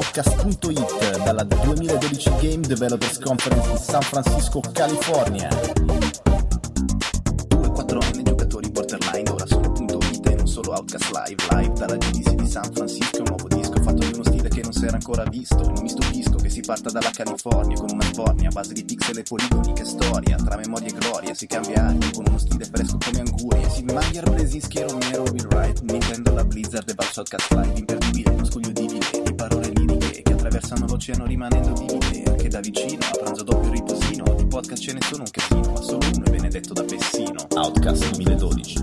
Outcast.it dalla 2012 Game Developers Conference di San Francisco, California. 2-4N giocatori borderline ora sono punto .it e non solo Outcast Live, live dalla GDC di San Francisco, un nuovo disco fatto di uno stile che non si era ancora visto, non mi stupisco che si parta dalla California con una sbornia a base di pixel e poligoni, che storia, tra memoria e gloria, si cambia aria con uno stile fresco come anguria, si Mayer Blesinski e Romero will write, Nintendo la Blizzard e Balzo Outcast Live, imperdibile, uno scoglio di idee, attraversano l'oceano rimanendo vivide, anche da vicino, a pranzo doppio riposino, di podcast ce ne sono un casino, ma solo uno è benedetto da Pessino, Outcast 2012.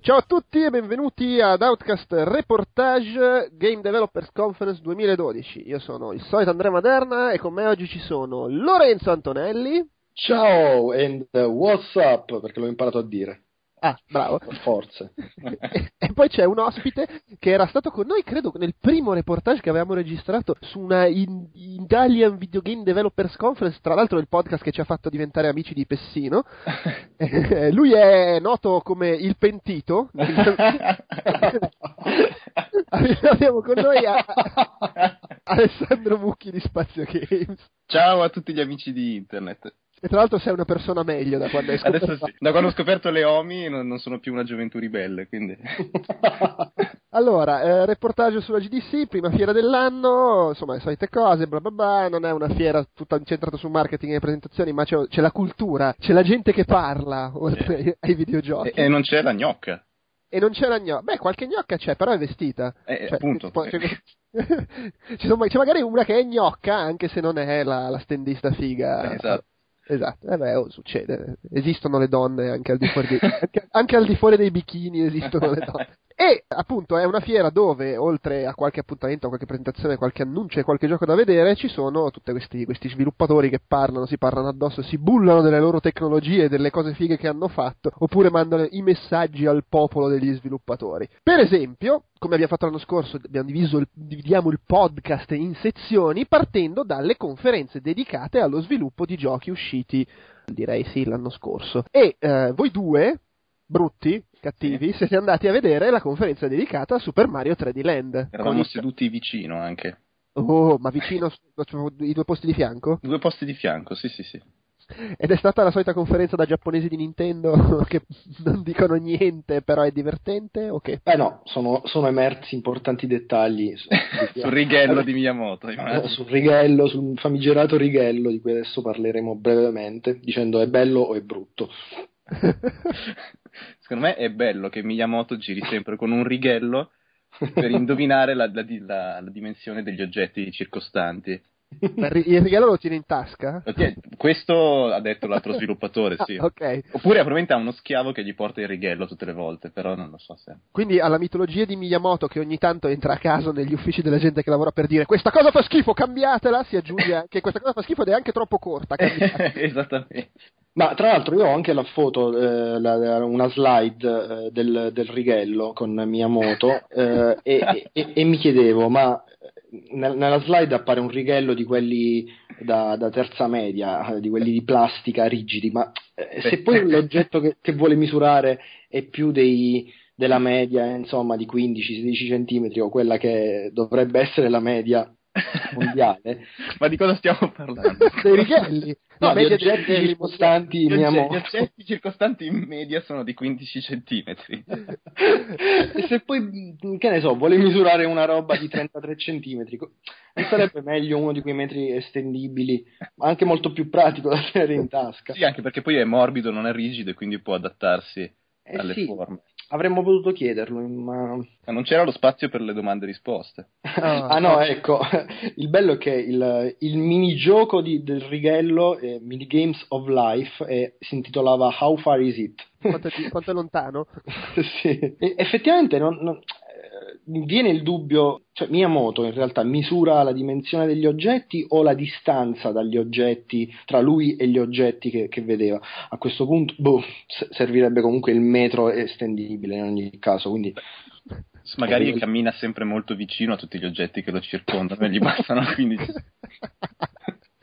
Ciao a tutti e benvenuti ad Outcast Reportage Game Developers Conference 2012. Io sono il solito Andrea Maderna e con me oggi ci sono Lorenzo Antonelli. Ciao and uh, what's up? Perché l'ho imparato a dire. Ah, bravo. Forze. e, e poi c'è un ospite che era stato con noi, credo, nel primo reportage che avevamo registrato su una in- Italian Video Game Developers Conference, tra l'altro il podcast che ci ha fatto diventare amici di Pessino. Eh, Lui è noto come il pentito. Abbiamo con noi a- Alessandro Mucchi di Spazio Games. Ciao a tutti gli amici di internet. E tra l'altro sei una persona meglio da quando hai scoperto. Adesso sì, da quando ho scoperto le OMI non, non sono più una gioventù ribelle, quindi... Allora, eh, reportage sulla GDC, prima fiera dell'anno, insomma le solite cose, bla bla bla, non è una fiera tutta incentrata su marketing e presentazioni, ma c'è, c'è la cultura, c'è la gente che parla, oltre ai, ai videogiochi. E, e non c'è la gnocca. E non c'è la gnocca, beh qualche gnocca c'è, però è vestita. Eh, Cioè, appunto. tipo, c'è, ci sono- c'è magari una che è gnocca, anche se non è la, la standista figa. Esatto. Esatto, eh beh, oh, succede. Esistono le donne anche al di fuori dei, anche, anche al di fuori dei bikini esistono le donne. E appunto è una fiera dove, oltre a qualche appuntamento, qualche presentazione, qualche annuncio e qualche gioco da vedere, ci sono tutti questi, questi sviluppatori che parlano, si parlano addosso, si bullano delle loro tecnologie, delle cose fighe che hanno fatto, oppure mandano i messaggi al popolo degli sviluppatori. Per esempio, come abbiamo fatto l'anno scorso, abbiamo diviso il, dividiamo il podcast in sezioni partendo dalle conferenze dedicate allo sviluppo di giochi usciti, direi sì, l'anno scorso. E eh, voi due, brutti, cattivi, siete andati a vedere la conferenza dedicata a Super Mario 3D Land. Eravamo Con- seduti vicino anche. Oh, ma vicino i due posti di fianco? Due posti di fianco, sì sì sì. Ed è stata la solita conferenza da giapponesi di Nintendo che non dicono niente, però è divertente? Ok. Beh no, sono, sono emersi importanti dettagli su- Sul righello di Miyamoto. immagino. sul righello, sul famigerato righello di cui adesso parleremo brevemente, dicendo è bello o è brutto. Secondo me è bello che Miyamoto giri sempre con un righello per indovinare la, la la- la dimensione degli oggetti circostanti. Il regalo lo tiene in tasca? Questo ha detto l'altro sviluppatore, sì. Ah, ok. Oppure probabilmente ha uno schiavo che gli porta il righello tutte le volte, però non lo so se... Quindi alla mitologia di Miyamoto che ogni tanto entra a caso negli uffici della gente che lavora per dire questa cosa fa schifo, cambiatela, si aggiunge anche questa cosa fa schifo ed è anche troppo corta. Esattamente. Ma tra l'altro io ho anche la foto, eh, la- una slide eh, del, del righello con Miyamoto eh, e, e- e mi chiedevo, ma nella slide appare un righello di quelli da, da terza media, eh, di quelli di plastica rigidi, ma eh, se poi l'oggetto che, che vuole misurare è più dei- della media, insomma, di 15-16 centimetri o quella che dovrebbe essere la media mondiale, Ma di cosa stiamo parlando? Dei righelli. no, media dei oggetti circostanti Gli oggetti, gli oggetti circostanti in media sono di 15 centimetri. e se poi, che ne so, vuole misurare una roba di 33 centimetri, non sarebbe meglio uno di quei metri estendibili, ma anche molto più pratico da tenere in tasca? Sì, anche perché poi è morbido, non è rigido e quindi può adattarsi Eh alle sì, forme. Avremmo potuto chiederlo, ma... Ma non c'era lo spazio per le domande e risposte. Ah no, ecco, il bello è che il, il minigioco di- del righello, eh, Minigames of Life, eh, si intitolava How Far Is It? Quanto, è- quanto è lontano? sì. E effettivamente non, non- viene il dubbio, cioè Miyamoto in realtà misura la dimensione degli oggetti o la distanza dagli oggetti tra lui e gli oggetti che, che vedeva. A questo punto, boh, servirebbe comunque il metro estendibile in ogni caso, quindi Magari Eh, cammina sempre molto vicino a tutti gli oggetti che lo circondano e gli bastano 15.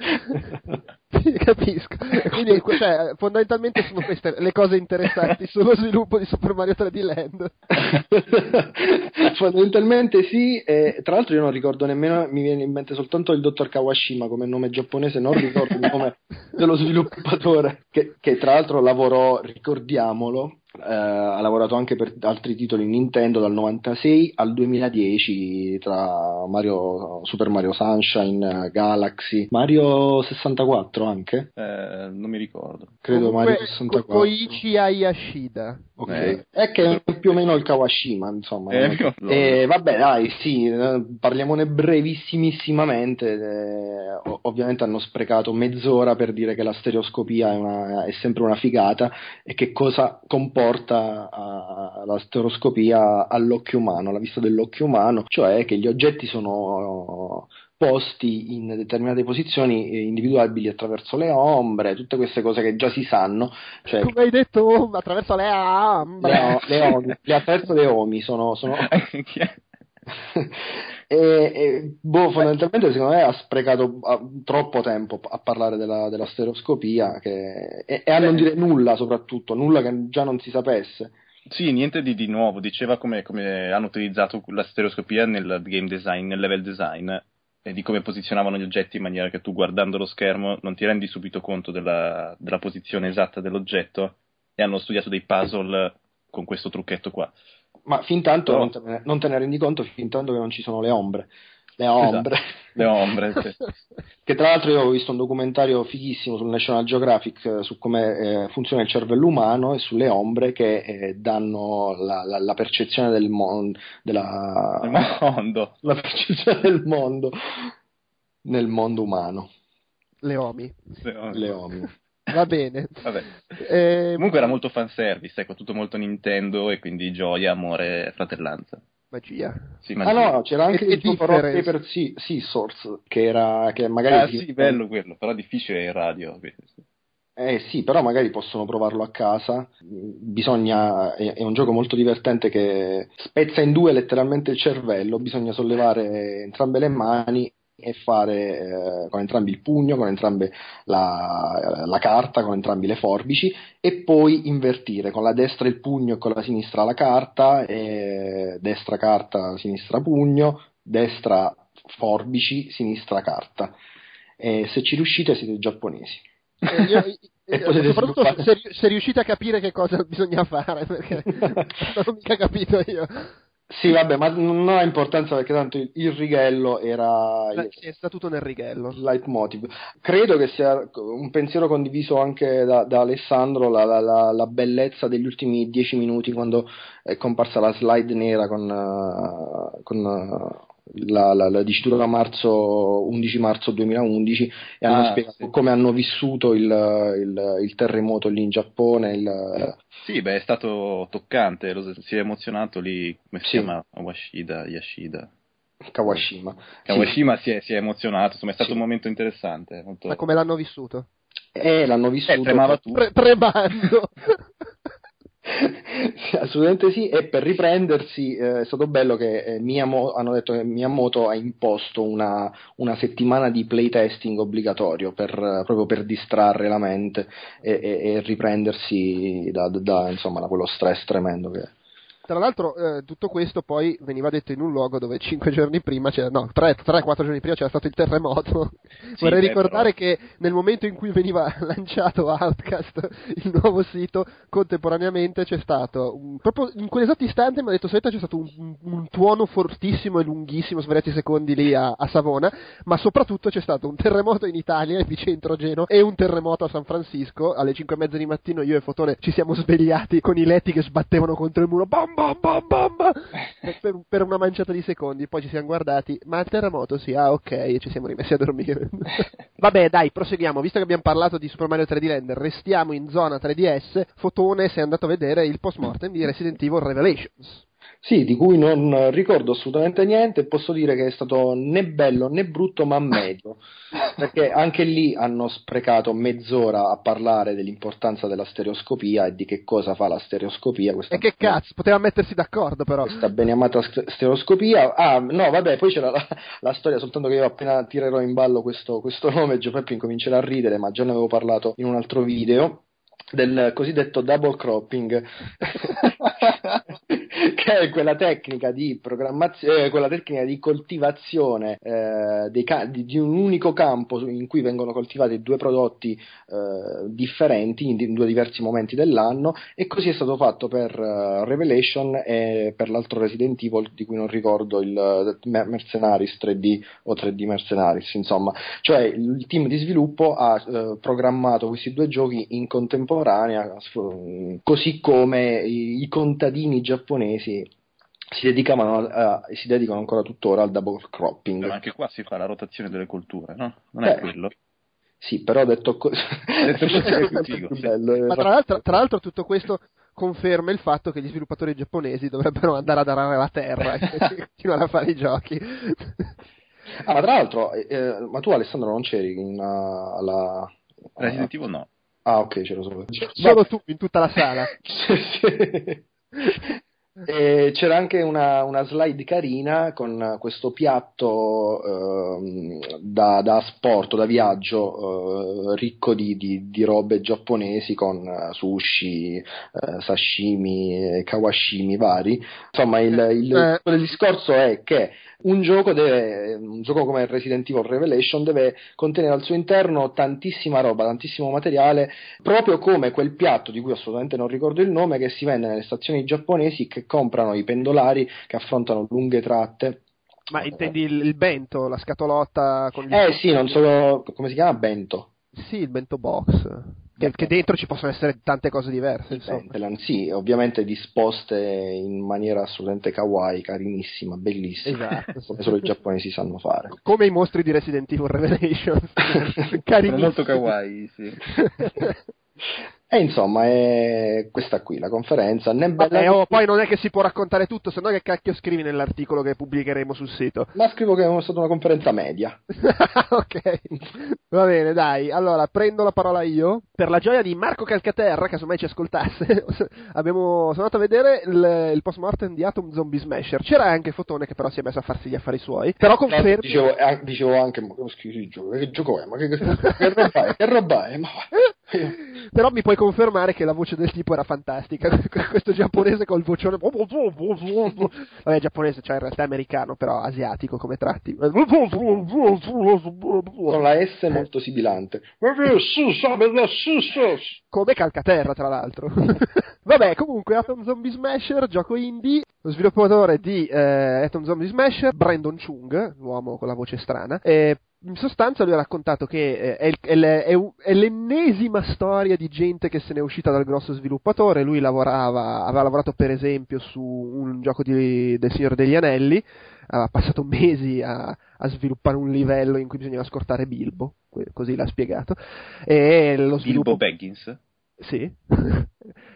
Sì, Capisco. Quindi, cioè, fondamentalmente sono queste le cose interessanti sullo sviluppo di Super Mario 3D Land. fondamentalmente sì, e tra l'altro io non ricordo nemmeno, mi viene in mente soltanto il dottor Kawashima come nome giapponese, non ricordo il nome dello sviluppatore, che, che tra l'altro lavorò, ricordiamolo, eh, ha lavorato anche per altri titoli Nintendo dal 96 al 2010 tra Mario, Super Mario Sunshine, Galaxy, Mario 64 anche? Eh, non mi ricordo. Credo Comunque, Mario 64. Koichi Ayashida. Ok, Eh. è che è più o meno il Kawashima, insomma. Eh, no? Eh, vabbè, dai, sì, parliamone brevissimamente. eh, ovviamente hanno sprecato mezz'ora per dire che la stereoscopia è, una- è sempre una figata e che cosa comporta ah, la stereoscopia all'occhio umano, alla vista dell'occhio umano, cioè che gli oggetti sono posti in determinate posizioni individuabili attraverso le ombre, tutte queste cose che già si sanno, cioè Come hai detto, oh, attraverso le ambre. le, o- le omi, le attraverso le omi sono, sono e, e, boh, fondamentalmente secondo me ha sprecato ah, troppo tempo a parlare della, della stereoscopia che- e, e a non dire nulla soprattutto, nulla che già non si sapesse. Sì, niente di, di nuovo, diceva come, come hanno utilizzato la stereoscopia nel game design, nel level design e di come posizionavano gli oggetti in maniera che tu guardando lo schermo non ti rendi subito conto della, della posizione esatta dell'oggetto e hanno studiato dei puzzle con questo trucchetto qua. Ma fin tanto No. non, te ne, non te ne rendi conto fin tanto che non ci sono le ombre. Le ombre. Le ombre, sì. Che tra l'altro io ho visto un documentario fighissimo sul National Geographic eh, su come eh, funziona il cervello umano e sulle ombre che eh, danno la, la- la percezione del mondo, della, Nel mondo. la percezione del mondo nel mondo umano. Le omi. Le ombre. Va bene. Vabbè. Eh, Comunque era molto fanservice, ecco, tutto molto Nintendo e quindi gioia, amore, fratellanza. magia. Sì, ma Ah no, c'era anche E- il Rock difference. Paper Sea- Scissors che era che magari Ah, sì, bello quello, però difficile in radio. Eh sì, però magari possono provarlo a casa. Bisogna, è, è un gioco molto divertente che spezza in due letteralmente il cervello. Bisogna sollevare entrambe le mani e fare eh, con entrambi il pugno, con entrambe la, la carta, con entrambi le forbici e poi invertire con la destra il pugno e con la sinistra la carta, destra carta, sinistra pugno, destra forbici, sinistra carta. E se ci riuscite siete giapponesi. Eh, io- E eh, soprattutto sviluppare- se, se riuscite a capire che cosa bisogna fare, perché non ho mica capito io. Sì, vabbè, ma non ha importanza perché tanto il, righello era Sì, è sta tutto nel righello. il leitmotiv. Credo che sia un pensiero condiviso anche da, da Alessandro, la, la- la- la bellezza degli ultimi dieci minuti quando è comparsa la slide nera con, eh, con eh, la, la- la dicitura marzo, 11 marzo 2011 e hanno Ah, spiegato sì. come hanno vissuto il, il- il terremoto lì in Giappone. il- Sì, beh, è stato toccante, lo- si è emozionato lì, come si Sì. chiama? Washida, Yashida. Kawashima. Sì. Kawashima si, è, si è emozionato, insomma è stato Sì. un momento interessante. Molto... Ma come l'hanno vissuto? Eh, l'hanno Eh, vissuto. tremava tu. Pre- premando. Assolutamente sì, e per riprendersi eh, è stato bello che eh, Miyamo- hanno detto che Miyamoto ha imposto una, una settimana di playtesting obbligatorio per, proprio per distrarre la mente e, e- e riprendersi da, da, insomma, quello stress tremendo che Tra l'altro, eh, tutto questo poi veniva detto in un luogo dove 5 giorni prima, c'era, no, 3-4 giorni prima c'era stato il terremoto. Sì, Vorrei beh, ricordare però- che nel momento in cui veniva lanciato Outcast, il nuovo sito, contemporaneamente c'è stato, un- proprio in quell'esatto istante, mi ha detto Setta, c'è stato un, un- un tuono fortissimo e lunghissimo, svariati secondi lì a, a Savona, ma soprattutto c'è stato un terremoto in Italia, epicentro Geno, e un terremoto a San Francisco. Alle 5 e mezza di mattino io e Fotone ci siamo svegliati con i letti che sbattevano contro il muro, bam bam bam bam, bam, per, per una manciata di secondi. Poi ci siamo guardati, ma il terremoto sì, ah ok, e ci siamo rimessi a dormire. Vabbè, dai, proseguiamo. Visto che abbiamo parlato di Super Mario 3D Land, restiamo in zona 3DS. Fotone si è andato a vedere il post-mortem di Resident Evil Revelations. Sì, di cui non ricordo assolutamente niente e posso dire che è stato né bello né brutto ma medio, perché anche lì hanno sprecato mezz'ora a parlare dell'importanza della stereoscopia e di che cosa fa la stereoscopia. E che cazzo, poteva mettersi d'accordo però. Questa beniamata stereoscopia. Ah, no, vabbè, poi c'era la, la storia, soltanto che io appena tirerò in ballo questo, questo nome, Giuseppe incomincerà a ridere, ma già ne avevo parlato in un altro video del cosiddetto double cropping che è quella tecnica di programmazione, eh, quella tecnica di coltivazione eh, ca- di, di, un unico campo in cui vengono coltivati due prodotti eh, differenti in, in, due diversi momenti dell'anno e così è stato fatto per uh, Revelation e per l'altro Resident Evil di cui non ricordo il uh, Mercenaries 3D o 3D Mercenaries insomma, cioè il team di sviluppo ha uh, programmato questi due giochi in contemporanea così come i, i contadini giapponesi si dedicavano a, si dedicano ancora tuttora al double cropping. Ma anche qua si fa la rotazione delle colture, no? Non è quello. Sì, però detto, co- detto così è più figo. Bello, eh, Ma tra l'altro, tra l'altro, tutto questo conferma il fatto che gli sviluppatori giapponesi dovrebbero andare ad arare la terra e continuare a fare i giochi. Ah, ma tra l'altro, eh, ma tu Alessandro non c'eri in, uh, alla... Resident Evil no. Ah, ok, c'ero solo. Solo tu in tutta la sala. sì, sì. E c'era anche una, una, slide carina con questo piatto eh, da, da sport, da viaggio, eh, ricco di, di, di, robe giapponesi con sushi, eh, sashimi, kawashimi vari. Insomma, il, il, eh. il discorso è che un gioco, deve, un gioco come Resident Evil Revelation deve contenere al suo interno tantissima roba, tantissimo materiale, proprio come quel piatto di cui assolutamente non ricordo il nome, che si vende nelle stazioni giapponesi che comprano i pendolari che affrontano lunghe tratte. Ma intendi il, il bento, la scatolotta con gli Eh sì, non so come si chiama bento. Sì, il bento box che, che, dentro ci possono essere tante cose diverse. Pentelan, sì, ovviamente disposte in maniera assolutamente kawaii, carinissima, bellissima, esatto. come solo i giapponesi sanno fare. Come i mostri di Resident Evil Revelations, carinissimi. molto kawaii, sì. E insomma, è questa qui la conferenza. Né bella Vabbè, oh, poi non è che si può raccontare tutto, se no che cacchio scrivi nell'articolo che pubblicheremo sul sito? Ma scrivo che è stata una conferenza media. ok, va bene, dai. Allora, prendo la parola io. Per la gioia di Marco Calcaterra, casomai ci ascoltasse, abbiamo, sono andato a vedere il, il post mortem di Atom Zombie Smasher. C'era anche Fotone che però si è messo a farsi gli affari suoi. Però confermo... Dicevo, eh, dicevo anche, ma che, che gioco è? Ma che, che, che roba è? Che roba è? Ma... Però mi puoi confermare che la voce del tipo era fantastica. Questo giapponese col vocione. Vabbè, giapponese, cioè in realtà è americano, però asiatico come tratti. Con la S molto sibilante. Come calcaterra, tra l'altro. Vabbè, comunque, Atom Zombie Smasher, gioco indie. Lo sviluppatore di eh, Atom Zombie Smasher, Brandon Chung, l'uomo con la voce strana. E in sostanza lui ha raccontato che eh, è, è, è, è, l'ennesima storia di gente che se n'è uscita dal grosso sviluppatore. Lui lavorava, aveva lavorato per esempio su un gioco di, del Signore degli Anelli, aveva passato mesi a, a, sviluppare un livello in cui bisognava scortare Bilbo, così l'ha spiegato. E lo sviluppo... Bilbo Baggins? Sì.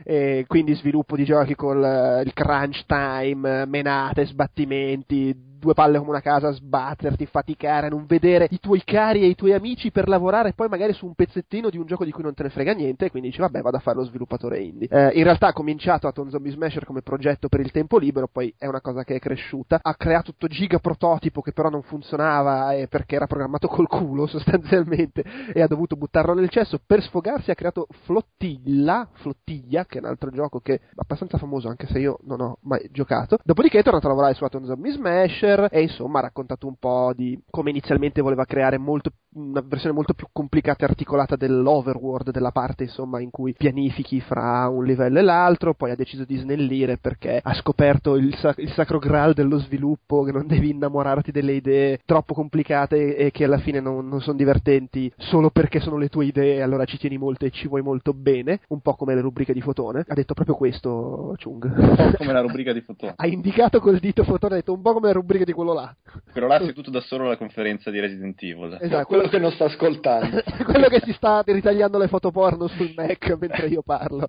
E quindi sviluppo di giochi con il crunch time, menate, sbattimenti, due palle come una casa, sbatterti, faticare, non vedere i tuoi cari e i tuoi amici per lavorare poi magari su un pezzettino di un gioco di cui non te ne frega niente e quindi dici vabbè vado a fare lo sviluppatore indie. Eh, in realtà ha cominciato a Ton Zombie Smasher come progetto per il tempo libero, poi è una cosa che è cresciuta, ha creato tutto giga prototipo che però non funzionava eh, perché era programmato col culo sostanzialmente e ha dovuto buttarlo nel cesso, per sfogarsi ha creato Flottilla, Flottiglia, che è un altro gioco che è abbastanza famoso anche se io non ho mai giocato, dopodiché è tornato a lavorare su Atom Zombie Smasher e insomma ha raccontato un po' di come inizialmente voleva creare molto, una versione molto più complicata e articolata dell'overworld, della parte insomma in cui pianifichi fra un livello e l'altro, poi ha deciso di snellire perché ha scoperto il, il sacro graal dello sviluppo, che non devi innamorarti delle idee troppo complicate e che alla fine non, non sono divertenti solo perché sono le tue idee, allora ci tieni molto e ci vuoi molto bene, un po' come le rubriche di Fotone. Ha detto proprio questo Chung. Un po' come la rubrica di Fotone. ha indicato col dito Fotone, ha detto un po' come le rubriche di quello là. Quello là si è tutto da solo la conferenza di Resident Evil. Esatto, quello che non sta ascoltando. quello che si sta ritagliando le foto porno sul Mac mentre io parlo.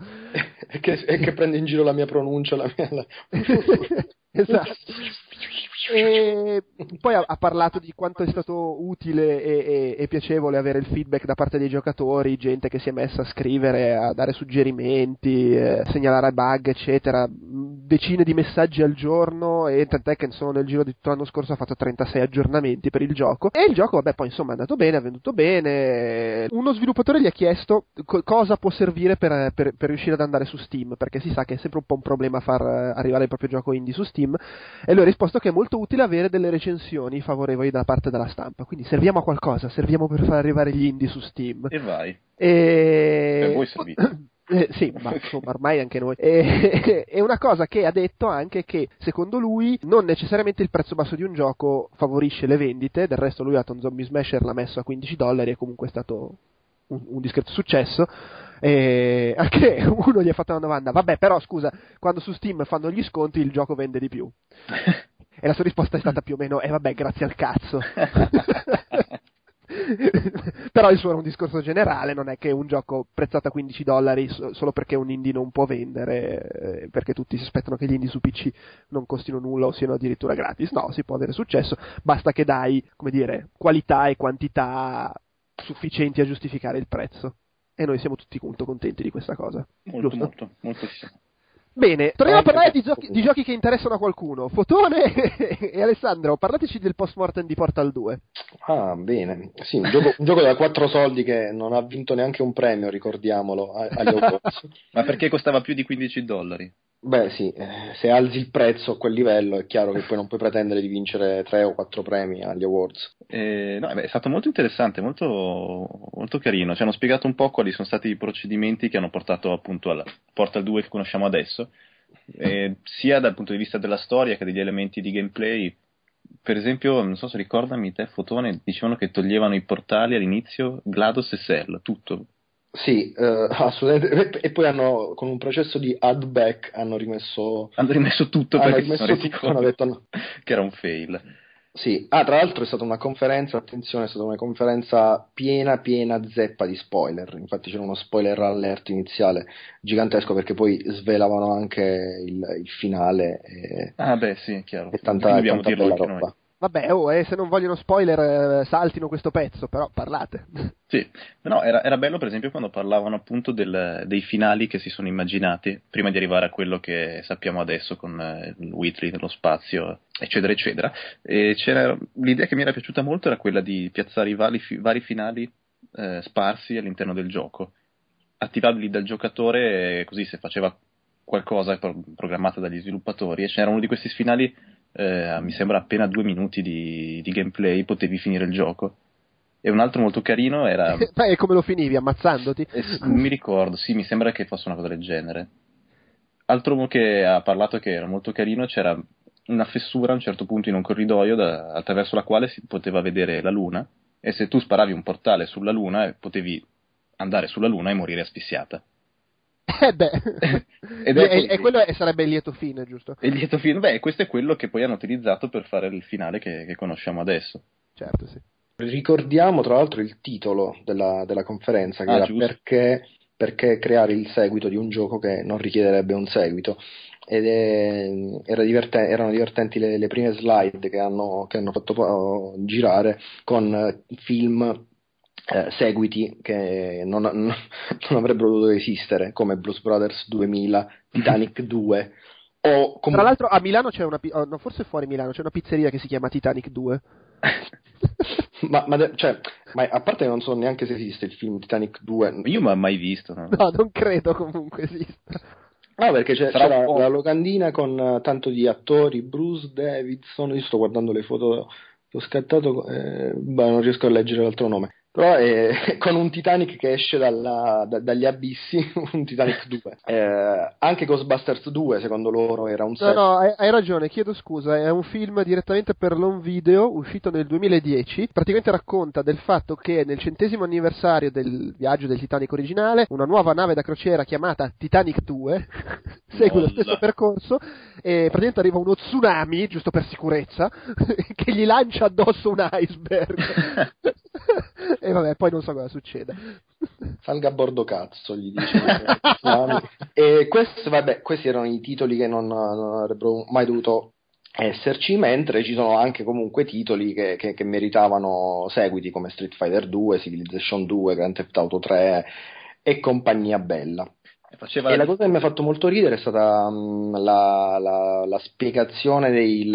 e, che, e che prende in giro la mia pronuncia, la mia... Esatto. E poi ha, ha, parlato di quanto è stato utile e, e, e, piacevole avere il feedback da parte dei giocatori, gente che si è messa a scrivere, a dare suggerimenti, eh, segnalare bug, eccetera. Decine di messaggi al giorno e tant'è che insomma, nel giro di tutto l'anno scorso ha fatto 36 aggiornamenti per il gioco. E il gioco, vabbè, poi insomma è andato bene, ha venduto bene. Uno sviluppatore gli ha chiesto co- cosa può servire per, per, per, riuscire ad andare su Steam, perché si sa che è sempre un po' un problema far arrivare il proprio gioco indie su Steam. E lui ha risposto che è molto utile avere delle recensioni favorevoli da parte della stampa. Quindi serviamo a qualcosa, serviamo per far arrivare gli indie su Steam. E vai. E... Per voi servite. Eh, sì, ma insomma, ormai anche noi. E, e, una cosa che ha detto anche che, secondo lui, non necessariamente il prezzo basso di un gioco favorisce le vendite, del resto lui Atom Zombie Smasher l'ha messo a 15 dollari e comunque è stato un, un discreto successo. E anche uno gli ha fatto una domanda, vabbè però scusa, quando su Steam fanno gli sconti il gioco vende di più. E la sua risposta è stata più o meno, eh vabbè, grazie al cazzo. Però il suo era un discorso generale, non è che un gioco prezzato a 15 dollari solo perché un indie non può vendere, eh, perché tutti si aspettano che gli indie su PC non costino nulla o siano addirittura gratis. No, si può avere successo, basta che dai, come dire, qualità e quantità sufficienti a giustificare il prezzo. E noi siamo tutti molto contenti di questa cosa. Molto, giusto? molto, molto. Bene, torniamo a parlare di giochi, di giochi, che interessano a qualcuno. Fotone e Alessandro, parlateci del post-mortem di Portal 2. Ah, bene. Sì, un gioco, un gioco da 4 soldi che non ha vinto neanche un premio, ricordiamolo, agli. Ma perché costava più di 15 dollari? Beh sì, eh, se alzi il prezzo a quel livello è chiaro che poi non puoi pretendere di vincere 3 o 4 premi agli awards. Eh, no, beh, è stato molto interessante, molto, molto carino. Ci hanno spiegato un po' quali sono stati i procedimenti che hanno portato appunto alla Portal 2 che conosciamo adesso, eh, sia dal punto di vista della storia che degli elementi di gameplay. Per esempio, non so se ricordami, te Fotone, dicevano che toglievano i portali all'inizio GLaDOS e Cell, tutto, sì, eh, assolutamente. E poi hanno, con un processo di add back, hanno rimesso... Hanno rimesso tutto hanno perché rimesso tutto, hanno detto no. che era un fail. Sì, ah, tra l'altro è stata una conferenza, attenzione, è stata una conferenza piena, piena zeppa di spoiler. Infatti c'era uno spoiler alert iniziale gigantesco perché poi svelavano anche il, il finale. E, ah, beh, sì, chiaro. E tanta, tanta bella roba. noi. Vabbè, oh, eh, se non vogliono spoiler, eh, saltino questo pezzo, però parlate. Sì, no, era, era, bello per esempio quando parlavano appunto del, dei finali che si sono immaginati prima di arrivare a quello che sappiamo adesso con eh, Whitley nello spazio, eccetera, eccetera. E l'idea che mi era piaciuta molto era quella di piazzare i vari, vari finali eh, sparsi all'interno del gioco, attivabili dal giocatore, così se faceva qualcosa programmata dagli sviluppatori, e c'era uno di questi finali eh, mi sembra appena due minuti di, di, gameplay potevi finire il gioco. E un altro molto carino era. E come lo finivi? Ammazzandoti? Eh, mi ricordo, sì, mi sembra che fosse una cosa del genere. Altro che ha parlato che era molto carino, c'era una fessura a un certo punto in un corridoio da, attraverso la quale si poteva vedere la luna. E se tu sparavi un portale sulla luna, eh, potevi andare sulla luna e morire asfissiata. Eh beh, Ed è e, e quello è, sarebbe il lieto fine, giusto? Il lieto fine, beh, questo è quello che poi hanno utilizzato per fare il finale che, che conosciamo adesso. Certo, sì. Ricordiamo tra l'altro il titolo della, della conferenza, che Ah, era giusto. perché, perché creare il seguito di un gioco che non richiederebbe un seguito. Ed è, era diverte- erano divertenti le, le prime slide che hanno, che hanno fatto girare con film eh, seguiti che non, non- avrebbero dovuto esistere, come Blues Brothers 2000, Titanic 2, o Tra comunque l'altro a Milano c'è una, pi- oh, no, forse fuori Milano c'è una pizzeria che si chiama Titanic 2. ma, ma de- cioè, ma a parte che non so neanche se esiste il film Titanic 2, Io non l'ho mai visto. no? No, non credo comunque esista. No, perché c'è, c'era po'. la locandina con eh, tanto di attori, Bruce Davidson, io sto guardando le foto, l'ho scattato, eh, beh, non riesco a leggere l'altro nome, però è con un Titanic che esce dalla- da- dagli abissi, un Titanic 2. Eh, anche Ghostbusters 2, secondo loro, era un No, set. no, hai, hai ragione, chiedo scusa, è un film direttamente per l'home video, uscito nel 2010, praticamente racconta del fatto che nel centesimo anniversario del viaggio del Titanic originale, una nuova nave da crociera chiamata Titanic 2 segue lo stesso percorso e praticamente arriva uno tsunami, giusto per sicurezza, che gli lancia addosso un iceberg. e vabbè, poi non so cosa succede. Salga a bordo cazzo, gli dice. e questi, vabbè, questi erano i titoli che non, non avrebbero mai dovuto esserci, mentre ci sono anche comunque titoli che, che, che meritavano seguiti come Street Fighter 2, Civilization 2, Grand Theft Auto 3 e compagnia bella. Faceva e la cosa che mi ha fatto molto ridere è stata um, la, la, la, spiegazione dei,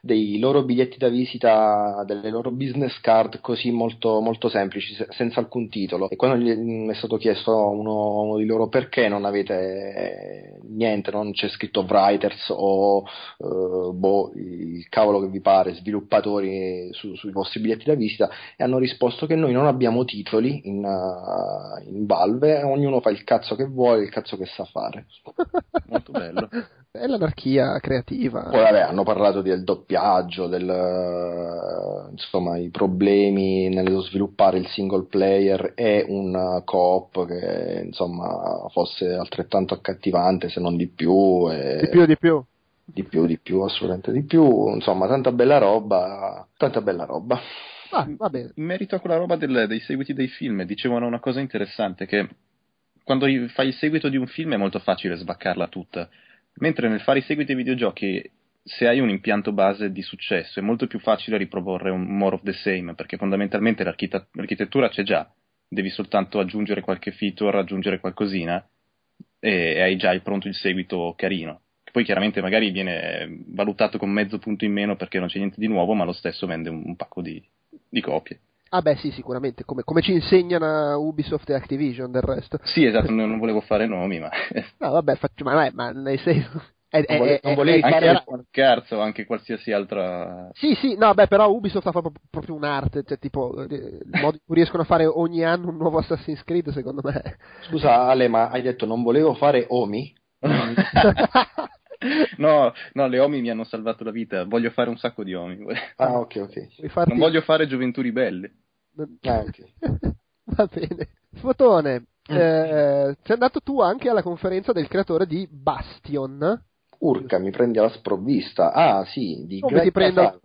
dei, loro biglietti da visita, delle loro business card così molto, molto semplici, senza alcun titolo. E quando gli mm, è stato chiesto uno, uno, di loro perché non avete niente, non c'è scritto writers o uh, boh, il cavolo che vi pare, sviluppatori su, sui vostri biglietti da visita, e hanno risposto che noi non abbiamo titoli in, uh, in Valve, ognuno fa il cazzo che vuole, cazzo che sa fare. Molto bello. È l'anarchia creativa. Poi vabbè, hanno parlato del doppiaggio, del, insomma, i problemi nello sviluppare il single player e un co-op che insomma fosse altrettanto accattivante se non di più. E... Di più, di più. Di più, di più, assolutamente di più. Insomma, tanta bella roba, tanta bella roba. Ah, In merito a quella roba del, dei seguiti dei film, dicevano una cosa interessante che quando fai il seguito di un film è molto facile sbaccarla tutta, mentre nel fare i seguiti ai videogiochi, se hai un impianto base di successo, è molto più facile riproporre un more of the same, perché fondamentalmente l'architettura c'è già, devi soltanto aggiungere qualche feature, aggiungere qualcosina e hai già pronto il seguito carino. Poi chiaramente magari viene valutato con mezzo punto in meno perché non c'è niente di nuovo, ma lo stesso vende un, un pacco di, di copie. Ah beh sì, sicuramente, come, come, ci insegnano Ubisoft e Activision del resto. Sì, esatto, non, volevo fare nomi, ma... no, vabbè, faccio, ma, ma nel senso... È, non, vole, non volevi fare fare... scherzo, anche qualsiasi altra... Sì, sì, no, beh, però Ubisoft fa proprio, proprio un'arte, cioè tipo, eh, il modo in cui riescono a fare ogni anno un nuovo Assassin's Creed, secondo me. Scusa Ale, ma hai detto non volevo fare Omi? no, no, le Omi mi hanno salvato la vita, voglio fare un sacco di Omi. Ah, ok, ok. Farti... Non voglio fare Gioventù Ribelle. Anche. Va bene. Fotone, mm. eh, sei andato tu anche alla conferenza del creatore di Bastion. Urca, mi prendi alla sprovvista. Ah, sì, di Come Greg prendo...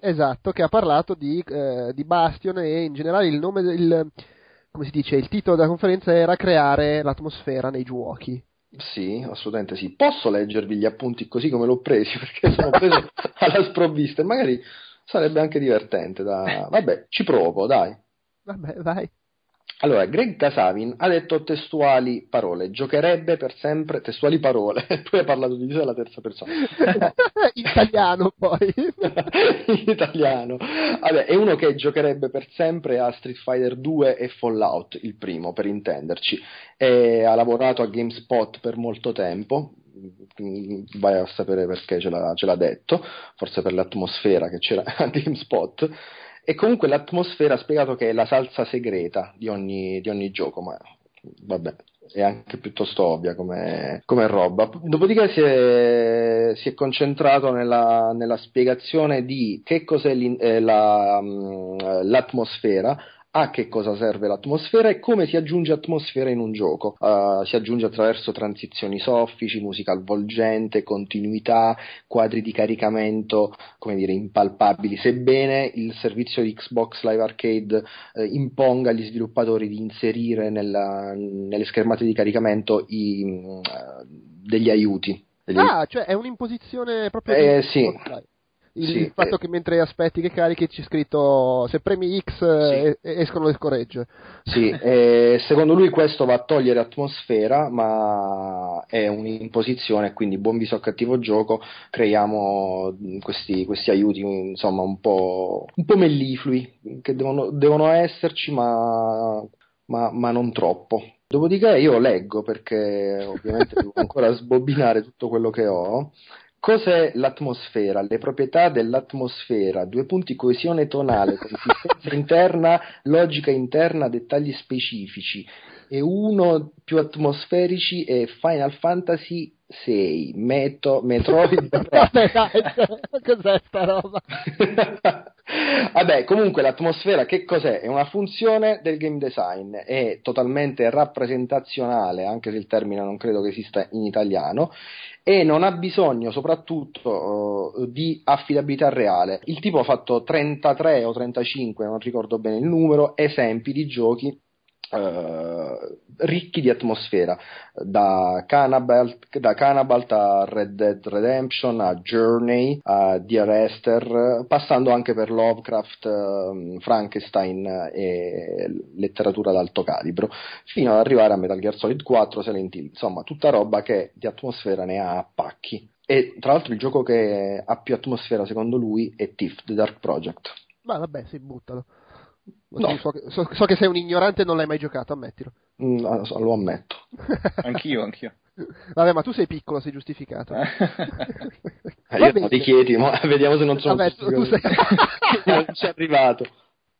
Esatto, che ha parlato di, eh, di, Bastion e in generale il nome del... come si dice, il titolo della conferenza era creare l'atmosfera nei giochi. Sì, assolutamente sì. Posso leggervi gli appunti così come l'ho presi perché sono preso alla sprovvista e magari sarebbe anche divertente. Da... Vabbè, ci provo, dai. Vabbè, vai. Allora, Greg Casavin ha detto testuali parole, giocherebbe per sempre, testuali parole, tu hai parlato di sé alla terza persona. italiano poi. Italiano. Vabbè, è uno che giocherebbe per sempre a Street Fighter 2 e Fallout, il primo, per intenderci. E ha lavorato a GameSpot per molto tempo, vai a sapere perché ce l'ha, ce l'ha detto, forse per l'atmosfera che c'era a GameSpot. E comunque l'atmosfera ha spiegato che è la salsa segreta di ogni, di ogni gioco, ma vabbè, è anche piuttosto ovvia come, come roba. Dopodiché si è, si è concentrato nella, nella, spiegazione di che cos'è eh, la, mm, l'atmosfera a che cosa serve l'atmosfera e come si aggiunge atmosfera in un gioco. Uh, si aggiunge attraverso transizioni soffici, musica avvolgente, continuità, quadri di caricamento, come dire, impalpabili, sebbene il servizio di Xbox Live Arcade uh, imponga agli sviluppatori di inserire nella, nelle schermate di caricamento i, uh, degli aiuti. Degli... Ah, cioè è un'imposizione proprio eh, di... sì il, sì, fatto eh. che mentre aspetti che carichi c'è scritto se premi X sì. escono le scoregge. Sì, eh, secondo lui questo va a togliere atmosfera, ma è un'imposizione, quindi buon viso a cattivo gioco, creiamo questi, questi aiuti insomma un po', un po melliflui che devono, devono esserci, ma, ma, ma non troppo. Dopodiché io leggo perché ovviamente devo ancora sbobinare tutto quello che ho Cos'è l'atmosfera? Le proprietà dell'atmosfera, due punti coesione tonale, consistenza interna, logica interna, dettagli specifici e uno più atmosferici è Final Fantasy 6, Meto, Metroid. Vabbè, cos'è sta roba? Vabbè, comunque l'atmosfera che cos'è? È una funzione del game design, è totalmente rappresentazionale, anche se il termine non credo che esista in italiano, e non ha bisogno soprattutto uh, di affidabilità reale. Il tipo ha fatto 33 o 35, non ricordo bene il numero, esempi di giochi Uh, ricchi di atmosfera, da Cannibal, da Cannibal a Red Dead Redemption a Journey a Dear Esther, passando anche per Lovecraft, uh, Frankenstein e letteratura d'alto calibro, fino ad arrivare a Metal Gear Solid 4, Silent Hill, insomma tutta roba che di atmosfera ne ha a pacchi. E tra l'altro il gioco che ha più atmosfera secondo lui è Thief, The Dark Project. Ma vabbè, si buttalo. No. So, so, so, che sei un ignorante e non l'hai mai giocato, ammettilo. Mm, lo ammetto. anch'io, anch'io. Vabbè, ma tu sei piccolo, sei giustificato. eh, io ti chiedi, ma vediamo se non sono Vabbè, tu, tu sei... non ci è arrivato.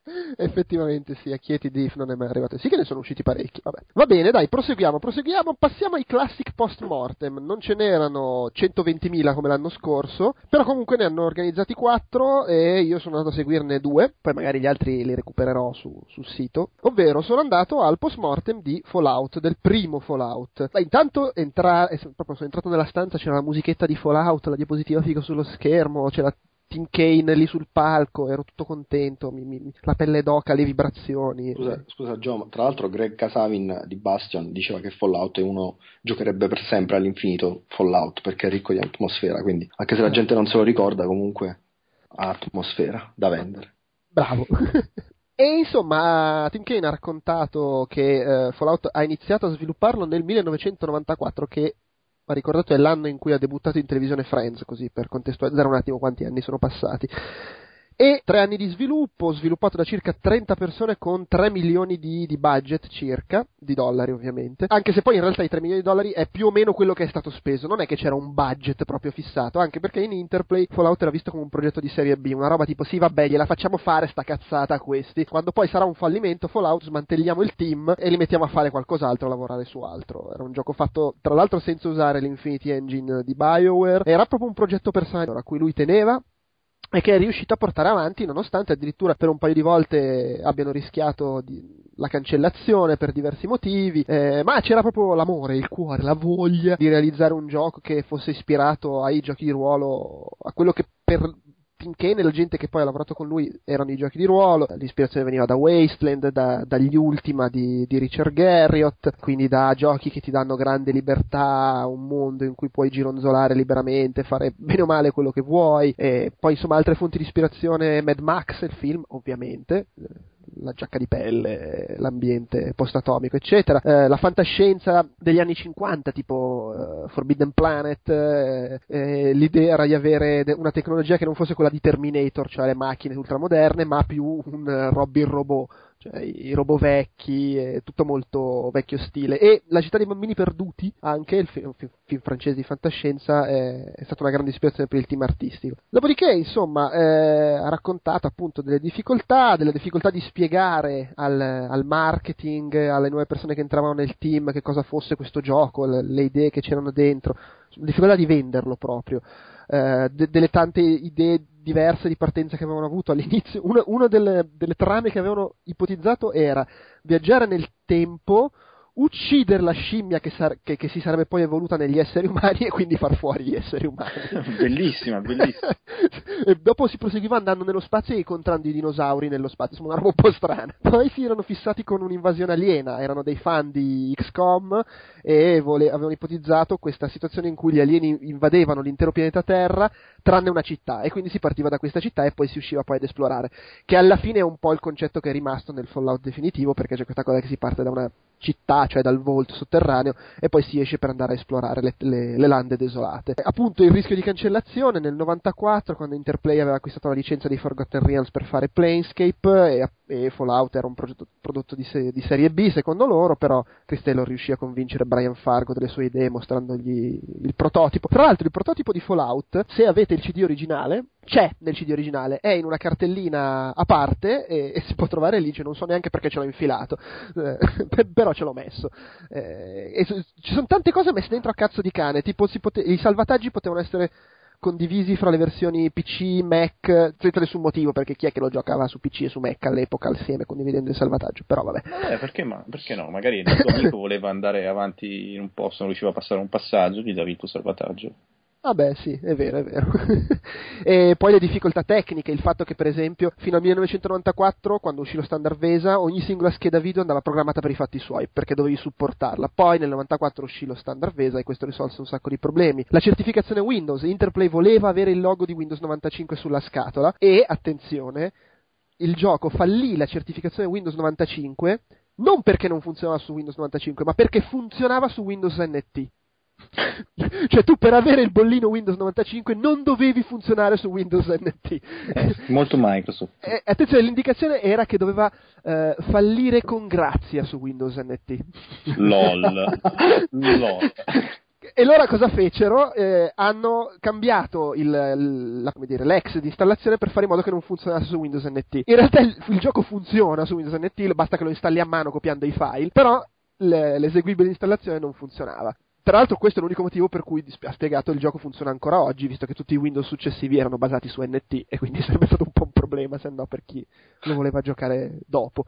Effettivamente sì, a Chieti Diff non è mai arrivato. Sì che ne sono usciti parecchi, vabbè. Va bene, dai, proseguiamo, proseguiamo. Passiamo ai classic post mortem. Non ce n'erano 120.000 come l'anno scorso, però comunque ne hanno organizzati 4 e io sono andato a seguirne due, poi magari gli altri li recupererò su, sul sito. Ovvero sono andato al post mortem di Fallout, del primo Fallout. Ma intanto entra... proprio sono entrato nella stanza, c'era la musichetta di Fallout, la diapositiva figa sullo schermo, c'era Tim Kane lì sul palco, ero tutto contento, mi, mi, la pelle d'oca, le vibrazioni. Scusa, scusa Joe, tra l'altro Greg Casavin di Bastion diceva che Fallout è uno giocherebbe per sempre all'infinito Fallout perché è ricco di atmosfera, quindi anche se la gente non se lo ricorda comunque ha atmosfera da vendere. Bravo. E insomma, Tim Kane ha raccontato che uh, Fallout ha iniziato a svilupparlo nel 1994, che ma ricordato è l'anno in cui ha debuttato in televisione Friends, così per contestualizzare un attimo quanti anni sono passati e tre anni di sviluppo, sviluppato da circa 30 persone con 3 milioni di, di, budget circa, di dollari ovviamente, anche se poi in realtà i 3 milioni di dollari è più o meno quello che è stato speso, non è che c'era un budget proprio fissato, anche perché in Interplay Fallout era visto come un progetto di serie B, una roba tipo sì vabbè gliela facciamo fare sta cazzata a questi, quando poi sarà un fallimento Fallout smantelliamo il team e li mettiamo a fare qualcos'altro, a lavorare su altro, era un gioco fatto tra l'altro senza usare l'Infinity Engine di BioWare, era proprio un progetto personale a cui lui teneva, e che è riuscito a portare avanti nonostante addirittura per un paio di volte abbiano rischiato di, la cancellazione per diversi motivi, eh, ma c'era proprio l'amore, il cuore, la voglia di realizzare un gioco che fosse ispirato ai giochi di ruolo, a quello che per Tim Kane e la gente che poi ha lavorato con lui erano i giochi di ruolo, l'ispirazione veniva da Wasteland, da, dagli Ultima di, di, Richard Garriott, quindi da giochi che ti danno grande libertà, un mondo in cui puoi gironzolare liberamente, fare bene o male quello che vuoi, e poi insomma altre fonti di ispirazione, Mad Max, il film ovviamente, la giacca di pelle, l'ambiente post-atomico, eccetera. Eh, la fantascienza degli anni 50, tipo uh, Forbidden Planet, eh, eh, l'idea era di avere una tecnologia che non fosse quella di Terminator, cioè le macchine ultramoderne, ma più un uh, Robin robot cioè i robot vecchi, tutto molto vecchio stile. E La città dei bambini perduti, anche il film, film, film francese di fantascienza, è, è, stata una grande ispirazione per il team artistico. Dopodiché, insomma, eh, ha raccontato appunto delle difficoltà, delle difficoltà di spiegare al, al, marketing, alle nuove persone che entravano nel team che cosa fosse questo gioco, le, le idee che c'erano dentro, difficoltà di venderlo proprio. Eh, de- delle tante idee diverse di partenza che avevano avuto all'inizio. Una, delle, delle, trame che avevano ipotizzato era viaggiare nel tempo uccidere la scimmia che, sar- che, che, si sarebbe poi evoluta negli esseri umani e quindi far fuori gli esseri umani. bellissima, bellissima. e dopo si proseguiva andando nello spazio e incontrando i dinosauri nello spazio, una roba un po' strana. Poi si erano fissati con un'invasione aliena, erano dei fan di XCOM e vole- avevano ipotizzato questa situazione in cui gli alieni invadevano l'intero pianeta Terra tranne una città e quindi si partiva da questa città e poi si usciva poi ad esplorare, che alla fine è un po' il concetto che è rimasto nel Fallout definitivo perché c'è questa cosa che si parte da una città, cioè dal vault sotterraneo, e poi si esce per andare a esplorare le, le, le, lande desolate. Appunto il rischio di cancellazione nel 94, quando Interplay aveva acquistato la licenza di Forgotten Realms per fare Planescape e, e Fallout era un progetto, prodotto di, se, di, serie B secondo loro, però Chris Taylor riuscì a convincere Brian Fargo delle sue idee mostrandogli il prototipo. Tra l'altro il prototipo di Fallout, se avete il CD originale, c'è nel CD originale, è in una cartellina a parte e, e si può trovare lì, cioè non so neanche perché ce l'ho infilato, eh, però ce l'ho messo. Eh, ci sono tante cose messe dentro a cazzo di cane, tipo pote- i salvataggi potevano essere condivisi fra le versioni PC, Mac, senza nessun motivo, perché chi è che lo giocava su PC e su Mac all'epoca assieme condividendo il salvataggio, però vabbè. Eh, perché, ma, perché no? Magari il tuo amico voleva andare avanti in un posto, non riusciva a passare un passaggio, gli davi il tuo salvataggio. Vabbè, sì, è vero, è vero. e poi le difficoltà tecniche, il fatto che per esempio fino al 1994, quando uscì lo standard VESA, ogni singola scheda video andava programmata per i fatti suoi, perché dovevi supportarla. Poi nel 94 uscì lo standard VESA e questo risolse un sacco di problemi. La certificazione Windows, Interplay voleva avere il logo di Windows 95 sulla scatola e, attenzione, il gioco fallì la certificazione Windows 95 non perché non funzionava su Windows 95, ma perché funzionava su Windows NT. cioè tu per avere il bollino Windows 95 non dovevi funzionare su Windows NT. Eh, molto Microsoft. Eh, attenzione, l'indicazione era che doveva eh, fallire con grazia su Windows NT. LOL. LOL. E loro cosa fecero? Eh, hanno cambiato il, la, dire, l'ex di installazione per fare in modo che non funzionasse su Windows NT. In realtà il, il gioco funziona su Windows NT, basta che lo installi a mano copiando i file, però le, l'eseguibile di installazione non funzionava. Tra l'altro questo è l'unico motivo per cui ha spiegato il gioco funziona ancora oggi, visto che tutti i Windows successivi erano basati su NT e quindi sarebbe stato un po' un problema se no per chi lo voleva giocare dopo.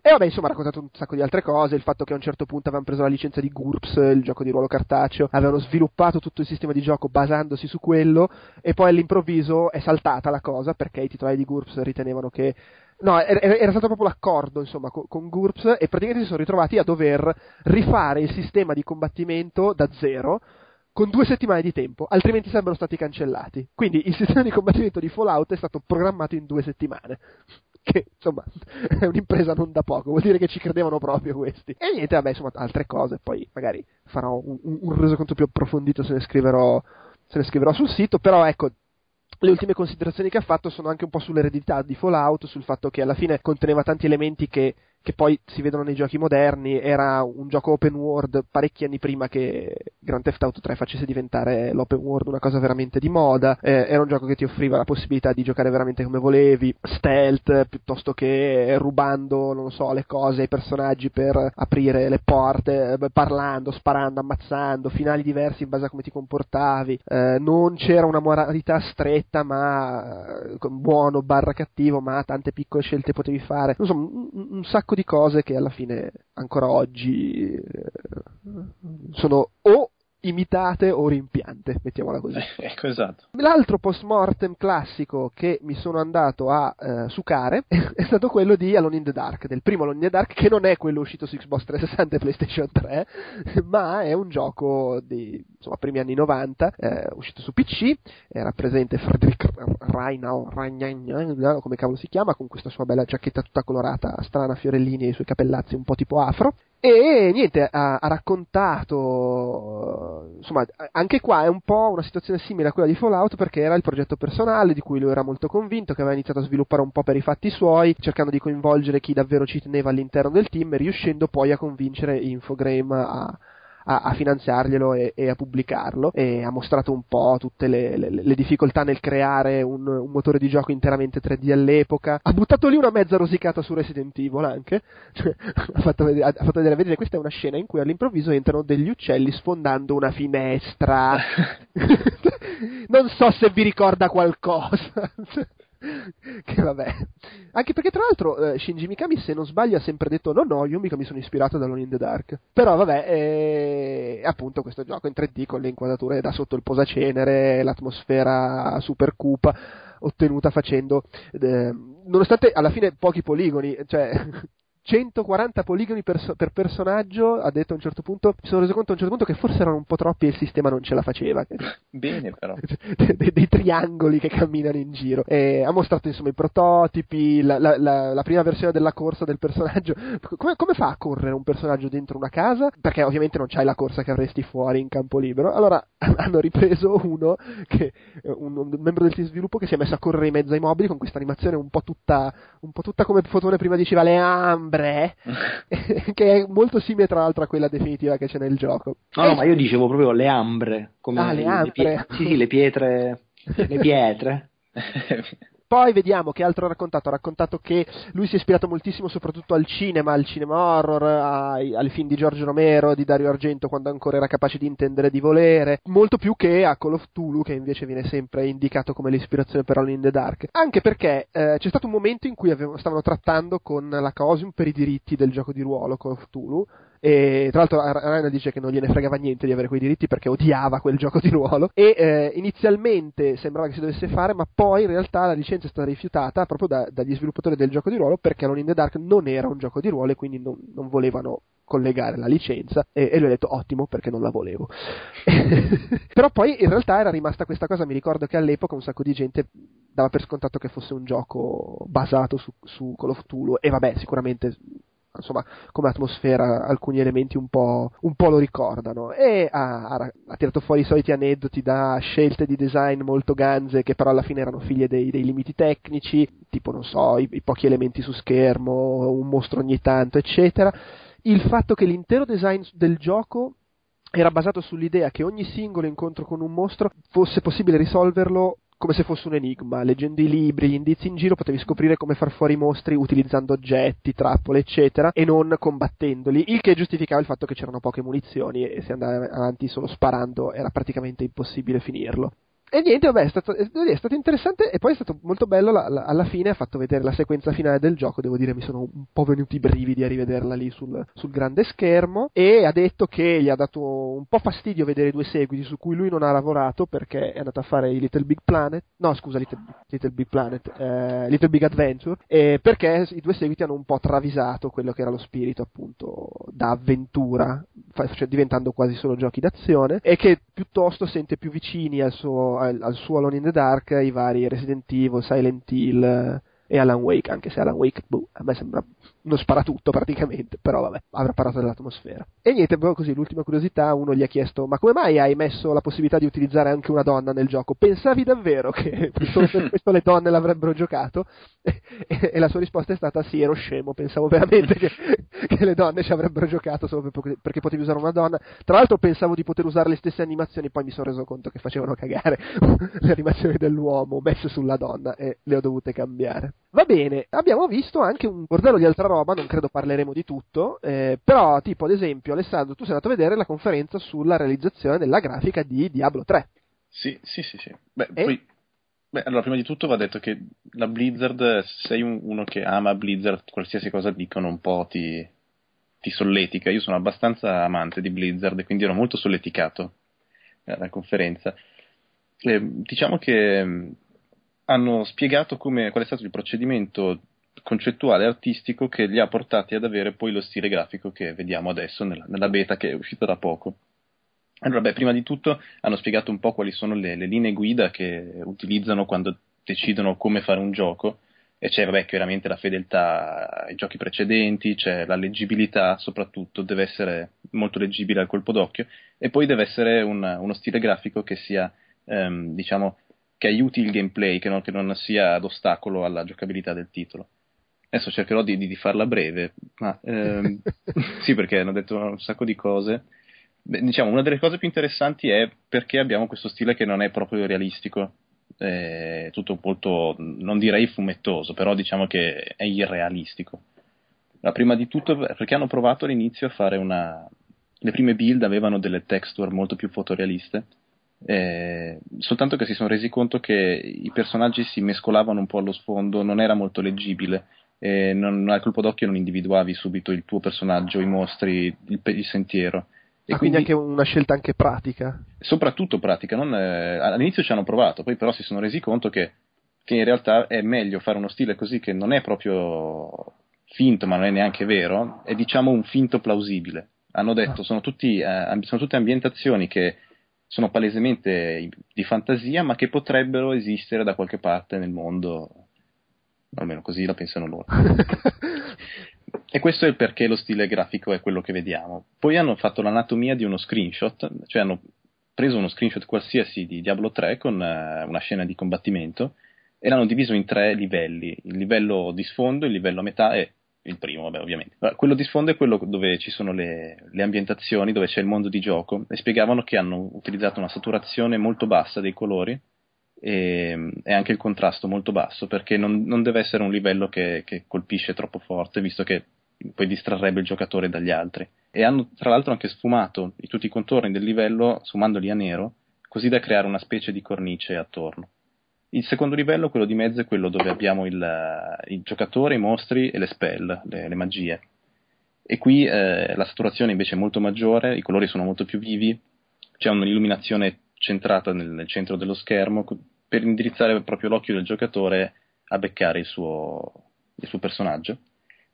E vabbè, insomma, ha raccontato un sacco di altre cose, il fatto che a un certo punto avevano preso la licenza di GURPS, il gioco di ruolo cartaceo, avevano sviluppato tutto il sistema di gioco basandosi su quello, e poi all'improvviso è saltata la cosa perché i titolari di GURPS ritenevano che No, era, era, stato proprio l'accordo, insomma, con, GURPS e praticamente si sono ritrovati a dover rifare il sistema di combattimento da zero con due settimane di tempo, altrimenti sarebbero stati cancellati. Quindi il sistema di combattimento di Fallout è stato programmato in due settimane. Che insomma è un'impresa non da poco, vuol dire che ci credevano proprio questi. E niente, vabbè, insomma, altre cose, poi magari farò un, un resoconto più approfondito se ne scriverò se ne scriverò sul sito, però ecco, le ultime considerazioni che ha fatto sono anche un po' sull'eredità di Fallout, sul fatto che alla fine conteneva tanti elementi che che poi si vedono nei giochi moderni, era un gioco open world parecchi anni prima che Grand Theft Auto 3 facesse diventare l'open world una cosa veramente di moda, eh, era un gioco che ti offriva la possibilità di giocare veramente come volevi, stealth piuttosto che rubando, non so, le cose ai personaggi per aprire le porte, eh, parlando, sparando, ammazzando, finali diversi in base a come ti comportavi, eh, non c'era una moralità stretta ma eh, buono barra cattivo, ma tante piccole scelte potevi fare, so, un, un sacco di cose che alla fine ancora oggi eh, sono o imitate o rimpiante, mettiamola così. ecco, esatto. L'altro post-mortem classico che mi sono andato a eh, sucare è stato quello di Alone in the Dark, del primo Alone in the Dark, che non è quello uscito su Xbox 360 e PlayStation 3, ma è un gioco di insomma, primi anni 90, eh, uscito su PC, era presente Frederick Reinau, come cavolo si chiama, con questa sua bella giacchetta tutta colorata, strana, fiorellini e i suoi capellazzi un po' tipo afro, e niente, ha, ha, raccontato, insomma, anche qua è un po' una situazione simile a quella di Fallout perché era il progetto personale di cui lui era molto convinto, che aveva iniziato a sviluppare un po' per i fatti suoi, cercando di coinvolgere chi davvero ci teneva all'interno del team e riuscendo poi a convincere Infogrames a, a, a finanziarglielo e, e, a pubblicarlo e ha mostrato un po' tutte le, le, le difficoltà nel creare un, un, motore di gioco interamente 3D all'epoca. Ha buttato lì una mezza rosicata su Resident Evil anche. Cioè, ha, fatto vedere, ha fatto vedere, vedete, questa è una scena in cui all'improvviso entrano degli uccelli sfondando una finestra. non so se vi ricorda qualcosa. che vabbè. Anche perché tra l'altro eh, Shinji Mikami se non sbaglio ha sempre detto no no io mica mi sono ispirato da Alone in the Dark. Però vabbè, eh, appunto questo gioco in 3D con le inquadrature da sotto il posacenere, l'atmosfera super cupa ottenuta facendo eh, nonostante alla fine pochi poligoni, cioè 140 poligoni per, per, personaggio, ha detto a un certo punto, mi sono reso conto a un certo punto che forse erano un po' troppi e il sistema non ce la faceva. Bene però. dei, dei, triangoli che camminano in giro. E ha mostrato insomma i prototipi, la, la, la, la prima versione della corsa del personaggio. Come, come, fa a correre un personaggio dentro una casa? Perché ovviamente non c'hai la corsa che avresti fuori in campo libero. Allora hanno ripreso uno, che, un, un membro del team sviluppo che si è messo a correre in mezzo ai mobili con questa animazione un po' tutta, un po' tutta come Fotone prima diceva le ambre 3, che è molto simile tra l'altro a quella definitiva che c'è nel gioco. No, no, ma io dicevo proprio le ambre, come ah, le, ambre. Le pie- sì, sì, le pietre, le pietre. Poi vediamo che altro ha raccontato. Ha raccontato che lui si è ispirato moltissimo soprattutto al cinema, al cinema horror, ai, al film di Giorgio Romero, di Dario Argento quando ancora era capace di intendere di volere, molto più che a Call of Tulu che invece viene sempre indicato come l'ispirazione per All in the Dark. Anche perché eh, c'è stato un momento in cui avevo, stavano trattando con la Cosium per i diritti del gioco di ruolo Call of Tulu E tra l'altro Rainer dice che non gliene fregava niente di avere quei diritti perché odiava quel gioco di ruolo. E eh, inizialmente sembrava che si dovesse fare, ma poi in realtà la licenza è stata rifiutata proprio da, dagli sviluppatori del gioco di ruolo perché Alone in the Dark non era un gioco di ruolo e quindi non, non volevano collegare la licenza. E, e lui ha detto ottimo perché non la volevo. Però poi in realtà era rimasta questa cosa. Mi ricordo che all'epoca un sacco di gente dava per scontato che fosse un gioco basato su, su Call of Cthulhu. E vabbè sicuramente insomma, come atmosfera alcuni elementi un po', un po lo ricordano e ha, ha, tirato fuori i soliti aneddoti da scelte di design molto ganze che però alla fine erano figlie dei, dei limiti tecnici, tipo non so, i, i pochi elementi su schermo, un mostro ogni tanto, eccetera. Il fatto che l'intero design del gioco era basato sull'idea che ogni singolo incontro con un mostro fosse possibile risolverlo come se fosse un enigma, leggendo i libri, gli indizi in giro potevi scoprire come far fuori i mostri utilizzando oggetti, trappole, eccetera, e non combattendoli, il che giustificava il fatto che c'erano poche munizioni e se andavi avanti solo sparando era praticamente impossibile finirlo. E niente, vabbè, è stato, è stato, interessante e poi è stato molto bello. La, la, alla fine ha fatto vedere la sequenza finale del gioco. Devo dire, mi sono un po' venuti i brividi a rivederla lì sul, sul, grande schermo. E ha detto che gli ha dato un po' fastidio vedere i due seguiti su cui lui non ha lavorato perché è andato a fare i Little Big Planet. No, scusa, Little, Little Big Planet, eh, Little Big Adventure. Eh, perché i due seguiti hanno un po' travisato quello che era lo spirito, appunto, da avventura, cioè diventando quasi solo giochi d'azione. E che piuttosto sente più vicini al suo al, al, suo Alone in the Dark i vari Resident Evil, Silent Hill e Alan Wake, anche se Alan Wake boh, a me sembra uno sparatutto praticamente, però vabbè, avrà parlato dell'atmosfera. E niente, proprio così, l'ultima curiosità, uno gli ha chiesto, ma come mai hai messo la possibilità di utilizzare anche una donna nel gioco? Pensavi davvero che solo per questo le donne l'avrebbero giocato? E, e, e, la sua risposta è stata, sì, ero scemo, pensavo veramente che, che le donne ci avrebbero giocato solo per, perché potevi usare una donna. Tra l'altro pensavo di poter usare le stesse animazioni, poi mi sono reso conto che facevano cagare le animazioni dell'uomo messe sulla donna e le ho dovute cambiare. Va bene, abbiamo visto anche un bordello di altra roba, non credo parleremo di tutto, eh, però tipo ad esempio Alessandro tu sei andato a vedere la conferenza sulla realizzazione della grafica di Diablo 3. Sì, sì, sì, sì. Beh, e? poi Beh, allora, prima di tutto va detto che la Blizzard, se sei un, uno che ama Blizzard, qualsiasi cosa dicono un po' ti, ti solletica. Io sono abbastanza amante di Blizzard, quindi ero molto solleticato alla conferenza. Eh, diciamo che hanno spiegato come, qual è stato il procedimento concettuale e artistico che li ha portati ad avere poi lo stile grafico che vediamo adesso nella, nella beta che è uscita da poco. Allora, beh, prima di tutto hanno spiegato un po' quali sono le, le, linee guida che utilizzano quando decidono come fare un gioco e c'è vabbè, chiaramente la fedeltà ai giochi precedenti, c'è la leggibilità soprattutto, deve essere molto leggibile al colpo d'occhio e poi deve essere un, uno stile grafico che sia ehm, diciamo che aiuti il gameplay, che non, che non sia ad ostacolo alla giocabilità del titolo. Adesso cercherò di, di, di farla breve, ma ehm, sì, perché hanno detto un sacco di cose. Beh, diciamo, una delle cose più interessanti è perché abbiamo questo stile che non è proprio realistico, è tutto molto, non direi fumettoso, però diciamo che è irrealistico. Ma prima di tutto perché hanno provato all'inizio a fare una... Le prime build avevano delle texture molto più fotorealiste eh, soltanto che si sono resi conto che i personaggi si mescolavano un po' allo sfondo, non era molto leggibile. Eh, non, al colpo d'occhio non individuavi subito il tuo personaggio, i mostri, il, il sentiero. E ah, quindi, quindi, anche una scelta anche pratica. Soprattutto pratica. Non, eh, all'inizio ci hanno provato, poi però si sono resi conto che, che, in realtà è meglio fare uno stile così che non è proprio finto, ma non è neanche vero, è diciamo un finto plausibile. Hanno detto, ah. sono, tutti, eh, sono tutte ambientazioni che sono palesemente di fantasia, ma che potrebbero esistere da qualche parte nel mondo, almeno così la pensano loro. e questo è il perché lo stile grafico è quello che vediamo. Poi hanno fatto l'anatomia di uno screenshot, cioè hanno preso uno screenshot qualsiasi di Diablo 3 con uh, una scena di combattimento e l'hanno diviso in tre livelli, il livello di sfondo, il livello a metà e il primo, vabbè, ovviamente. Quello di sfondo è quello dove ci sono le, le, ambientazioni, dove c'è il mondo di gioco, e spiegavano che hanno utilizzato una saturazione molto bassa dei colori e, e anche il contrasto molto basso, perché non, non deve essere un livello che, che, colpisce troppo forte, visto che poi distrarrebbe il giocatore dagli altri. E hanno tra l'altro anche sfumato tutti i contorni del livello, sfumandoli a nero, così da creare una specie di cornice attorno. Il secondo livello, quello di mezzo, è quello dove abbiamo il, il giocatore, i mostri e le spell, le, le magie. E qui eh, la saturazione invece è molto maggiore, i colori sono molto più vivi, c'è un'illuminazione centrata nel, nel centro dello schermo per indirizzare proprio l'occhio del giocatore a beccare il suo, il suo personaggio.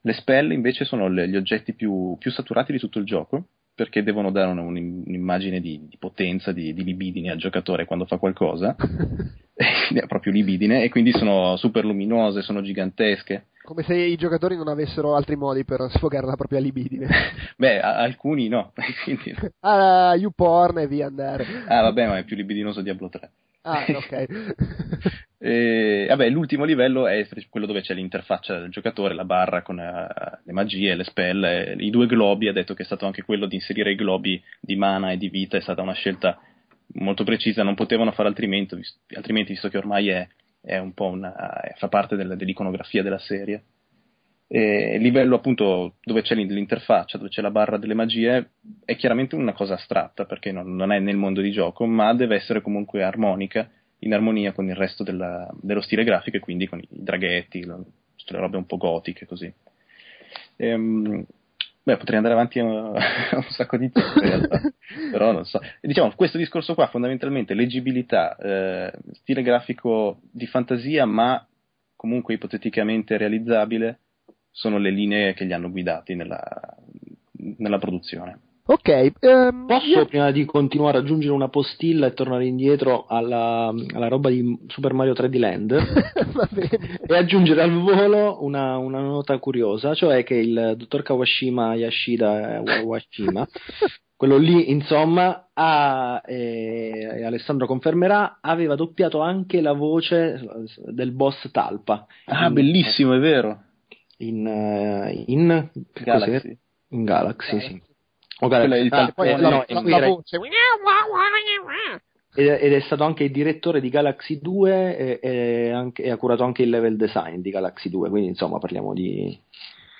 Le spell invece sono le, gli oggetti più, più, saturati di tutto il gioco perché devono dare un, un'immagine di, di potenza, di, di, libidine al giocatore quando fa qualcosa, proprio libidine, e quindi sono super luminose, sono gigantesche. Come se i giocatori non avessero altri modi per sfogare la propria libidine. Beh, a- alcuni no. Quindi... Ah, YouPorn e via andare. Ah, vabbè, ma è più libidinoso Diablo 3. Ah, ok. e, vabbè, l'ultimo livello è quello dove c'è l'interfaccia del giocatore, la barra con uh, le magie, le spell, eh, i due globi. Ha detto che è stato anche quello di inserire i globi di mana e di vita, è stata una scelta molto precisa, non potevano fare altrimenti, altrimenti visto che ormai è, è un po' una, fa parte del, dell'iconografia della serie. E il livello appunto dove c'è l'interfaccia, dove c'è la barra delle magie, è chiaramente una cosa astratta perché non, non è nel mondo di gioco, ma deve essere comunque armonica, in armonia con il resto della, dello stile grafico e quindi con i draghetti, le, le robe un po' gotiche così. Ehm, beh, potrei andare avanti a, a un sacco di tempo in realtà, però non so. Diciamo, questo discorso qua fondamentalmente leggibilità, eh, stile grafico di fantasia, ma comunque ipoteticamente realizzabile sono le linee che li hanno guidati nella, nella produzione. Ok, um, posso io... prima di continuare aggiungere una postilla e tornare indietro alla, alla roba di Super Mario 3D Land e aggiungere al volo una, una, nota curiosa, cioè che il dottor Kawashima Yashida Washima, quello lì insomma, ha, eh, e Alessandro confermerà, aveva doppiato anche la voce del boss Talpa. Ah, in, bellissimo, è vero in, uh, in Galaxy. In Galaxy, sì. O Galaxy. Ah, poi la, no, la, la voce. Ed, ed, è stato anche il direttore di Galaxy 2 e, e, anche, e, ha curato anche il level design di Galaxy 2, quindi insomma parliamo di,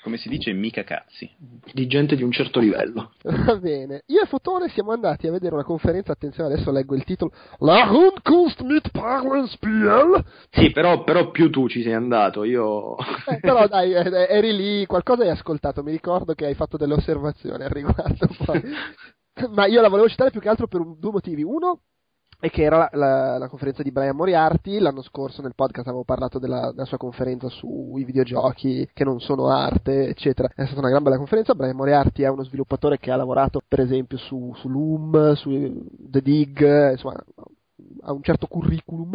come si dice, mica cazzi. Di gente di un certo livello. Va bene. Io e Fotone siamo andati a vedere una conferenza, attenzione adesso leggo il titolo, La Rundkunst mit Parlenspiel. Sì, però, però, più tu ci sei andato, io... Eh, però dai, eh, eh, eri lì, qualcosa hai ascoltato, mi ricordo che hai fatto delle osservazioni al riguardo. Ma io la volevo citare più che altro per due motivi. Uno, e che era la, la, la, conferenza di Brian Moriarty. L'anno scorso nel podcast avevo parlato della, della, sua conferenza sui videogiochi che non sono arte, eccetera. È stata una gran bella conferenza. Brian Moriarty è uno sviluppatore che ha lavorato, per esempio, su, su Loom, su The Dig, insomma, ha un certo curriculum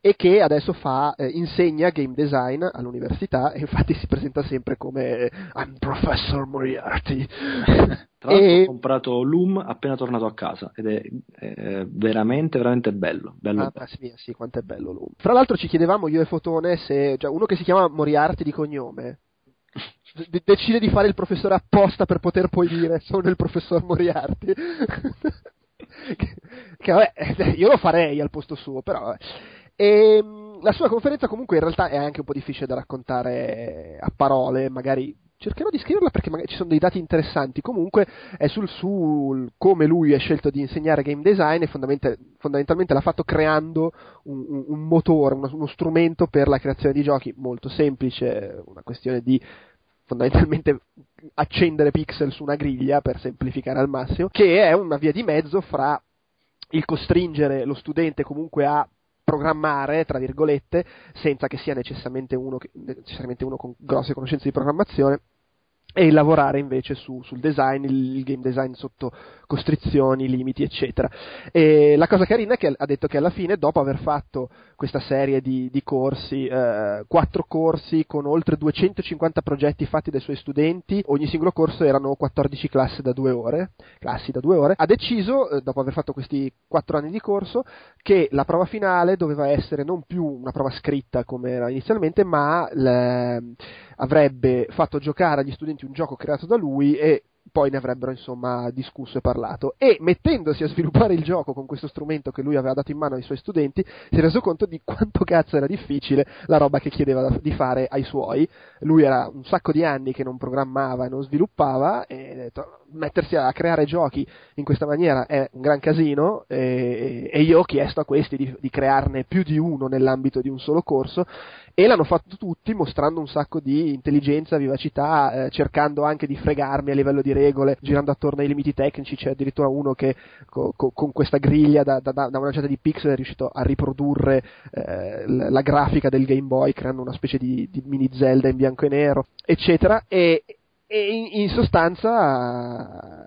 e che adesso fa, eh, insegna game design all'università e infatti si presenta sempre come eh, I'm Professor Moriarty. Tra l'altro e... ho comprato Loom appena tornato a casa ed è, è veramente, veramente bello. bello ah, bello. Sì, sì, quanto è bello Loom. Fra l'altro ci chiedevamo io e Fotone se cioè, uno che si chiama Moriarty di cognome d- decide di fare il professore apposta per poter poi dire sono il professor Moriarty. che, che vabbè, io lo farei al posto suo, però vabbè. E ehm, la sua conferenza comunque in realtà è anche un po' difficile da raccontare a parole, magari cercherò di scriverla perché magari ci sono dei dati interessanti. Comunque è sul, sul come lui ha scelto di insegnare game design e fondamentalmente, fondamentalmente l'ha fatto creando un, un, un motore, uno, uno, strumento per la creazione di giochi molto semplice, una questione di fondamentalmente accendere pixel su una griglia per semplificare al massimo, che è una via di mezzo fra il costringere lo studente comunque a programmare, tra virgolette, senza che sia necessariamente uno, necessariamente uno con grosse conoscenze di programmazione, e lavorare invece su, sul design, il, il, game design sotto costrizioni, limiti, eccetera. E la cosa carina è che ha detto che alla fine, dopo aver fatto questa serie di, di corsi, eh, quattro corsi con oltre 250 progetti fatti dai suoi studenti, ogni singolo corso erano 14 classi da due ore, classi da due ore, ha deciso, eh, dopo aver fatto questi quattro anni di corso, che la prova finale doveva essere non più una prova scritta come era inizialmente, ma le, avrebbe fatto giocare agli studenti un gioco creato da lui e poi ne avrebbero insomma discusso e parlato. E mettendosi a sviluppare il gioco con questo strumento che lui aveva dato in mano ai suoi studenti si è reso conto di quanto cazzo era difficile la roba che chiedeva di fare ai suoi. Lui era un sacco di anni che non programmava e non sviluppava e detto mettersi a creare giochi in questa maniera è un gran casino e, e io ho chiesto a questi di, di, crearne più di uno nell'ambito di un solo corso e l'hanno fatto tutti mostrando un sacco di intelligenza, vivacità, eh, cercando anche di fregarmi a livello di regole, girando attorno ai limiti tecnici, c'è addirittura uno che co, co, con questa griglia da, da, da, una certa di pixel è riuscito a riprodurre eh, la grafica del Game Boy creando una specie di, di mini Zelda in bianco e nero, eccetera, e, e in, in, sostanza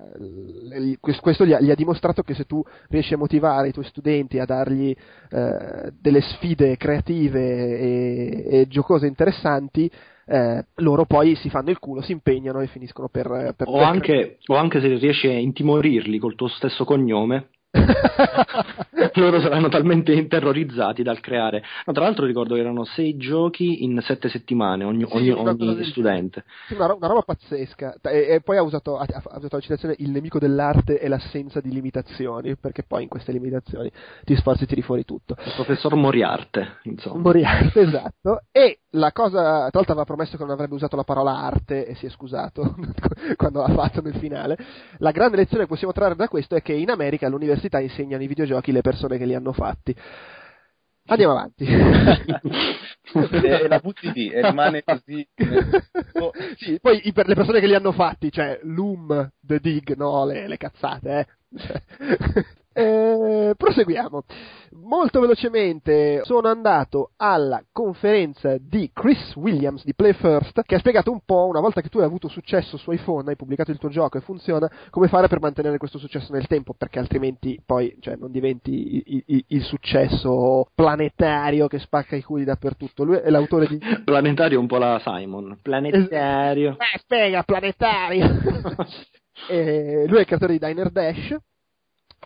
questo gli ha, gli ha, dimostrato che se tu riesci a motivare i tuoi studenti a dargli eh, delle sfide creative e, e giocose interessanti eh, loro poi si fanno il culo, si impegnano e finiscono per... per o, anche, o anche se riesci a intimorirli col tuo stesso cognome loro saranno talmente terrorizzati dal creare. No, tra l'altro ricordo che erano sei giochi in sette settimane ogni, sì, ogni, ogni studente. Sì, una, una, roba pazzesca. E, e poi ha usato, ha, ha usato, la citazione il nemico dell'arte è l'assenza di limitazioni, perché poi in queste limitazioni ti sforzi e tiri fuori tutto. Il professor Moriarte, insomma. Moriarte, esatto. E la cosa, tra l'altro aveva promesso che non avrebbe usato la parola arte e si è scusato quando l'ha fatto nel finale. La grande lezione che possiamo trarre da questo è che in America all'università insegnano i videogiochi le persone che li hanno fatti. Andiamo avanti. e la butti lì e rimane così. sì, poi per le persone che li hanno fatti, cioè Loom, The Dig, no, le, le cazzate, eh. Eh, proseguiamo. Molto velocemente sono andato alla conferenza di Chris Williams di Play First che ha spiegato un po', una volta che tu hai avuto successo su iPhone, hai pubblicato il tuo gioco e funziona, come fare per mantenere questo successo nel tempo, perché altrimenti poi cioè, non diventi il, il, il, successo planetario che spacca i culi dappertutto. Lui è l'autore di... Planetario un po' la Simon. Planetario. Eh, spiega, planetario. lui è il creatore di Diner Dash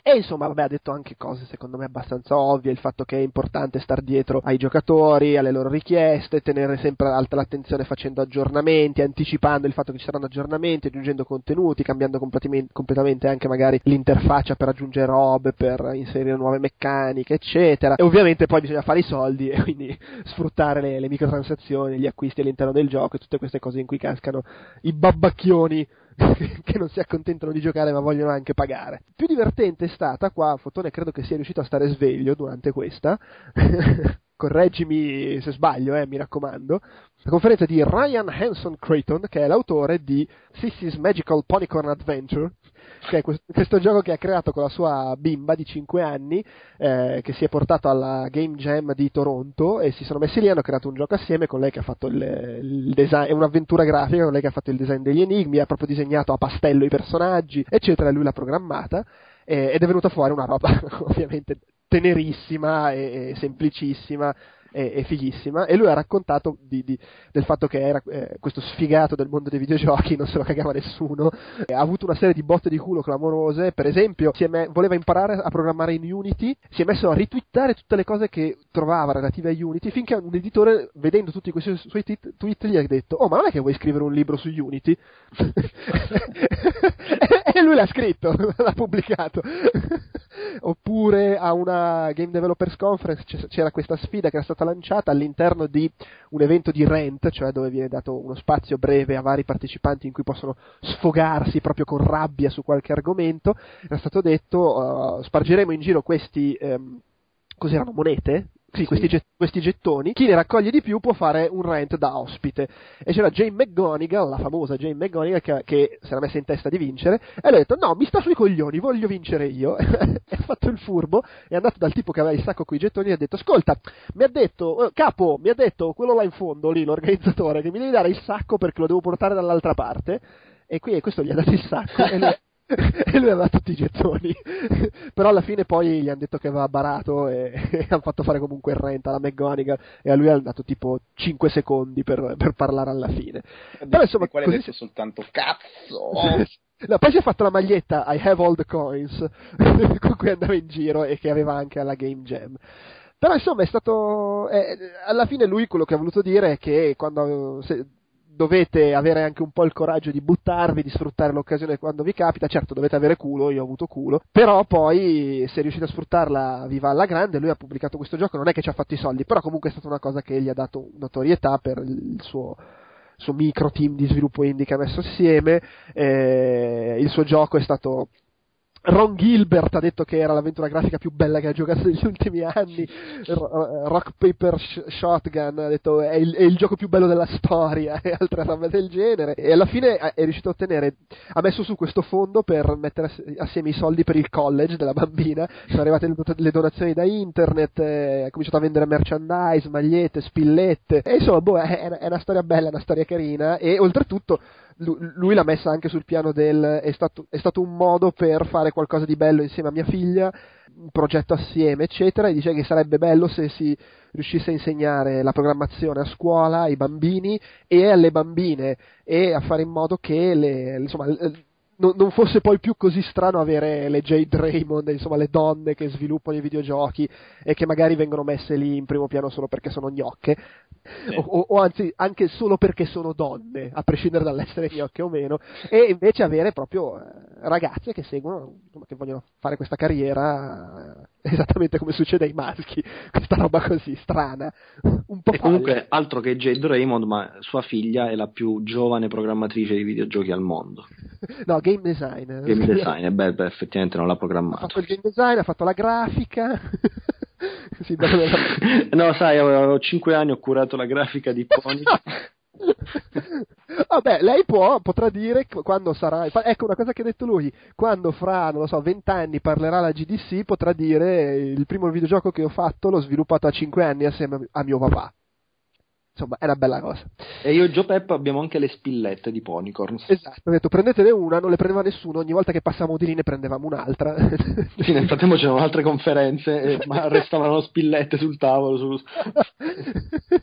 e insomma, vabbè, ha detto anche cose secondo me abbastanza ovvie, il fatto che è importante star dietro ai giocatori, alle loro richieste, tenere sempre alta l'attenzione facendo aggiornamenti, anticipando il fatto che ci saranno aggiornamenti, aggiungendo contenuti, cambiando completamente anche magari l'interfaccia per aggiungere robe, per inserire nuove meccaniche, eccetera. E ovviamente poi bisogna fare i soldi e quindi sfruttare le, le microtransazioni, gli acquisti all'interno del gioco e tutte queste cose in cui cascano i babbacchioni che non si accontentano di giocare ma vogliono anche pagare. Più divertente è stata qua, Fotone credo che sia riuscito a stare sveglio durante questa, correggimi se sbaglio, eh, mi raccomando, la conferenza di Ryan Hanson Creighton, che è l'autore di Sissy's Magical Ponycorn Adventure, che è questo, questo, gioco che ha creato con la sua bimba di 5 anni, eh, che si è portato alla Game Jam di Toronto e si sono messi lì e hanno creato un gioco assieme con lei che ha fatto il, il design, è un'avventura grafica con lei che ha fatto il design degli enigmi, ha proprio disegnato a pastello i personaggi, eccetera, lui l'ha programmata ed è venuta fuori una roba ovviamente tenerissima e, e semplicissima è, è fighissima e lui ha raccontato di, di, del fatto che era eh, questo sfigato del mondo dei videogiochi, non se lo cagava nessuno, ha avuto una serie di botte di culo clamorose, per esempio me- voleva imparare a programmare in Unity, si è messo a ritwittare tutte le cose che trovava relative a Unity finché un editore, vedendo tutti questi suoi tit- tweet, gli ha detto oh ma non è che vuoi scrivere un libro su Unity? e lui l'ha scritto, l'ha pubblicato. Oppure a una Game Developers Conference c'era questa sfida che era stata lanciata all'interno di un evento di rent, cioè dove viene dato uno spazio breve a vari partecipanti in cui possono sfogarsi proprio con rabbia su qualche argomento. Era stato detto uh, spargeremo in giro questi um, cos'erano monete sì, questi, get- questi, gettoni, chi ne raccoglie di più può fare un rent da ospite. E c'era Jane McGonigal, la famosa Jane McGonigal, che, che si era messa in testa di vincere, e le ha detto, no, mi sta sui coglioni, voglio vincere io. e ha fatto il furbo, è andato dal tipo che aveva il sacco con i gettoni e ha detto, ascolta, mi ha detto, eh, capo, mi ha detto, quello là in fondo, lì, l'organizzatore, che mi devi dare il sacco perché lo devo portare dall'altra parte. E qui questo gli ha dato il sacco e lui, e lui aveva tutti i gettoni. Però alla fine poi gli hanno detto che aveva barato e, e hanno fatto fare comunque il rent alla McGonigal e a lui hanno dato tipo 5 secondi per, per parlare alla fine. Però insomma, quale così... detto soltanto cazzo! No, poi si è fatto la maglietta I have all the coins con cui andava in giro e che aveva anche alla Game Jam. Però insomma è stato. Eh, alla fine lui quello che ha voluto dire è che quando. Se, dovete avere anche un po' il coraggio di buttarvi, di sfruttare l'occasione quando vi capita, certo dovete avere culo, io ho avuto culo, però poi se riuscite a sfruttarla viva alla grande, lui ha pubblicato questo gioco, non è che ci ha fatto i soldi, però comunque è stata una cosa che gli ha dato notorietà per il suo suo micro team di sviluppo indie che ha messo assieme. Eh, il suo gioco è stato Ron Gilbert ha detto che era l'avventura grafica più bella che ha giocato negli ultimi anni. Rock Paper Shotgun ha detto è il, è il, gioco più bello della storia e altre robe del genere. E alla fine è riuscito a ottenere, ha messo su questo fondo per mettere assieme i soldi per il college della bambina. Sono arrivate le donazioni da internet, ha cominciato a vendere merchandise, magliette, spillette. E insomma, boh, è, è una storia bella, una storia carina. E oltretutto lui l'ha messa anche sul piano del è stato, è stato un modo per fare qualcosa di bello insieme a mia figlia, un progetto assieme, eccetera, e dice che sarebbe bello se si riuscisse a insegnare la programmazione a scuola ai bambini e alle bambine e a fare in modo che le, insomma, non, non, fosse poi più così strano avere le Jade Raymond, insomma le donne che sviluppano i videogiochi e che magari vengono messe lì in primo piano solo perché sono gnocche, sì. o, o, anzi anche solo perché sono donne, a prescindere dall'essere gnocche o meno, e invece avere proprio eh, ragazze che seguono, insomma, che vogliono fare questa carriera eh, esattamente come succede ai maschi, questa roba così strana, un po' E comunque altro che Jade Raymond, ma sua figlia è la più giovane programmatrice di videogiochi al mondo. no, game design. Game design, beh, beh, effettivamente non l'ha programmato. Ha fatto il game design, ha fatto la grafica. sì, no, sai, avevo 5 anni, ho curato la grafica di Pony. Vabbè, lei può, potrà dire quando sarà. Ecco una cosa che ha detto lui: quando fra, non lo so, 20 anni parlerà la GDC, potrà dire il primo videogioco che ho fatto l'ho sviluppato a 5 anni assieme a mio papà insomma è una bella cosa. E io e Joe Pep abbiamo anche le spillette di Ponycorns. Esatto, ho detto prendetene una, non le prendeva nessuno, ogni volta che passavamo di lì ne prendevamo un'altra. sì, nel frattempo c'erano altre conferenze, eh, ma restavano spillette sul tavolo. Su...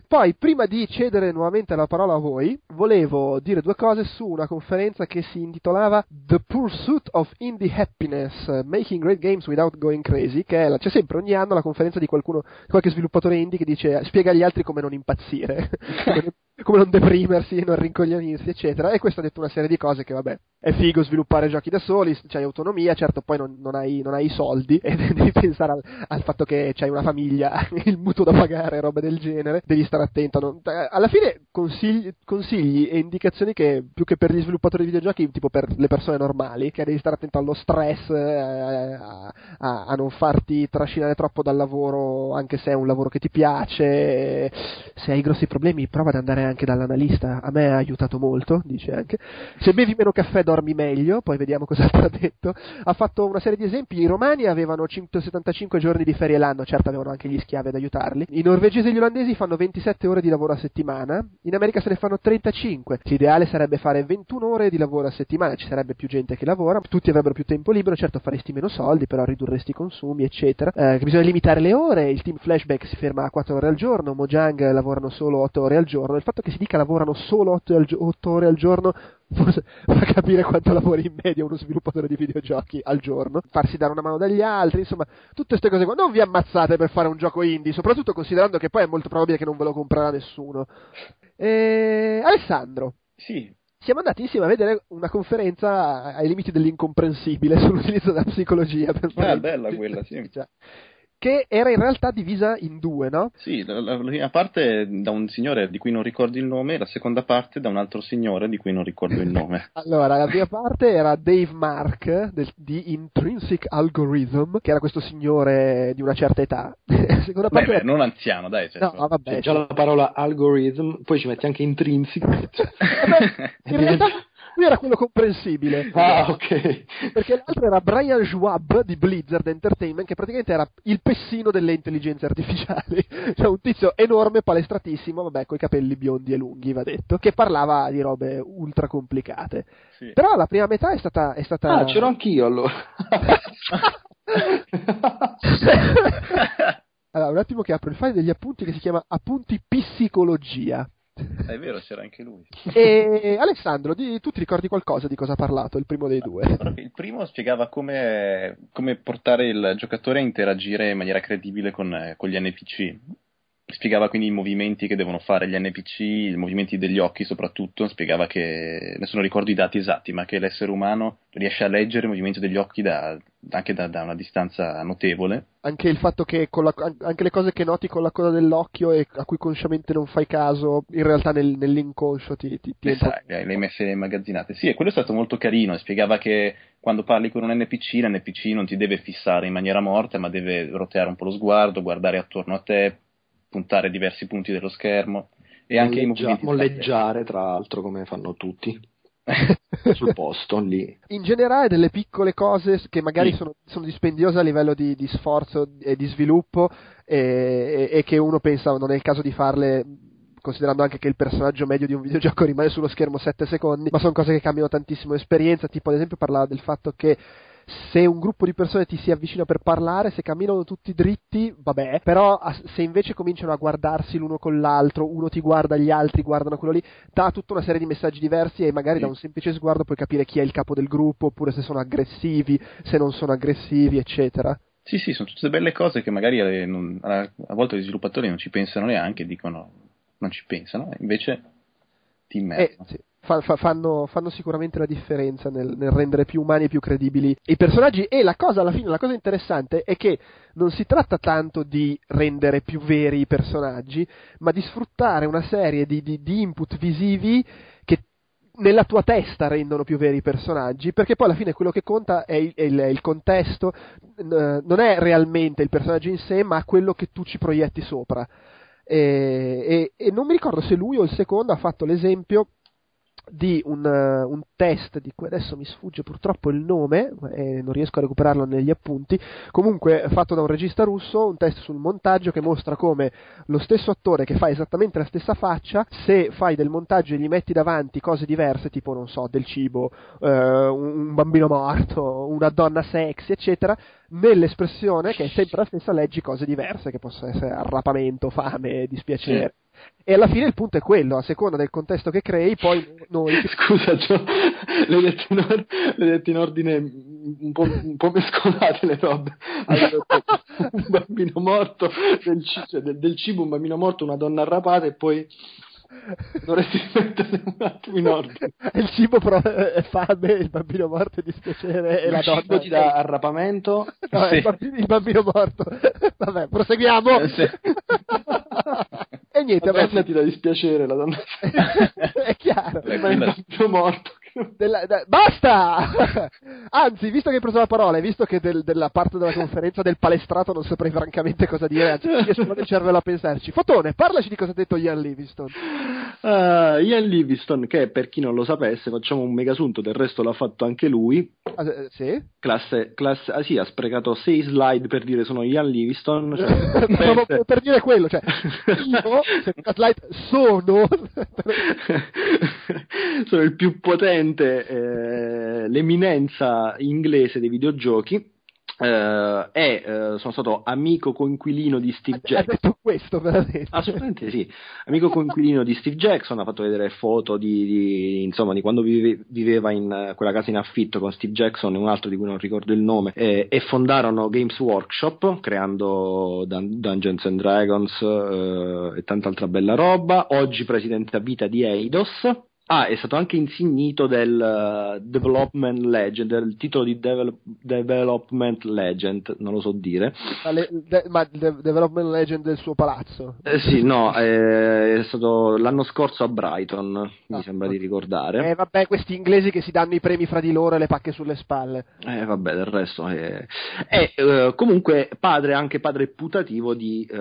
Poi, prima di cedere nuovamente la parola a voi, volevo dire due cose su una conferenza che si intitolava The Pursuit of Indie Happiness, Making Great Games Without Going Crazy, che è la, c'è sempre ogni anno la conferenza di qualcuno, qualche sviluppatore indie che dice spiega agli altri come non impazzire when, it, come non deprimersi, non rincoglionirsi, eccetera. E questo ha detto una serie di cose che, vabbè, è figo sviluppare giochi da soli, c'hai autonomia, certo poi non, non, hai, non hai, i soldi e devi pensare al, al, fatto che c'hai una famiglia, il mutuo da pagare, roba del genere, devi stare attento. Non, alla fine consigli, consigli, e indicazioni che più che per gli sviluppatori di videogiochi, tipo per le persone normali, che devi stare attento allo stress, eh, a, a, a non farti trascinare troppo dal lavoro, anche se è un lavoro che ti piace, se hai grossi problemi prova ad andare anche dall'analista, a me ha aiutato molto, dice anche. Se bevi meno caffè dormi meglio, poi vediamo cosa ha detto. Ha fatto una serie di esempi, i romani avevano 175 giorni di ferie l'anno, certo avevano anche gli schiavi ad aiutarli. I norvegesi e gli olandesi fanno 27 ore di lavoro a settimana, in America se ne fanno 35. L'ideale sarebbe fare 21 ore di lavoro a settimana, ci sarebbe più gente che lavora, tutti avrebbero più tempo libero, certo faresti meno soldi, però ridurresti i consumi, eccetera. Eh, bisogna limitare le ore, il team flashback si ferma a 4 ore al giorno, Mojang lavorano solo 8 ore al giorno, il fatto che si dica lavorano solo 8, al, 8 ore al giorno forse fa capire quanto lavori in media uno sviluppatore di videogiochi al giorno, farsi dare una mano dagli altri, insomma, tutte queste cose qua. Non vi ammazzate per fare un gioco indie, soprattutto considerando che poi è molto probabile che non ve lo comprerà nessuno. E... Alessandro. Sì. Siamo andati insieme a vedere una conferenza ai limiti dell'incomprensibile sull'utilizzo della psicologia. Per fare ah, bella quella, sì che era in realtà divisa in due, no? Sì, la, la, prima parte da un signore di cui non ricordo il nome, la seconda parte da un altro signore di cui non ricordo il nome. allora, la prima parte era Dave Mark del, di Intrinsic Algorithm, che era questo signore di una certa età. la seconda parte beh, era... non anziano, dai. Cioè, no, vabbè. C'è già la parola algorithm, poi ci metti anche intrinsic. vabbè, in realtà lui era quello comprensibile. Ah, ok. Perché l'altro era Brian Schwab di Blizzard Entertainment, che praticamente era il pessino delle intelligenze artificiali. cioè un tizio enorme, palestratissimo, vabbè, coi capelli biondi e lunghi, va detto, che parlava di robe ultra complicate. Sì. Però la prima metà è stata... È stata... Ah, c'ero anch'io allora. allora, un attimo che apro il file degli appunti che si chiama Appunti Psicologia. È vero, c'era anche lui. E Alessandro, di, tu ti ricordi qualcosa di cosa ha parlato il primo dei due? Il primo spiegava come, come portare il giocatore a interagire in maniera credibile con, con gli NPC spiegava quindi i movimenti che devono fare gli NPC, i movimenti degli occhi soprattutto, spiegava che, adesso non ricordo i dati esatti, ma che l'essere umano riesce a leggere il movimento degli occhi da, anche da, da, una distanza notevole. Anche il fatto che la, anche le cose che noti con la coda dell'occhio e a cui consciamente non fai caso, in realtà nel, nell'inconscio ti, ti, ti esatto, le hai messe immagazzinate. Sì, e quello è stato molto carino, spiegava che quando parli con un NPC, l'NPC non ti deve fissare in maniera morta, ma deve roteare un po' lo sguardo, guardare attorno a te, puntare diversi punti dello schermo e anche Molleggia- i movimenti molleggiare tra l'altro come fanno tutti. Sul posto lì. In generale delle piccole cose che magari Sì. sono, sono dispendiose a livello di, di sforzo e di sviluppo e, e- e che uno pensa non è il caso di farle considerando anche che il personaggio medio di un videogioco rimane sullo schermo 7 secondi ma sono cose che cambiano tantissimo l'esperienza tipo ad esempio parlava del fatto che se un gruppo di persone ti si avvicina per parlare, se camminano tutti dritti, vabbè, però se invece cominciano a guardarsi l'uno con l'altro, uno ti guarda, gli altri guardano quello lì, dà tutta una serie di messaggi diversi e magari Sì. da un semplice sguardo puoi capire chi è il capo del gruppo, oppure se sono aggressivi, se non sono aggressivi, eccetera. Sì, sì, sono tutte belle cose che magari eh, non- a, volte gli sviluppatori non ci pensano neanche, dicono non ci pensano, invece ti Eh, immergono. sì, fa- fa- fanno, fanno sicuramente la differenza nel, nel rendere più umani e più credibili i personaggi. E la cosa, alla fine, la cosa interessante è che non si tratta tanto di rendere più veri i personaggi, ma di sfruttare una serie di, di- di input visivi che nella tua testa rendono più veri i personaggi, perché poi alla fine quello che conta è il, è il- è il contesto, n- non è realmente il personaggio in sé, ma quello che tu ci proietti sopra. E, e- e non mi ricordo se lui o il secondo ha fatto l'esempio di un, eh, un test di cui adesso mi sfugge purtroppo il nome e non riesco a recuperarlo negli appunti comunque fatto da un regista russo un test sul montaggio che mostra come lo stesso attore che fa esattamente la stessa faccia se fai del montaggio e gli metti davanti cose diverse tipo non so del cibo eh, un bambino morto una donna sexy eccetera nell'espressione che è sempre la stessa leggi cose diverse che possono essere arrapamento fame dispiacere e alla fine il punto è quello, a seconda del contesto che crei, poi noi Scusa, Gio, le hai detto in, or- le hai detto in ordine un po', un po' mescolate le robe. Un bambino morto, del, ci- cioè, del- del cibo, un bambino morto, una donna arrapata e poi dovresti mettere un attimo in ordine. il cibo però è fame, il bambino morto è dispiacere e la Il donna cibo ti dà arrapamento. No, Sì. il, bambino, il bambino morto. Vabbè, proseguiamo. Eh, sì. E niente, vabbè, donna ti dà dispiacere, la donna è chiaro. Bambino morto. Della- da- basta! Anzi, visto che hai preso la parola e visto che del- della parte della conferenza del palestrato non saprei francamente cosa dire, anzi, mi esplode il cervello a pensarci. Fotone, parlaci di cosa ha detto Ian Livingston. Ah, Ian Livingston, che per chi non lo sapesse, facciamo un megasunto, del resto l'ha fatto anche lui. Ah, eh, sì? Classe, classe, ah sì, ha sprecato 6 slide per dire sono Ian Livingston. cioè, Stavo per, per dire quello, cioè, io, slide sono, sono il più potente, eh, l'eminenza inglese dei videogiochi. eh, e eh, sono stato amico coinquilino di Steve ha Jackson. detto questo veramente. Assolutamente sì, amico coinquilino di Steve Jackson, ha fatto vedere foto di, di- insomma, di quando vive- viveva in eh, quella casa in affitto con Steve Jackson e un altro di cui non ricordo il nome eh, e fondarono Games Workshop creando Dun- Dungeons and Dragons eh, e tanta altra bella roba, oggi presidente a vita di Eidos. Ah, è stato anche insignito del eh, Development Legend, del titolo di devel- Development Legend, non lo so dire. Ma, le- de- ma de- development legend del suo palazzo. Eh, sì, no, eh, è stato l'anno scorso a Brighton, mi Ah, sembra ok. di ricordare. Eh vabbè, questi inglesi che si danno i premi fra di loro e le pacche sulle spalle. Eh, vabbè, del resto è... è, eh, comunque padre, anche padre putativo di eh,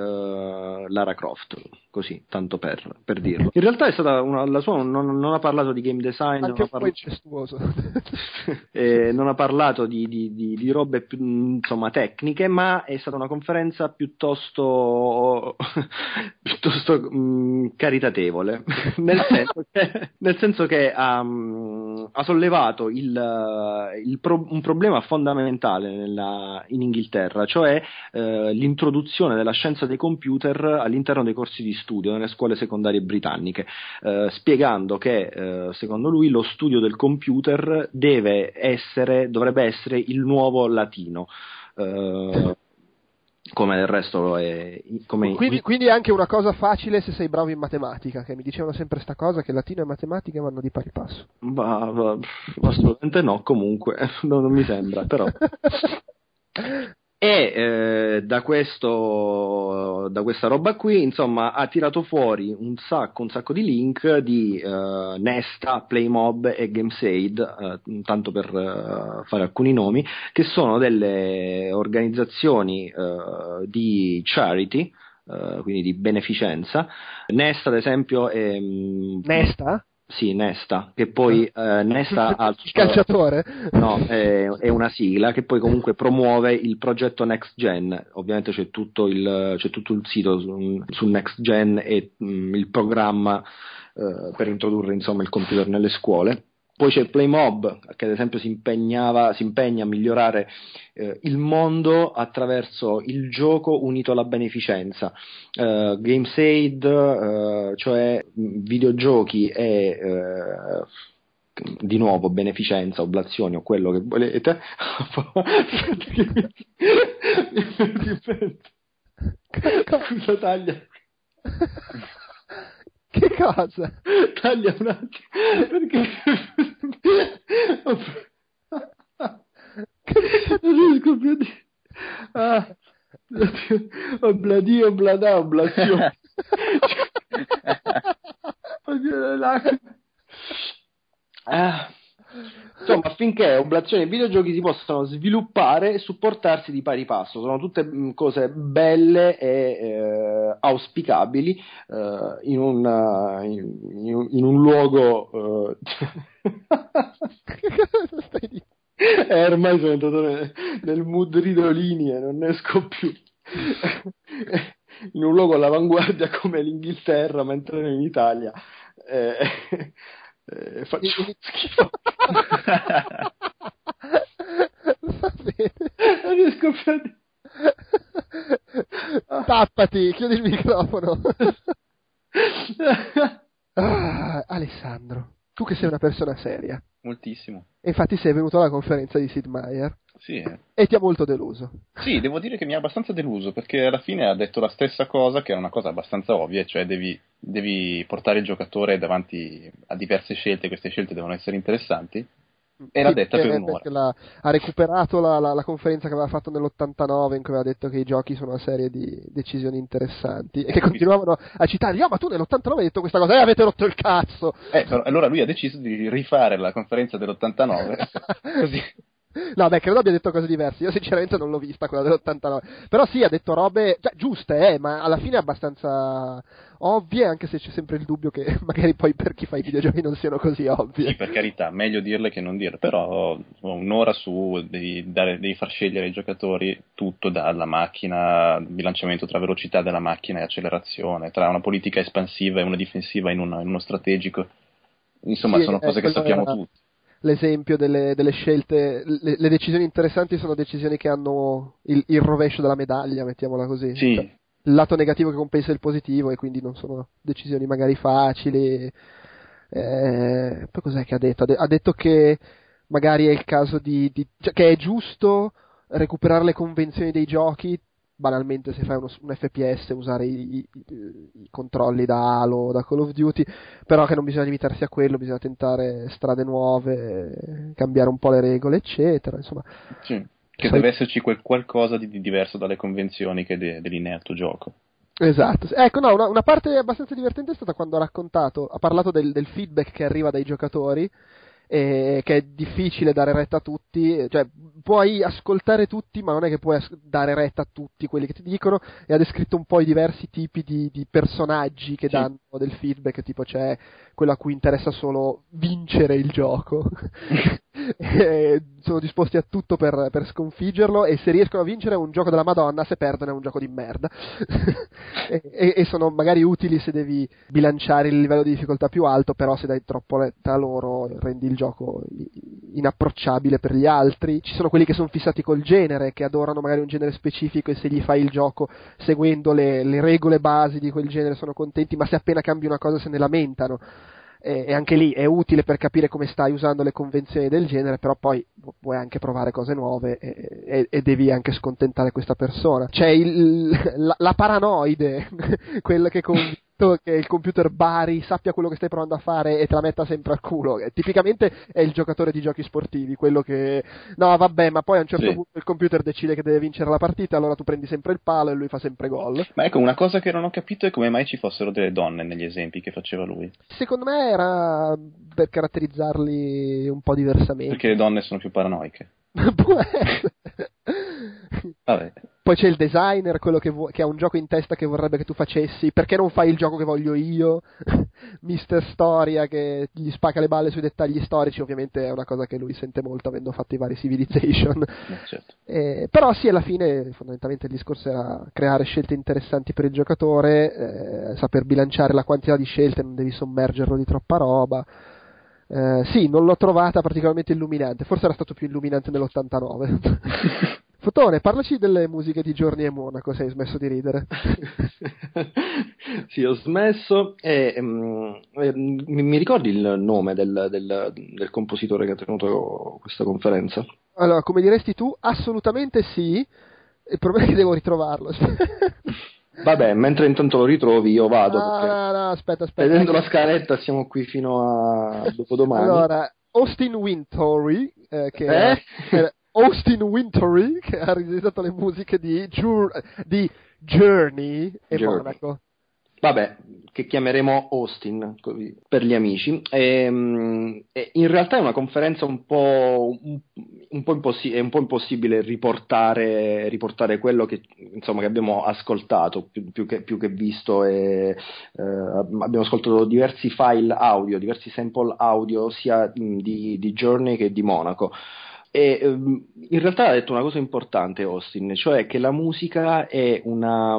Lara Croft, così, tanto per, per dirlo. In realtà è stata una, la sua, non, non ha parlato di game design, non ha, un po' parla- incestuoso. eh, non ha parlato di, di- di- di robe più, insomma, tecniche, ma è stata una conferenza piuttosto, piuttosto mh, caritatevole, nel senso che, nel senso che ha, mh, ha sollevato il, il pro- un problema fondamentale nella- in Inghilterra, cioè eh, l'introduzione della scienza dei computer all'interno dei corsi di studio nelle scuole secondarie britanniche, eh, spiegando che eh, secondo lui lo studio del computer deve essere, dovrebbe essere il nuovo latino. Eh, come del resto è come quindi, quindi, è anche una cosa facile se sei bravo in matematica che mi dicevano sempre sta cosa che latino e matematica vanno di pari passo bah, bah, assolutamente no comunque non, non mi sembra però e eh, da, questo, da questa roba qui, insomma, ha tirato fuori un sacco, un sacco di link di eh, Nesta, Playmob e Gamesaid, eh, tanto per eh, fare alcuni nomi, che sono delle organizzazioni eh, di charity, eh, quindi di beneficenza. Nesta, ad esempio, è. Mm, Nesta? Sì, Nesta, che poi eh, Nesta ha il calciatore? No, è, è, una sigla che poi comunque promuove il progetto Next Gen. Ovviamente c'è tutto il, c'è tutto il sito su, su Next Gen e mh, mm, il programma eh, per introdurre insomma il computer nelle scuole. Poi c'è Playmob, che ad esempio si, si impegna a migliorare eh, il mondo attraverso il gioco unito alla beneficenza. Uh, Gamesaid, uh, cioè videogiochi e uh, di nuovo beneficenza, oblazioni o quello che volete. Cosa taglia? Che cosa? Taglia un attimo. Perché... non riesco più a dire. Ah. Obladio, oblada, oblazione. ah. Insomma, affinché oblazioni e videogiochi si possano sviluppare e supportarsi di pari passo. Sono tutte mm, cose belle e eh, auspicabili eh, in, un, in, in, un, luogo. Eh... eh, ormai sono entrato nel, nel mood ridolini e non ne esco più. in un luogo all'avanguardia come l'Inghilterra, mentre noi in Italia. Eh, eh, faccio schifo. Va bene. Non riesco più a Tappati, chiudi il microfono. ah, Alessandro, tu che sei una persona seria. Moltissimo. E infatti sei venuto alla conferenza di Sid Meier. Sì. Eh. E ti ha molto deluso. Sì, devo dire che mi ha abbastanza deluso perché alla fine ha detto la stessa cosa, che è una cosa abbastanza ovvia, cioè devi, devi portare il giocatore davanti a diverse scelte, queste scelte devono essere interessanti e l'ha detta per un'ora. La, ha recuperato la, la, la, conferenza che aveva fatto nell'89 in cui aveva detto che i giochi sono una serie di decisioni interessanti e che continuavano a citare, oh ma tu nell'89 hai detto questa cosa, eh avete rotto il cazzo! Eh, allora lui ha deciso di rifare la conferenza dell'89 così No, beh, credo abbia detto cose diverse. Io sinceramente non l'ho vista quella dell'89. Però sì, ha detto robe cioè, giuste, eh, ma alla fine abbastanza ovvie, anche se c'è sempre il dubbio che magari poi per chi fa i videogiochi non siano così ovvie. Sì, per carità, meglio dirle che non dirle, però un'ora su devi, dare, devi far scegliere ai giocatori tutto dalla macchina, bilanciamento tra velocità della macchina e accelerazione, tra una politica espansiva e una difensiva in, una, in uno strategico. Insomma, sì, sono cose che sappiamo era... tutti l'esempio delle, delle scelte, le, le, decisioni interessanti sono decisioni che hanno il, il rovescio della medaglia, mettiamola così. Sì. Cioè, il lato negativo che compensa il positivo e quindi non sono decisioni magari facili. Eh, poi cos'è che ha detto? Ha detto che magari è il caso di, di cioè, che è giusto recuperare le convenzioni dei giochi banalmente se fai uno, un FPS usare i, i, i, controlli da Halo, da Call of Duty, però che non bisogna limitarsi a quello, bisogna tentare strade nuove, cambiare un po' le regole, eccetera. Insomma, sì, che sai... deve esserci quel qualcosa di, di, diverso dalle convenzioni che de, delinea il tuo gioco. Esatto, ecco, no, una, una, parte abbastanza divertente è stata quando ha raccontato, ha parlato del, del feedback che arriva dai giocatori eh, che è difficile dare retta a tutti, cioè puoi ascoltare tutti ma non è che puoi as- dare retta a tutti quelli che ti dicono e ha descritto un po' i diversi tipi di, di personaggi che sì. danno del feedback, tipo c'è quello a cui interessa solo vincere il gioco. sono disposti a tutto per, per, sconfiggerlo e se riescono a vincere è un gioco della Madonna, se perdono è un gioco di merda. e, e, e, sono magari utili se devi bilanciare il livello di difficoltà più alto, però se dai troppo retta a loro rendi il gioco inapprocciabile per gli altri. Ci sono quelli che sono fissati col genere, che adorano magari un genere specifico e se gli fai il gioco seguendo le, le regole basi di quel genere sono contenti, ma se appena cambi una cosa se ne lamentano e, e, anche lì è utile per capire come stai usando le convenzioni del genere, però poi vuoi anche provare cose nuove e, e, e devi anche scontentare questa persona. C'è il, la, la paranoide, quella che convince che il computer Bari sappia quello che stai provando a fare e te la metta sempre al culo. Tipicamente è il giocatore di giochi sportivi, quello che no, vabbè, ma poi a un certo sì. punto il computer decide che deve vincere la partita, allora tu prendi sempre il palo e lui fa sempre gol. Ma ecco, una cosa che non ho capito è come mai ci fossero delle donne negli esempi che faceva lui. Secondo me era per caratterizzarli un po' diversamente. Perché le donne sono più paranoiche. Può essere. Vabbè. Poi c'è il designer, quello che, vu- che, ha un gioco in testa che vorrebbe che tu facessi. Perché non fai il gioco che voglio io? Mister Storia che gli spacca le balle sui dettagli storici. Ovviamente è una cosa che lui sente molto avendo fatto i vari Civilization. Eh, certo. eh, però sì, alla fine fondamentalmente il discorso era creare scelte interessanti per il giocatore, eh, saper bilanciare la quantità di scelte, non devi sommergerlo di troppa roba. Eh, sì, non l'ho trovata particolarmente illuminante, forse era stato più illuminante nell'89. Fotone, parlaci delle musiche di Giorni e Monaco, se hai smesso di ridere. sì, ho smesso e um, mi, mi, ricordi il nome del, del, del, compositore che ha tenuto questa conferenza? Allora, come diresti tu, assolutamente sì, il problema è che devo ritrovarlo. Vabbè, mentre intanto lo ritrovi io vado. No, no, no, aspetta, aspetta. Vedendo la scaletta siamo qui fino a dopodomani. Allora, Austin Wintory, eh, che eh? Era, Austin Wintory che ha realizzato le musiche di, Jur- di Journey e Journey. Monaco. Vabbè, che chiameremo Austin per gli amici. Ehm, e in realtà è una conferenza un po', un, un po impossi- è un po' impossibile riportare, riportare quello che, insomma, che, abbiamo ascoltato più, più, che, più che, visto. E, eh, abbiamo ascoltato diversi file audio, diversi sample audio sia di, di Journey che di Monaco. E ehm, in realtà ha detto una cosa importante Austin, cioè che la musica è una,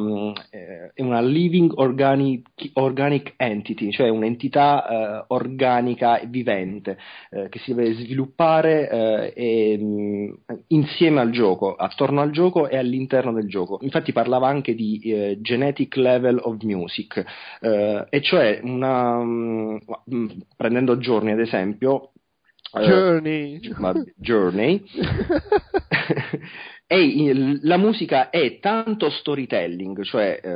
eh, è una living organic, organic, entity, cioè un'entità eh, organica e vivente eh, che si deve sviluppare e, mh, mm, insieme al gioco, attorno al gioco e all'interno del gioco. Infatti parlava anche di genetic level of music, e cioè una, mm, prendendo giorni ad esempio, Journey. Uh, journey. E la musica è tanto storytelling, cioè eh,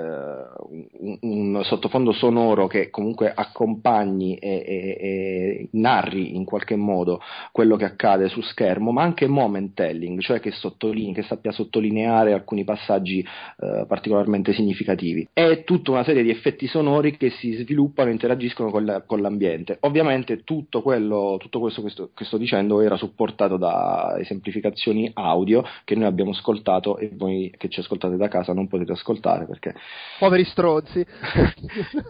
un, un, sottofondo sonoro che comunque accompagni e, e, e, narri in qualche modo quello che accade su schermo, ma anche moment telling, cioè che, che sappia sottolineare alcuni passaggi eh, particolarmente significativi. È tutta una serie di effetti sonori che si sviluppano e interagiscono con, la, con l'ambiente. Ovviamente tutto, quello, tutto questo che sto, che sto dicendo era supportato da esemplificazioni audio che noi abbiamo abbiamo ascoltato e voi che ci ascoltate da casa non potete ascoltare perché... Poveri stronzi!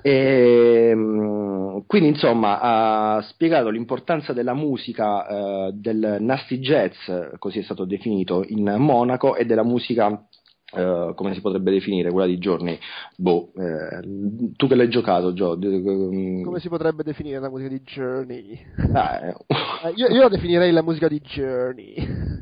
e, ehm, quindi insomma ha spiegato l'importanza della musica eh, del nasty jazz, così è stato definito, in Monaco e della musica Uh, come si potrebbe definire quella di giorni? Boh, eh, tu che l'hai giocato, Joe? Mm. Come si potrebbe definire la musica di Journey? Ah, eh. eh. io, io, la definirei la musica di Journey.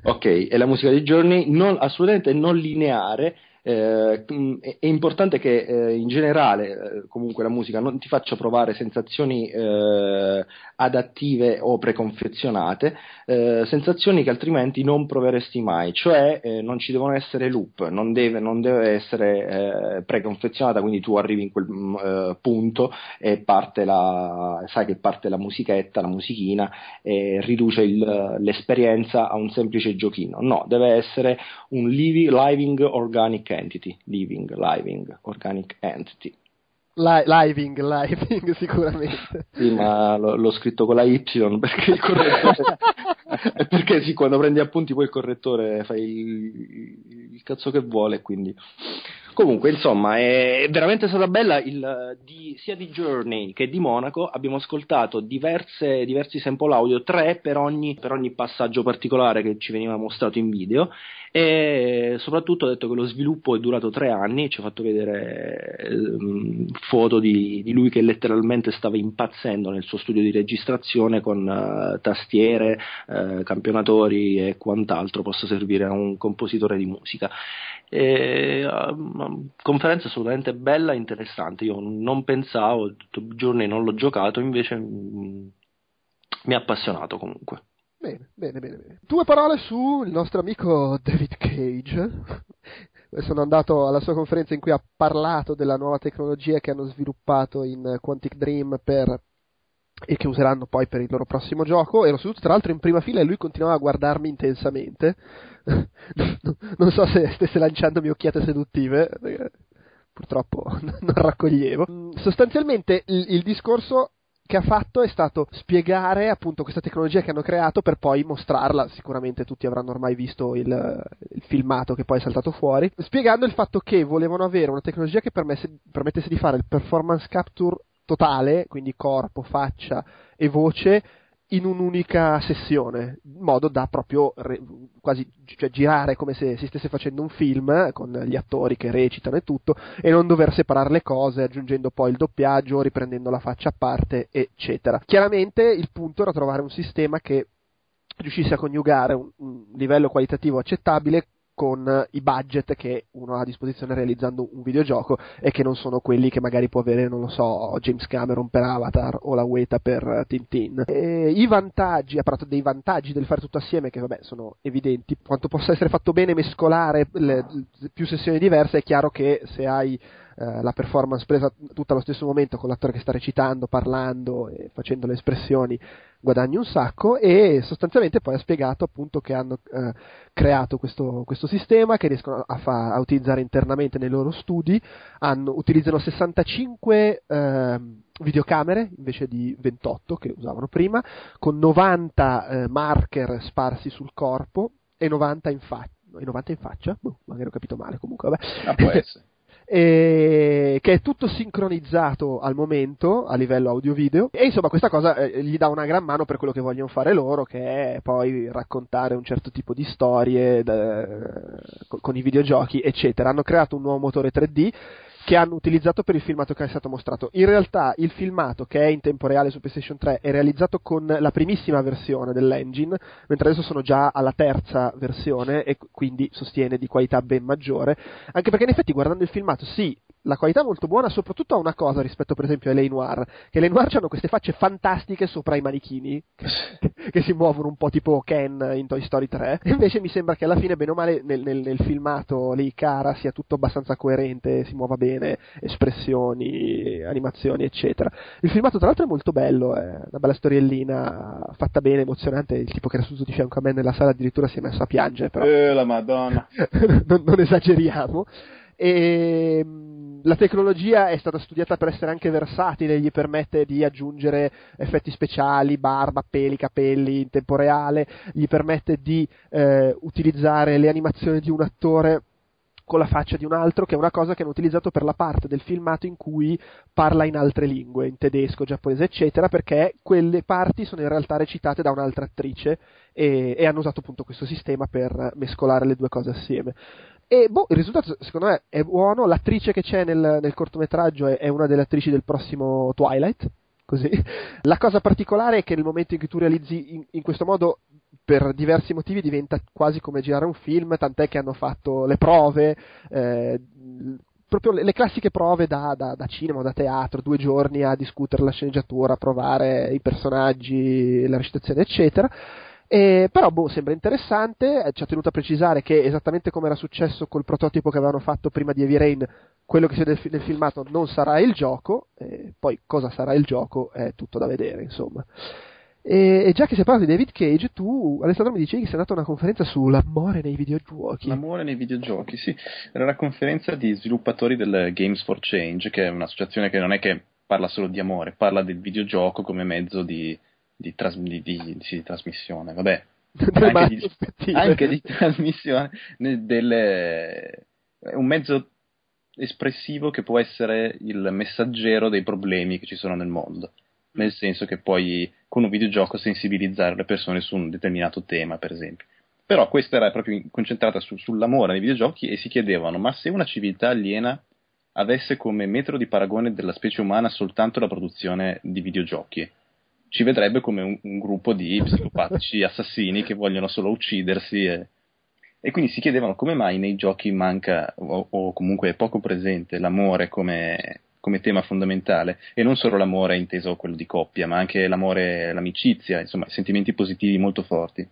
Ok, è la musica di Journey non, assolutamente non lineare, eh, è importante che eh, in generale eh, comunque la musica non ti faccia provare sensazioni eh, adattive o preconfezionate, eh, sensazioni che altrimenti non proveresti mai, cioè eh, non ci devono essere loop, non deve, non deve essere preconfezionata, quindi tu arrivi in quel mm, punto e parte la, sai che parte la musichetta, la musichina e riduce il, l'esperienza a un semplice giochino, no, deve essere un living, living organic entity, living, living, organic entity. Li- living, living sicuramente. Sì, ma l- l'ho scritto con la Y perché il correttore perché sì, quando prendi appunti poi il correttore fai il, il cazzo che vuole, quindi Comunque, insomma, è veramente stata bella il, di, sia di Journey che di Monaco. Abbiamo ascoltato diverse, diversi sample audio, tre per ogni, per ogni passaggio particolare che ci veniva mostrato in video e soprattutto ha detto che lo sviluppo è durato tre anni, ci ha fatto vedere eh, foto di, di, lui che letteralmente stava impazzendo nel suo studio di registrazione con uh, tastiere, uh, campionatori e quant'altro possa servire a un compositore di musica. E, uh, conferenza assolutamente bella e interessante. Io non pensavo, giorni non l'ho giocato, invece mm, mi ha appassionato comunque. Bene, bene, bene, bene. Due parole sul nostro amico David Cage. Sono andato alla sua conferenza in cui ha parlato della nuova tecnologia che hanno sviluppato in Quantic Dream per e che useranno poi per il loro prossimo gioco. Ero seduto tra l'altro in prima fila e lui continuava a guardarmi intensamente. non so se stesse lanciandomi occhiate seduttive, purtroppo non raccoglievo. Sostanzialmente il, il discorso che ha fatto è stato spiegare appunto questa tecnologia che hanno creato per poi mostrarla, sicuramente tutti avranno ormai visto il, il filmato che poi è saltato fuori, spiegando il fatto che volevano avere una tecnologia che permettesse di fare il performance capture totale, quindi corpo, faccia e voce, in un'unica sessione, in modo da proprio re, quasi cioè, girare come se si stesse facendo un film con gli attori che recitano e tutto e non dover separare le cose aggiungendo poi il doppiaggio, riprendendo la faccia a parte, eccetera. Chiaramente il punto era trovare un sistema che riuscisse a coniugare un, un livello qualitativo accettabile con i budget che uno ha a disposizione realizzando un videogioco e che non sono quelli che magari può avere, non lo so, James Cameron per Avatar o la Weta per Tintin. E I vantaggi, ha parlato dei vantaggi del fare tutto assieme, che vabbè sono evidenti, quanto possa essere fatto bene mescolare le più sessioni diverse, è chiaro che se hai eh, la performance presa tutta allo stesso momento con l'attore che sta recitando, parlando e facendo le espressioni guadagni un sacco e sostanzialmente poi ha spiegato appunto che hanno eh, creato questo, questo, sistema che riescono a, fa, a, utilizzare internamente nei loro studi, hanno, utilizzano 65 eh, videocamere invece di 28 che usavano prima, con 90 eh, marker sparsi sul corpo e 90 in faccia. 90 in faccia? Boh, magari ho capito male comunque, vabbè. Ah, eh, che è tutto sincronizzato al momento a livello audio-video. E insomma questa cosa eh, gli dà una gran mano per quello che vogliono fare loro che è poi raccontare un certo tipo di storie da, con, con i videogiochi eccetera. Hanno creato un nuovo motore 3D che hanno utilizzato per il filmato che è stato mostrato. In realtà il filmato che è in tempo reale su PlayStation 3 è realizzato con la primissima versione dell'engine, mentre adesso sono già alla terza versione e quindi sostiene di qualità ben maggiore, anche perché in effetti guardando il filmato sì, la qualità è molto buona, soprattutto a una cosa rispetto per esempio a Lei Noir, che Lei Noir hanno queste facce fantastiche sopra i manichini, che, che, si muovono un po' tipo Ken in Toy Story 3, e invece mi sembra che alla fine, bene o male, nel, nel, nel filmato Lei Cara sia tutto abbastanza coerente, si muova bene, espressioni, animazioni, eccetera. Il filmato tra l'altro è molto bello, è una bella storiellina fatta bene, emozionante, il tipo che era seduto di fianco a me nella sala addirittura si è messo a piangere, però... Eh, la madonna! non, non esageriamo. E la tecnologia è stata studiata per essere anche versatile, gli permette di aggiungere effetti speciali, barba, peli, capelli in tempo reale, gli permette di eh, utilizzare le animazioni di un attore con la faccia di un altro, che è una cosa che hanno utilizzato per la parte del filmato in cui parla in altre lingue, in tedesco, giapponese, eccetera, perché quelle parti sono in realtà recitate da un'altra attrice e, e hanno usato appunto questo sistema per mescolare le due cose assieme. E boh, il risultato secondo me è buono. L'attrice che c'è nel, nel cortometraggio è, è, una delle attrici del prossimo Twilight. Così. La cosa particolare è che nel momento in cui tu realizzi in, in questo modo, per diversi motivi, diventa quasi come girare un film, tant'è che hanno fatto le prove. Eh, proprio le, le, classiche prove da, da, da, cinema o da teatro, due giorni a discutere la sceneggiatura, a provare i personaggi, la recitazione, eccetera. E, però boh, sembra interessante, ci ha tenuto a precisare che esattamente come era successo col prototipo che avevano fatto prima di Heavy Rain, quello che si vede nel filmato non sarà il gioco, poi cosa sarà il gioco è tutto da vedere, insomma. E, e, già che si parla di David Cage, tu, Alessandro, mi dicevi che sei andato a una conferenza sull'amore nei videogiochi. L'amore nei videogiochi, sì. Era la conferenza di sviluppatori del Games for Change, che è un'associazione che non è che parla solo di amore, parla del videogioco come mezzo di di, tras- di, di, sì, di trasmissione, vabbè, anche di, anche di, trasmissione, delle, un mezzo espressivo che può essere il messaggero dei problemi che ci sono nel mondo, nel senso che puoi con un videogioco sensibilizzare le persone su un determinato tema, per esempio. Però questa era proprio concentrata su, sull'amore nei videogiochi e si chiedevano, ma se una civiltà aliena avesse come metro di paragone della specie umana soltanto la produzione di videogiochi, ci vedrebbe come un, un gruppo di psicopatici assassini che vogliono solo uccidersi e, e, quindi si chiedevano come mai nei giochi manca o, o comunque è poco presente l'amore come, come, tema fondamentale e non solo l'amore inteso quello di coppia ma anche l'amore, l'amicizia, insomma sentimenti positivi molto forti.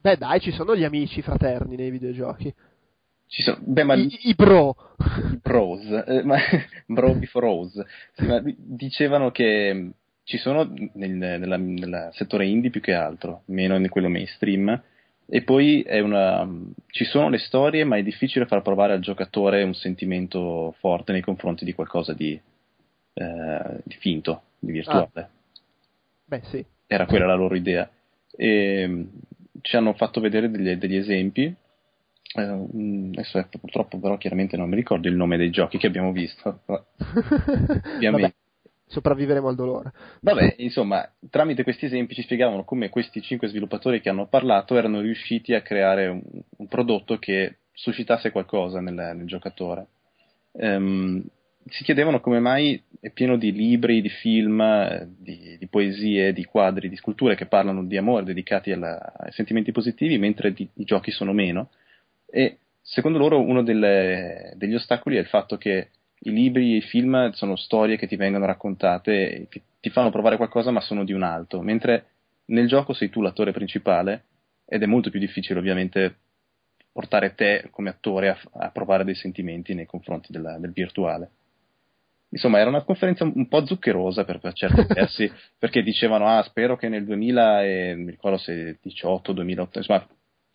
Beh dai, ci sono gli amici fraterni nei videogiochi. Sono, beh, ma, I, I, bro. I bros, eh, ma, bro before rose. Sì, dicevano che ci sono nel, nella, nel, settore indie più che altro, meno in quello mainstream. E poi una, ci sono le storie, ma è difficile far provare al giocatore un sentimento forte nei confronti di qualcosa di, eh, di finto, di virtuale. Ah. Beh, sì. Era quella la loro idea. E, ci hanno fatto vedere degli, degli esempi. Eh, adesso è, purtroppo, però, chiaramente non mi ricordo il nome dei giochi che abbiamo visto. Ovviamente sopravviveremo al dolore. Vabbè, insomma, tramite questi esempi ci spiegavano come questi cinque sviluppatori che hanno parlato erano riusciti a creare un, un prodotto che suscitasse qualcosa nel, nel giocatore. Um, si chiedevano come mai è pieno di libri, di film, di, di, poesie, di quadri, di sculture che parlano di amore dedicati alla, ai sentimenti positivi, mentre di, i giochi sono meno. E secondo loro uno delle, degli ostacoli è il fatto che i libri e i film sono storie che ti vengono raccontate ti, ti fanno provare qualcosa ma sono di un alto, mentre nel gioco sei tu l'attore principale ed è molto più difficile ovviamente portare te come attore a, a provare dei sentimenti nei confronti della, del virtuale. Insomma, era una conferenza un po' zuccherosa per, per certi versi, perché dicevano, ah, spero che nel 2000, e, mi ricordo se 18, 2008, insomma,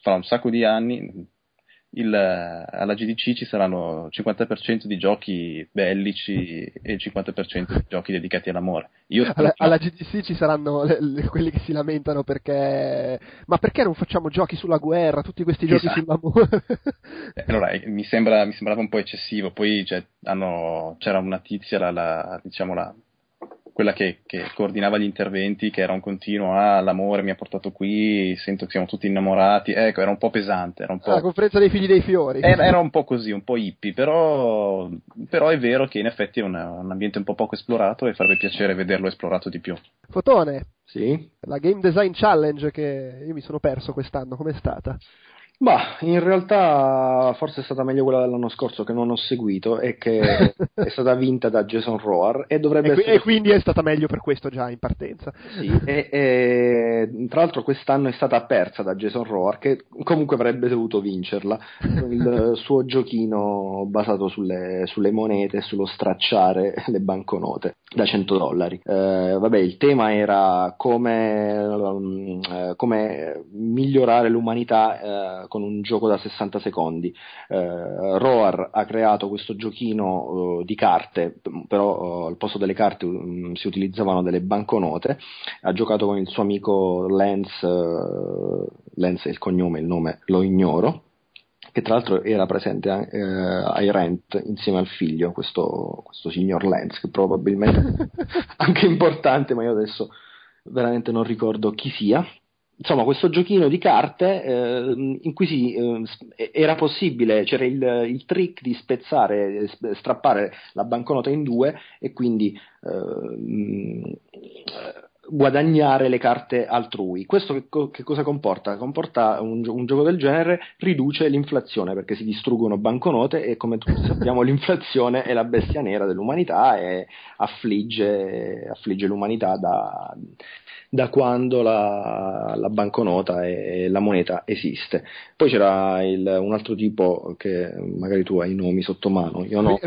fra un sacco di anni, il, alla GDC ci saranno il 50% di giochi bellici e il 50% di giochi dedicati all'amore. Alla, alla, GDC ci saranno le, le, quelli che si lamentano perché ma perché non facciamo giochi sulla guerra, tutti questi giochi esatto. sull'amore? Eh, allora, mi, sembra, mi, sembrava un po' eccessivo, poi cioè, hanno, c'era una tizia, la, la, diciamo la quella che, che, coordinava gli interventi, che era un continuo, ah, l'amore mi ha portato qui, sento che siamo tutti innamorati, ecco, era un po' pesante. Era un po'... La conferenza dei figli dei fiori. Era, era un po' così, un po' hippie, però, però è vero che in effetti è un, un, ambiente un po' poco esplorato e farebbe piacere vederlo esplorato di più. Fotone. Sì? La Game Design Challenge che io mi sono perso quest'anno, com'è stata? Ma in realtà forse è stata meglio quella dell'anno scorso che non ho seguito e che è stata vinta da Jason Roar e dovrebbe e, essere... e quindi è stata meglio per questo già in partenza. Sì, e, e, tra l'altro quest'anno è stata persa da Jason Roar che comunque avrebbe dovuto vincerla con il suo giochino basato sulle, sulle monete e sullo stracciare le banconote da 100 dollari. Eh, vabbè, il tema era come, um, come migliorare l'umanità eh, con un gioco da 60 secondi. Eh, Roar ha creato questo giochino uh, di carte, però uh, al posto delle carte um, si utilizzavano delle banconote. Ha giocato con il suo amico Lance, uh, Lance è il cognome, il nome lo ignoro che tra l'altro era presente eh, ai Rent insieme al figlio, questo, questo signor Lance, che probabilmente anche importante, ma io adesso veramente non ricordo chi sia insomma, questo giochino di carte eh, in cui si, eh, era possibile, c'era il, il, trick di spezzare, strappare la banconota in due e quindi eh, guadagnare le carte altrui. Questo che, che cosa comporta? Comporta un, un, gioco del genere, riduce l'inflazione perché si distruggono banconote e come tutti sappiamo l'inflazione è la bestia nera dell'umanità e affligge, affligge l'umanità da, da quando la, la, banconota e la moneta esiste. Poi c'era il, un altro tipo che magari tu hai i nomi sotto mano, io no.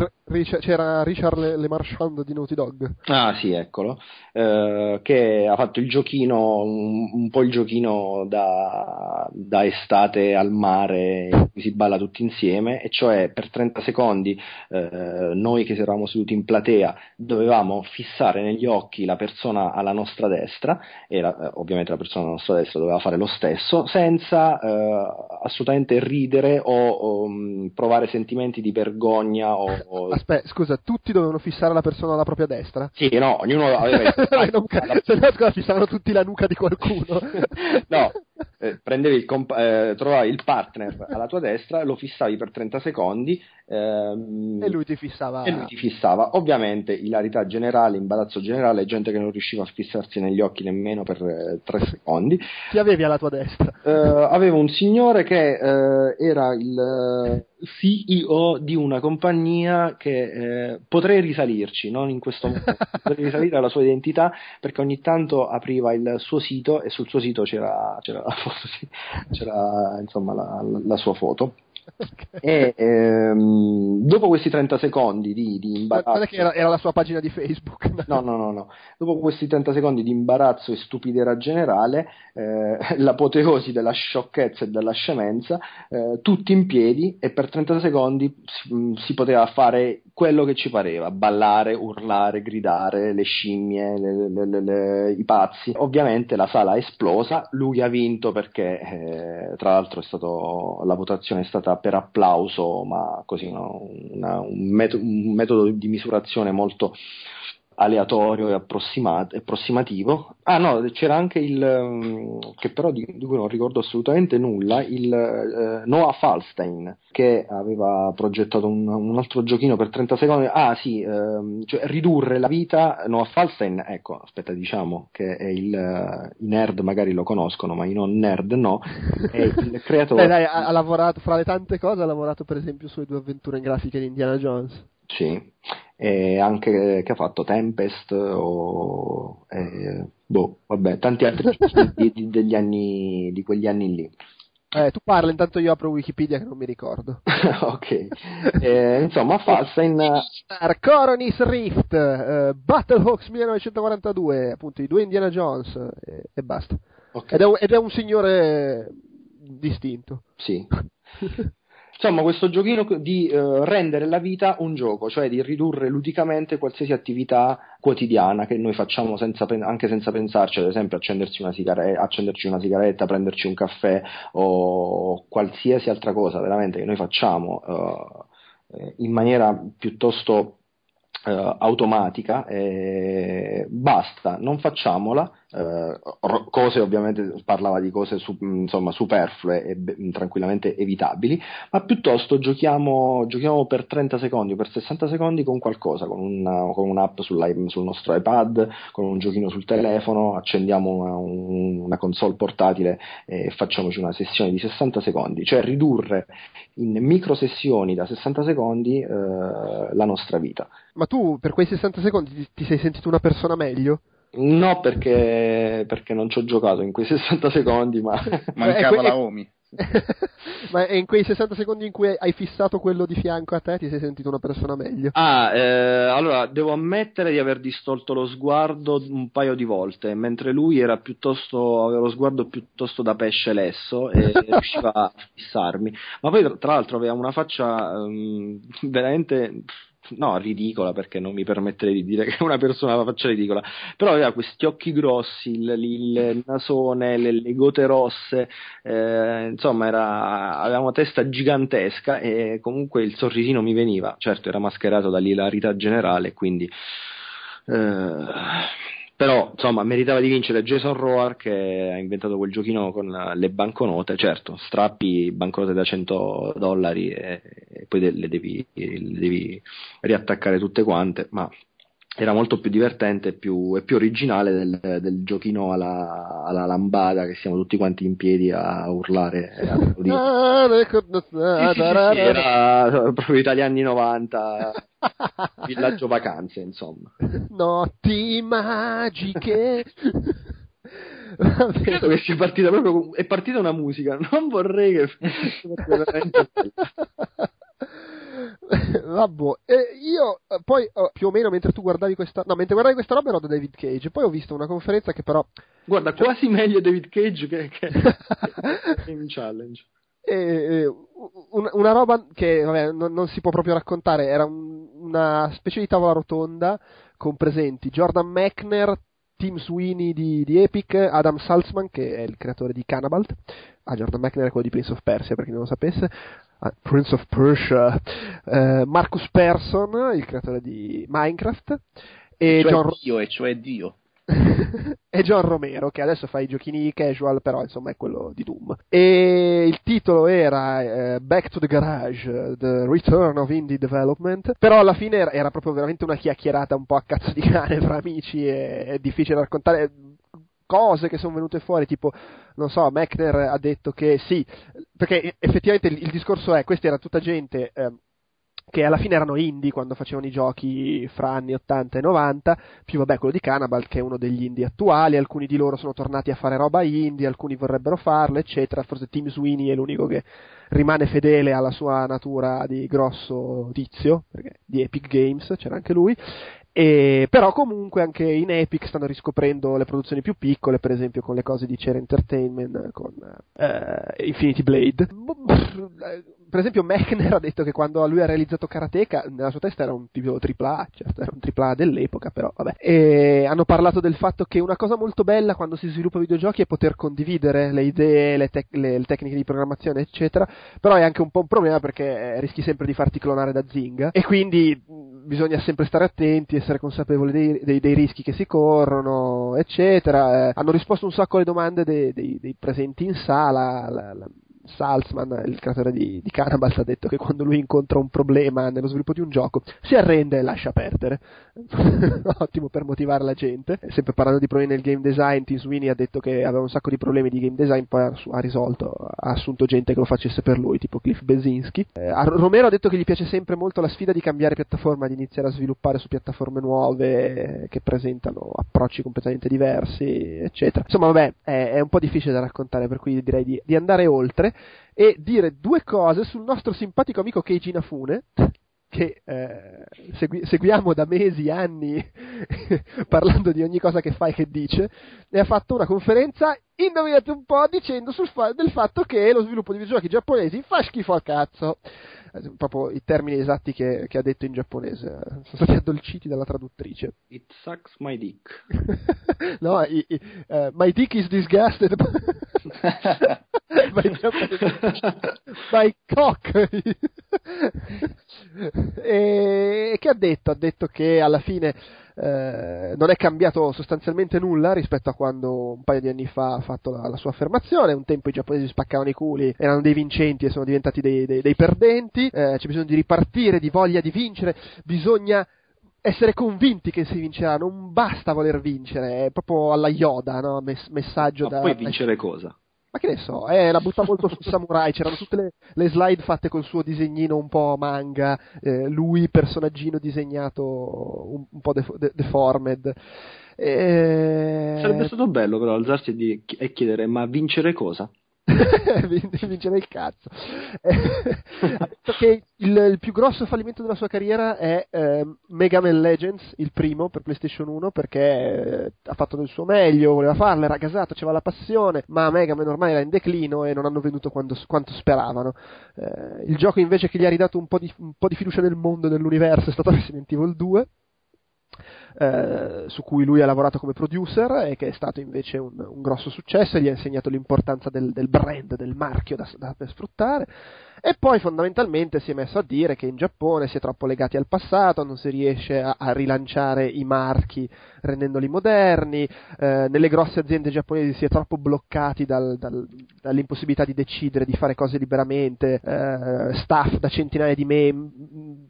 C'era Richard Le, Le Marchand di Naughty Dog. Ah sì, eccolo, eh, che ha fatto il giochino, un, un po' il giochino da, da, estate al mare in cui si balla tutti insieme, e cioè per 30 secondi eh, noi che eravamo seduti in platea dovevamo fissare negli occhi la persona alla nostra destra e la, eh, ovviamente la persona alla nostra destra doveva fare lo stesso senza eh, assolutamente ridere o, o mm, provare sentimenti di vergogna o, o... Aspetta, scusa, tutti dovevano fissare la persona alla propria destra? Sì, no, ognuno aveva... se no, fissavano tutti la nuca di qualcuno. no, eh, prendevi il comp- eh, trovavi il partner alla tua destra, lo fissavi per 30 secondi ehm, e lui ti fissava. E lui ti fissava. Ovviamente, ilarità generale, imbarazzo generale, gente che non riusciva a fissarsi negli occhi nemmeno per eh, 3 secondi. Chi avevi alla tua destra? Eh, avevo un signore che eh, era il CEO di una compagnia che eh, potrei risalirci, non in questo momento, potrei risalire alla sua identità perché ogni tanto apriva il suo sito e sul suo sito c'era, c'era, la, foto, c'era insomma, la, la sua foto. E ehm, dopo questi 30 secondi di, di imbarazzo, guarda che era, era, la sua pagina di Facebook. No, no, no, no. Dopo questi 30 secondi di imbarazzo e stupidera generale, eh, l'apoteosi della sciocchezza e della scemenza, eh, tutti in piedi e per 30 secondi si, si, poteva fare quello che ci pareva, ballare, urlare, gridare, le scimmie, le, le, le, i pazzi. Ovviamente la sala è esplosa, lui ha vinto perché eh, tra l'altro è stato, la votazione è stata per applauso, ma così no? Una, un, metodo, un, metodo, di misurazione molto aleatorio e approssimativo. Ah no, c'era anche il, mm, che però di, di cui non ricordo assolutamente nulla, il eh, Noah Falstein, che aveva progettato un, un, altro giochino per 30 secondi. Ah sì, ehm, cioè ridurre la vita. Noah Falstein, ecco, aspetta, diciamo che è il, i nerd magari lo conoscono, ma i non nerd no, è il creatore... Beh, dai, ha, ha lavorato, fra le tante cose, ha lavorato per esempio sulle due avventure in grafica di Indiana Jones. Sì, e anche che ha fatto Tempest o eh, boh, vabbè, tanti altri di, di, degli anni, di quegli anli lì. Eh, tu parla, intanto io apro Wikipedia che non mi ricordo. ok. Eh, insomma, Falstein... Star, Coronis Rift, uh, Battlehawks 1942, appunto i due Indiana Jones e, e basta. Okay. Ed, è un, ed, è un, signore distinto. Sì. Insomma, questo giochino di eh, rendere la vita un gioco, cioè di ridurre ludicamente qualsiasi attività quotidiana che noi facciamo senza, anche senza pensarci, ad esempio accenderci una, sigaretta, accenderci una sigaretta, prenderci un caffè o qualsiasi altra cosa veramente che noi facciamo eh, in maniera piuttosto eh, automatica, basta, non facciamola eh, cose ovviamente parlava di cose su, insomma superflue e be- tranquillamente evitabili, ma piuttosto giochiamo, giochiamo, per 30 secondi o per 60 secondi con qualcosa, con, una, con un'app sul nostro iPad, con un giochino sul telefono, accendiamo una, una console portatile e facciamoci una sessione di 60 secondi, cioè ridurre in micro sessioni da 60 secondi eh, la nostra vita. Ma tu per quei 60 secondi ti, ti sei sentito una persona meglio? No, perché, perché non ci ho giocato in quei 60 secondi, ma mancava la Omi. ma è in quei 60 secondi in cui hai fissato quello di fianco a te ti sei sentito una persona meglio? Ah, eh, allora devo ammettere di aver distolto lo sguardo un paio di volte, mentre lui era piuttosto, aveva lo sguardo piuttosto da pesce lesso e riusciva a fissarmi. Ma poi tra l'altro aveva una faccia um, veramente no, ridicola perché non mi permetterei di dire che una persona la faccia ridicola, però aveva questi occhi grossi, il, il nasone, le, le, gote rosse, eh, insomma era, aveva una testa gigantesca e comunque il sorrisino mi veniva, certo era mascherato dall'ilarità generale, quindi... Eh, però insomma meritava di vincere Jason Roar che ha inventato quel giochino con le banconote. Certo strappi banconote da 100 dollari e, e poi le devi, le devi riattaccare tutte quante ma era molto più divertente e più, e più originale del, del giochino alla, alla, lambada che siamo tutti quanti in piedi a urlare era proprio dagli anni 90 villaggio vacanze insomma. Notti magiche credo che sia partita proprio è partita una musica non vorrei che Vabbè, eh, io eh, poi oh, più o meno mentre tu guardavi questa no, mentre guardavi questa roba ero da David Cage, poi ho visto una conferenza che però guarda, cioè... quasi meglio David Cage che, che... Game Challenge. E, una, una, roba che vabbè, non, non, si può proprio raccontare, era un, una specie di tavola rotonda con presenti Jordan Mechner, Tim Sweeney di, di, Epic, Adam Salzman che è il creatore di Cannibalt, ah Jordan Mechner è quello di Prince of Persia per chi non lo sapesse, Prince of Persia, eh, Marcus Persson, il creatore di Minecraft, e cioè John... Dio, e cioè Dio. è John Romero che adesso fa i giochini casual però insomma è quello di Doom e il titolo era eh, Back to the Garage The Return of Indie Development però alla fine era, era, proprio veramente una chiacchierata un po' a cazzo di cane fra amici e è difficile raccontare cose che sono venute fuori, tipo, non so, Mechner ha detto che sì, perché effettivamente il, il discorso è, questa era tutta gente eh, che alla fine erano indie quando facevano i giochi fra anni 80 e 90, più vabbè quello di Cannibal che è uno degli indie attuali, alcuni di loro sono tornati a fare roba indie, alcuni vorrebbero farlo, eccetera, forse Tim Sweeney è l'unico che rimane fedele alla sua natura di grosso tizio, perché di Epic Games c'era anche lui, e, però comunque anche in Epic stanno riscoprendo le produzioni più piccole, per esempio con le cose di Cher Entertainment, con uh, Infinity Blade. Per esempio Mechner ha detto che quando lui ha realizzato Karateka, nella sua testa era un tipo AAA, certo era un AAA dell'epoca, però vabbè. E hanno parlato del fatto che una cosa molto bella quando si sviluppa videogiochi è poter condividere le idee, le, tec- le, le tecniche di programmazione, eccetera, però è anche un po' un problema perché rischi sempre di farti clonare da Zynga e quindi bisogna sempre stare attenti essere consapevoli dei, dei, dei, rischi che si corrono, eccetera. Eh, hanno risposto un sacco alle domande dei, dei presenti in sala. La, la, Salzman, il creatore di, di Cannibals, ha detto che quando lui incontra un problema nello sviluppo di un gioco si arrende e lascia perdere. Ottimo per motivare la gente. Sempre parlando di problemi nel game design, Tim Sweeney ha detto che aveva un sacco di problemi di game design, poi ha, risolto, ha assunto gente che lo facesse per lui, tipo Cliff Bezinski. Eh, Romero ha detto che gli piace sempre molto la sfida di cambiare piattaforma, di iniziare a sviluppare su piattaforme nuove che presentano approcci completamente diversi, eccetera. Insomma, vabbè, è, è un po' difficile da raccontare, per cui direi di, di andare oltre e dire due cose sul nostro simpatico amico Keiji Nafune che eh, segui- seguiamo da mesi, anni, parlando di ogni cosa che fa e che dice, e ha fatto una conferenza, indovinate un po', dicendo fa- del fatto che lo sviluppo di videogiochi giapponesi fa schifo al cazzo. Proprio i termini esatti che, che, ha detto in giapponese, sono stati addolciti dalla traduttrice. It sucks my dick. no, i, i, uh, my dick is disgusted. my, my cock. e che ha detto? Ha detto che alla fine eh, non è cambiato sostanzialmente nulla rispetto a quando un paio di anni fa ha fatto la, la, sua affermazione. Un tempo i giapponesi spaccavano i culi, erano dei vincenti e sono diventati dei, dei, dei perdenti. Eh, c'è bisogno di ripartire, di voglia di vincere, bisogna essere convinti che si vincerà, non basta voler vincere, è proprio alla Yoda, no? Mess- messaggio Ma da... Poi vincere cosa? Ma che ne so, eh, la butta molto sul samurai, c'erano tutte le, le, slide fatte col suo disegnino un po' manga, eh, lui personaggino disegnato un, un po' def- de- deformed. E... Sarebbe stato bello però alzarsi e, di- e chiedere ma vincere cosa? vincere il cazzo. ha detto che il, il, più grosso fallimento della sua carriera è eh, Mega Man Legends, il primo per PlayStation 1, perché eh, ha fatto del suo meglio, voleva farlo, era gasato, c'era la passione, ma Mega Man ormai era in declino e non hanno venduto quando, quanto speravano. Eh, il gioco invece che gli ha ridato un po, di, un po' di fiducia nel mondo, nell'universo, è stato Resident Evil 2 eh, su cui lui ha lavorato come producer e che è stato invece un, un grosso successo e gli ha insegnato l'importanza del, del brand, del marchio da, da, da sfruttare. E poi fondamentalmente si è messo a dire che in Giappone si è troppo legati al passato, non si riesce a, a rilanciare i marchi rendendoli moderni, eh, nelle grosse aziende giapponesi si è troppo bloccati dal, dal, dall'impossibilità di decidere, di fare cose liberamente, eh, staff da centinaia di, mem-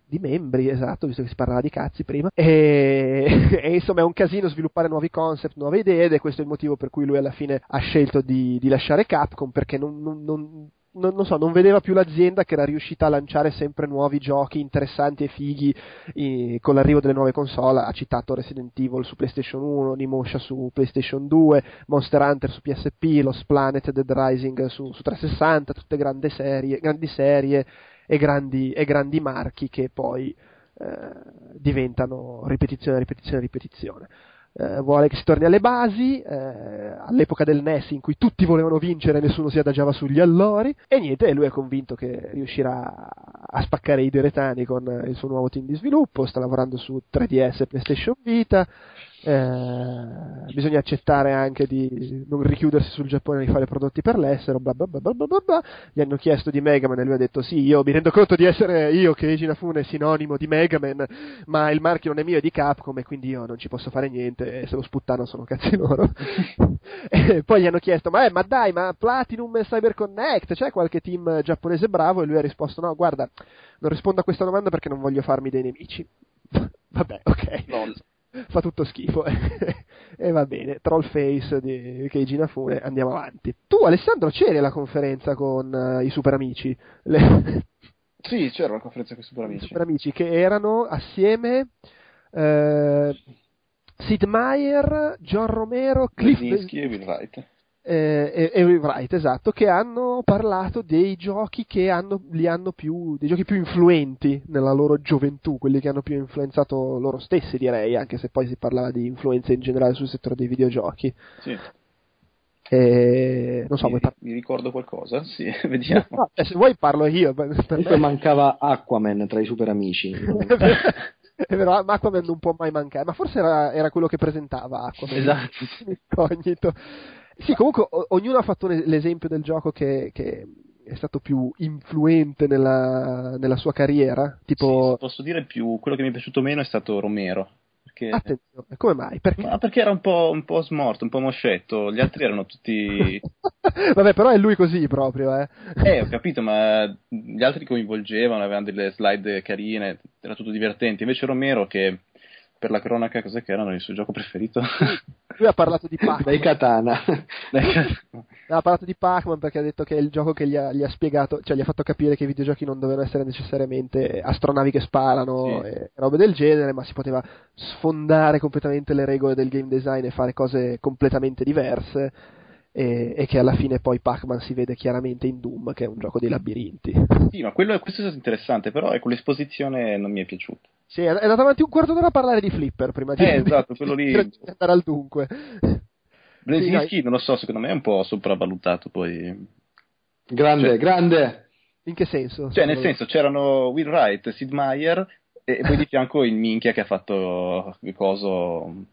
di, membri, esatto, visto che si parlava di cazzi prima, e, e, insomma è un casino sviluppare nuovi concept, nuove idee ed è questo il motivo per cui lui alla fine ha scelto di, di lasciare Capcom perché non, non, non non, non, so, non vedeva più l'azienda che era riuscita a lanciare sempre nuovi giochi interessanti e fighi eh, con l'arrivo delle nuove console. Ha citato Resident Evil su PlayStation 1, Nimosha su PlayStation 2, Monster Hunter su PSP, Lost Planet, Dead Rising su, su 360, tutte grandi serie, grandi serie e, grandi, e grandi marchi che poi eh, diventano ripetizione, ripetizione, ripetizione. Eh, vuole che si torni alle basi, eh, all'epoca del NES in cui tutti volevano vincere e nessuno si adagiava sugli allori, e niente, lui è convinto che riuscirà a spaccare i diretani con il suo nuovo team di sviluppo, sta lavorando su 3DS e PlayStation Vita, eh, bisogna accettare anche di non richiudersi sul Giappone e di fare prodotti per l'estero, bla bla bla bla bla bla. Gli hanno chiesto di Megaman e lui ha detto sì, io mi rendo conto di essere io che Eiji Nafune è sinonimo di Megaman, ma il marchio non è mio, è di Capcom e quindi io non ci posso fare niente e se lo sputtano sono cazzi loro. e poi gli hanno chiesto ma, eh, ma dai, ma Platinum e CyberConnect, c'è qualche team giapponese bravo? E lui ha risposto no, guarda, non rispondo a questa domanda perché non voglio farmi dei nemici. Vabbè, ok. No, fa tutto schifo. e va bene, Trollface di Keiji Nafune, andiamo avanti. Tu Alessandro c'eri alla conferenza con uh, i super amici? Le... Sì, c'era una conferenza con i super amici. super amici che erano assieme uh, Sid Meier, John Romero, Cliff Belzinski e Will Wright eh, e, Wright, esatto, che hanno parlato dei giochi che hanno, li hanno più, dei giochi più influenti nella loro gioventù, quelli che hanno più influenzato loro stessi, direi, anche se poi si parlava di influenze in generale sul settore dei videogiochi. Sì. E, non so, mi, par- mi ricordo qualcosa? Sì, vediamo. No, eh, se vuoi parlo io. Comunque mancava Aquaman tra i super amici. È vero, Aquaman non può mai mancare, ma forse era, era quello che presentava Aquaman. Esatto. Incognito. Sì, comunque o- ognuno ha fatto l'esempio del gioco che, che, è stato più influente nella, nella sua carriera. Tipo... Sì, posso dire più, quello che mi è piaciuto meno è stato Romero. Perché... Attenzione, come mai? Perché? Ma perché era un po', un po' smorto, un po' moscetto, gli altri erano tutti... Vabbè, però è lui così proprio, eh. eh, ho capito, ma gli altri coinvolgevano, avevano delle slide carine, era tutto divertente. Invece Romero che per la cronaca, cos'è che erano il suo gioco preferito? Lui ha parlato di Pac-Man. Dai Katana. ha parlato di Pac-Man perché ha detto che è il gioco che gli ha, gli ha, spiegato, cioè gli ha fatto capire che i videogiochi non dovevano essere necessariamente astronavi che sparano sì. e robe del genere, ma si poteva sfondare completamente le regole del game design e fare cose completamente diverse e, e, che alla fine poi Pac-Man si vede chiaramente in Doom, che è un gioco dei labirinti. Sì, ma quello, questo è stato interessante, però ecco, l'esposizione non mi è piaciuta. Sì, è andato avanti un quarto d'ora a parlare di Flipper prima di, eh, esatto, quello lì... di andare al dunque. Brzezinski, sì, non lo so, secondo me è un po' sopravvalutato poi. Grande, cioè, grande. In che senso? Cioè, nel senso, c'erano Will Wright, Sid Meier e poi di fianco il minchia che ha fatto il coso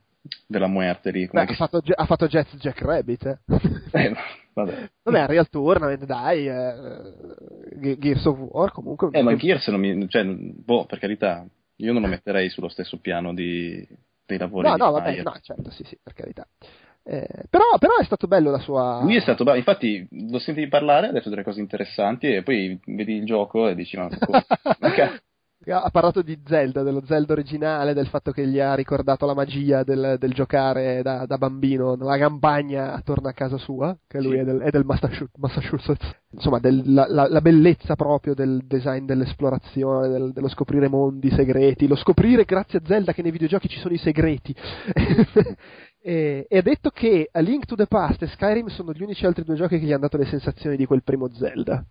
della muerte lì. Beh, ha, fatto, ha fatto Jets Jack Rabbit, eh. eh vabbè. vabbè, Real Tournament, dai, eh, Gears of War comunque. Eh, ma Gears non mi... Cioè, boh, per carità, io non lo metterei sullo stesso piano di, dei lavori No, no, vabbè, no, certo, sì, sì, per carità. Eh, però, però, è stato bello la sua. Lui è stato bello, infatti lo sentivi parlare, ha detto delle cose interessanti e poi vedi il gioco e dici: Ma come? ha parlato di Zelda, dello Zelda originale, del fatto che gli ha ricordato la magia del, del giocare da, da, bambino nella campagna attorno a casa sua, che lui sì. è, del, è del, Massachusetts. Insomma, del, la, la, bellezza proprio del design dell'esplorazione, del, dello scoprire mondi segreti, lo scoprire grazie a Zelda che nei videogiochi ci sono i segreti. e, e ha detto che A Link to the Past e Skyrim sono gli unici altri due giochi che gli hanno dato le sensazioni di quel primo Zelda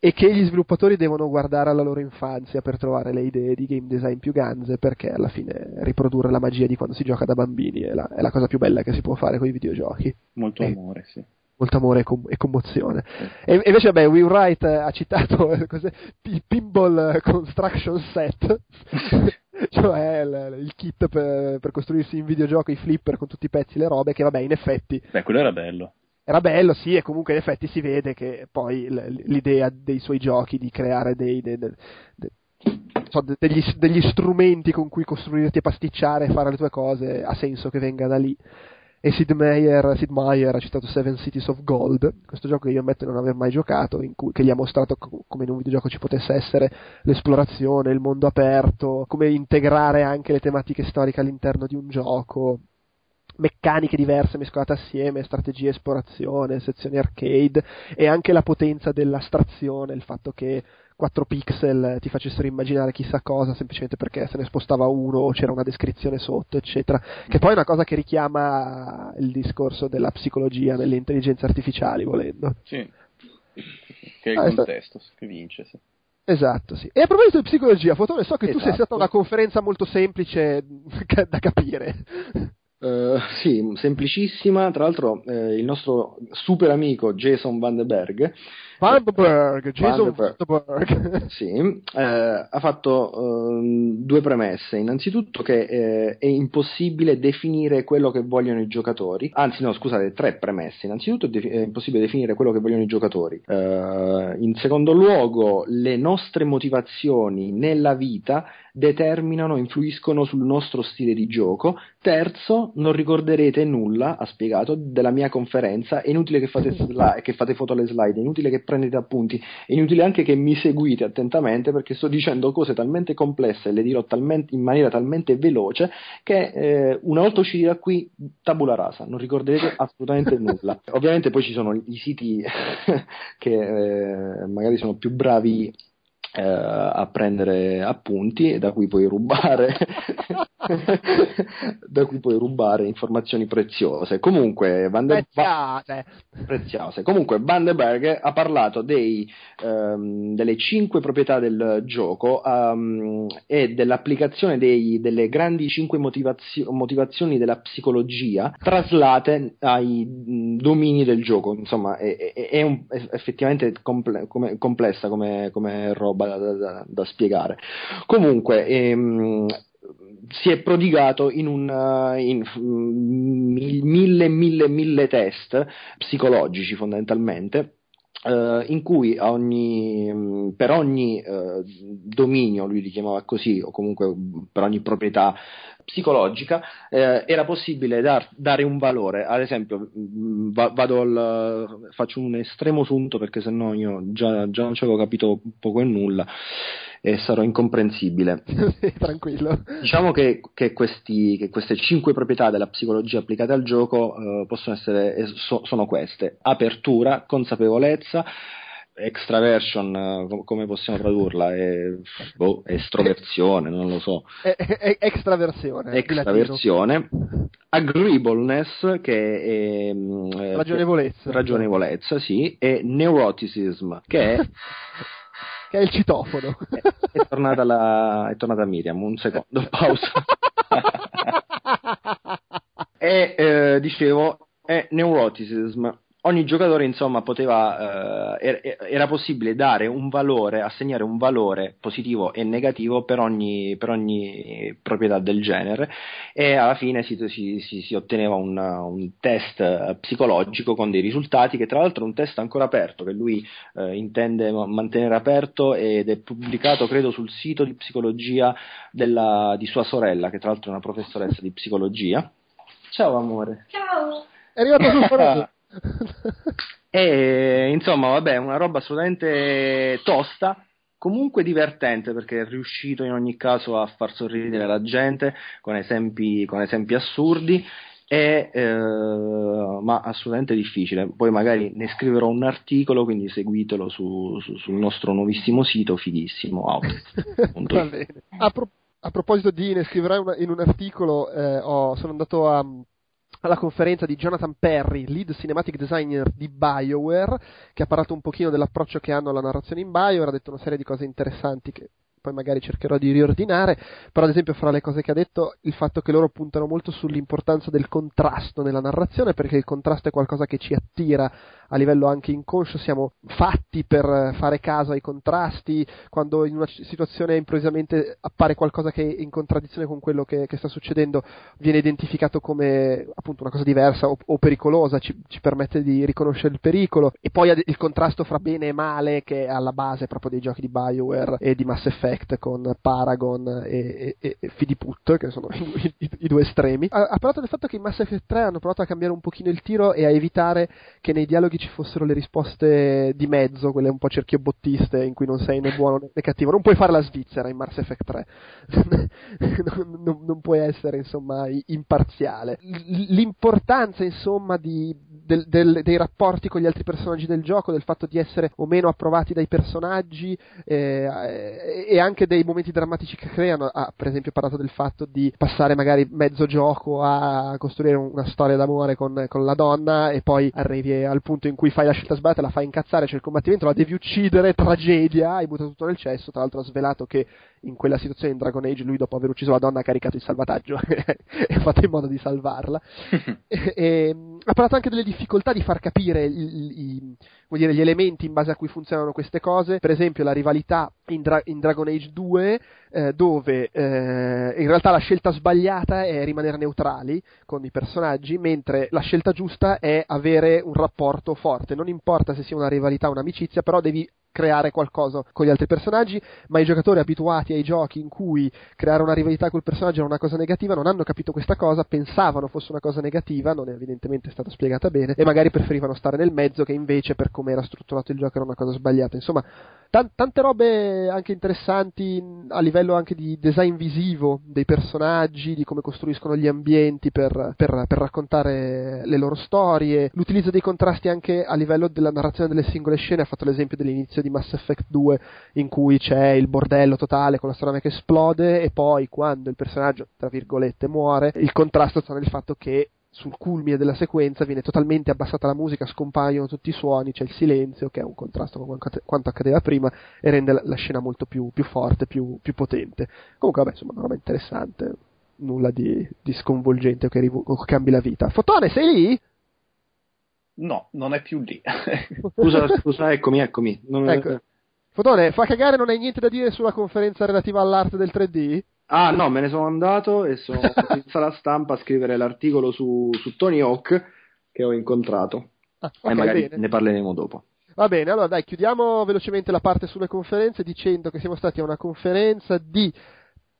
e che gli sviluppatori devono guardare alla loro infanzia per trovare le idee di game design più ganze perché alla fine riprodurre la magia di quando si gioca da bambini è la, è la cosa più bella che si può fare con i videogiochi. Molto e, amore, sì. Molto amore e, com- e commozione. Sì. E, e, invece, vabbè, Will Wright ha citato eh, il Pinball Construction Set. cioè il, il kit per, per, costruirsi in videogioco i flipper con tutti i pezzi e le robe che vabbè in effetti beh quello era bello era bello, sì, e comunque in effetti si vede che poi l'idea dei suoi giochi di creare dei, dei, dei, degli, degli, strumenti con cui costruirti e pasticciare e fare le tue cose ha senso che venga da lì. E Sid Meier, Sid Meier ha citato Seven Cities of Gold, questo gioco che io ammetto di non aver mai giocato, cui, che gli ha mostrato co- come in un videogioco ci potesse essere l'esplorazione, il mondo aperto, come integrare anche le tematiche storiche all'interno di un gioco meccaniche diverse mescolate assieme, strategia, esplorazione, sezioni arcade e anche la potenza dell'astrazione, il fatto che 4 pixel ti facessero immaginare chissà cosa semplicemente perché se ne spostava uno o c'era una descrizione sotto, eccetera. Che poi è una cosa che richiama il discorso della psicologia nelle intelligenze artificiali, volendo. Sì, che è il ah, contesto sta... che vince. Sì. Esatto, sì. E a proposito di psicologia, Fotone, so che esatto. tu sei stata una conferenza molto semplice da capire. Uh, sì, semplicissima. Tra l'altro, eh, il nostro super amico Jason Van den Berg Vandenberg, Jason Vandenberg. sì, eh, ha fatto eh, due premesse. Innanzitutto che eh, è impossibile definire quello che vogliono i giocatori, anzi no, scusate, tre premesse. Innanzitutto è impossibile definire quello che vogliono i giocatori. Eh, in secondo luogo, le nostre motivazioni nella vita determinano, influiscono sul nostro stile di gioco. Terzo, non ricorderete nulla, ha spiegato, della mia conferenza. È inutile che fate, sli- che fate foto alle slide, è inutile che prendete appunti, è inutile anche che mi seguite attentamente perché sto dicendo cose talmente complesse e le dirò talmente, in maniera talmente veloce che eh, una volta usciti da qui, tabula rasa, non ricorderete assolutamente nulla. Ovviamente poi ci sono i siti che eh, magari sono più bravi eh, a prendere appunti da cui puoi rubare da cui puoi rubare informazioni preziose. Comunque Van de... preziose. preziose. Comunque Van de Berg ha parlato dei, um, delle cinque proprietà del gioco um, e dell'applicazione dei, delle grandi cinque motivazio- motivazioni della psicologia traslate ai domini del gioco. Insomma è, è, è, un, è effettivamente comple- come, complessa come, come roba roba da, da, da spiegare. Comunque, ehm, si è prodigato in, un, in mille, mille, mille test psicologici fondamentalmente. Uh, in cui ogni, per ogni uh, dominio, lui li chiamava così, o comunque per ogni proprietà psicologica eh, era possibile dar, dare un valore. Ad esempio, mm, va, vado al, faccio un estremo sunto perché sennò io già, già non ci avevo capito poco e nulla e sarò incomprensibile. Tranquillo. Diciamo che, che, questi, che, queste cinque proprietà della psicologia applicate al gioco eh, possono essere, so, sono queste: apertura, consapevolezza, extraversion, eh, come possiamo tradurla? È, boh, estroversione, non lo so. È, è, extraversione. Extraversione. Agreeableness, che è... Mm, eh, ragionevolezza. Ragionevolezza, sì. E neuroticism, che è... che è il citofono. È, è, tornata la, è tornata Miriam, un secondo, pausa. e eh, dicevo, è neuroticism ogni giocatore insomma poteva eh, era possibile dare un valore assegnare un valore positivo e negativo per ogni, per ogni proprietà del genere e alla fine si, si, si, si otteneva un, un, test psicologico con dei risultati che tra l'altro è un test ancora aperto che lui eh, intende mantenere aperto ed è pubblicato credo sul sito di psicologia della, di sua sorella che tra l'altro è una professoressa di psicologia. Ciao amore. Ciao. È arrivato sul foro e insomma, vabbè, una roba assolutamente tosta, comunque divertente perché è riuscito in ogni caso a far sorridere la gente con esempi, con esempi assurdi. È, eh, ma assolutamente difficile. Poi magari ne scriverò un articolo, quindi seguitelo su, su, sul nostro nuovissimo sito, fighissimo. A, pro- a, proposito di ne scriverai una, in un articolo, eh, ho, sono andato a alla conferenza di Jonathan Perry, lead cinematic designer di BioWare, che ha parlato un pochino dell'approccio che hanno alla narrazione in BioWare, ha detto una serie di cose interessanti che poi magari cercherò di riordinare, però ad esempio fra le cose che ha detto il fatto che loro puntano molto sull'importanza del contrasto nella narrazione, perché il contrasto è qualcosa che ci attira a livello anche inconscio, siamo fatti per fare caso ai contrasti, quando in una situazione improvvisamente appare qualcosa che è in contraddizione con quello che, che sta succedendo, viene identificato come appunto una cosa diversa o, o pericolosa, ci, ci, permette di riconoscere il pericolo, e poi il contrasto fra bene e male che è alla base proprio dei giochi di Bioware e di Mass Effect con Paragon e, e, e Fidiput, che sono i, i, i due estremi. Ha, ha parlato del fatto che in Mass Effect 3 hanno provato a cambiare un pochino il tiro e a evitare che nei dialoghi ci fossero le risposte di mezzo, quelle un po' cerchiobottiste in cui non sei né buono né cattivo. Non puoi fare la Svizzera in Mars Effect 3, non, non, non, puoi essere insomma imparziale. L'importanza insomma di, del, del, dei rapporti con gli altri personaggi del gioco, del fatto di essere o meno approvati dai personaggi eh, e anche dei momenti drammatici che creano. Ha per esempio parlato del fatto di passare magari mezzo gioco a costruire una storia d'amore con, con la donna e poi arrivi al punto in cui fai la scelta sbagliata, la fai incazzare, c'è il combattimento, la devi uccidere, tragedia, hai buttato tutto nel cesso, tra l'altro ha svelato che in quella situazione in Dragon Age lui dopo aver ucciso la donna ha caricato il salvataggio e ha fatto in modo di salvarla. e, e, ha parlato anche delle difficoltà di far capire i, i, dire, gli elementi in base a cui funzionano queste cose, per esempio la rivalità in, Dra- in Dragon Age 2, eh, dove eh, in realtà la scelta sbagliata è rimanere neutrali con i personaggi, mentre la scelta giusta è avere un rapporto forte. Non importa se sia una rivalità o un'amicizia, però devi creare qualcosa con gli altri personaggi, ma i giocatori abituati ai giochi in cui creare una rivalità col personaggio era una cosa negativa non hanno capito questa cosa, pensavano fosse una cosa negativa, non è evidentemente stata spiegata bene, e magari preferivano stare nel mezzo che invece per come era strutturato il gioco era una cosa sbagliata. Insomma, t- tante robe anche interessanti a livello anche di design visivo dei personaggi, di come costruiscono gli ambienti per, per, per raccontare le loro storie, l'utilizzo dei contrasti anche a livello della narrazione delle singole scene, ha fatto l'esempio dell'inizio di di Mass Effect 2 in cui c'è il bordello totale con la strada che esplode e poi quando il personaggio, tra virgolette, muore, il contrasto sta nel fatto che sul culmine della sequenza viene totalmente abbassata la musica, scompaiono tutti i suoni, c'è il silenzio che è un contrasto con quanto accadeva prima e rende la scena molto più, più forte, più, più, potente. Comunque vabbè, insomma, una roba interessante, nulla di, di sconvolgente o che, rivo- o che cambi la vita. Fotone, sei lì? No, non è più lì. scusa, scusa, eccomi, eccomi. Non... Ecco. Fotone, fa cagare, non hai niente da dire sulla conferenza relativa all'arte del 3D? Ah no, me ne sono andato e sono in sala stampa a scrivere l'articolo su, su Tony Hawk che ho incontrato. Ah, okay, e magari bene. ne parleremo dopo. Va bene, allora dai, chiudiamo velocemente la parte sulle conferenze dicendo che siamo stati a una conferenza di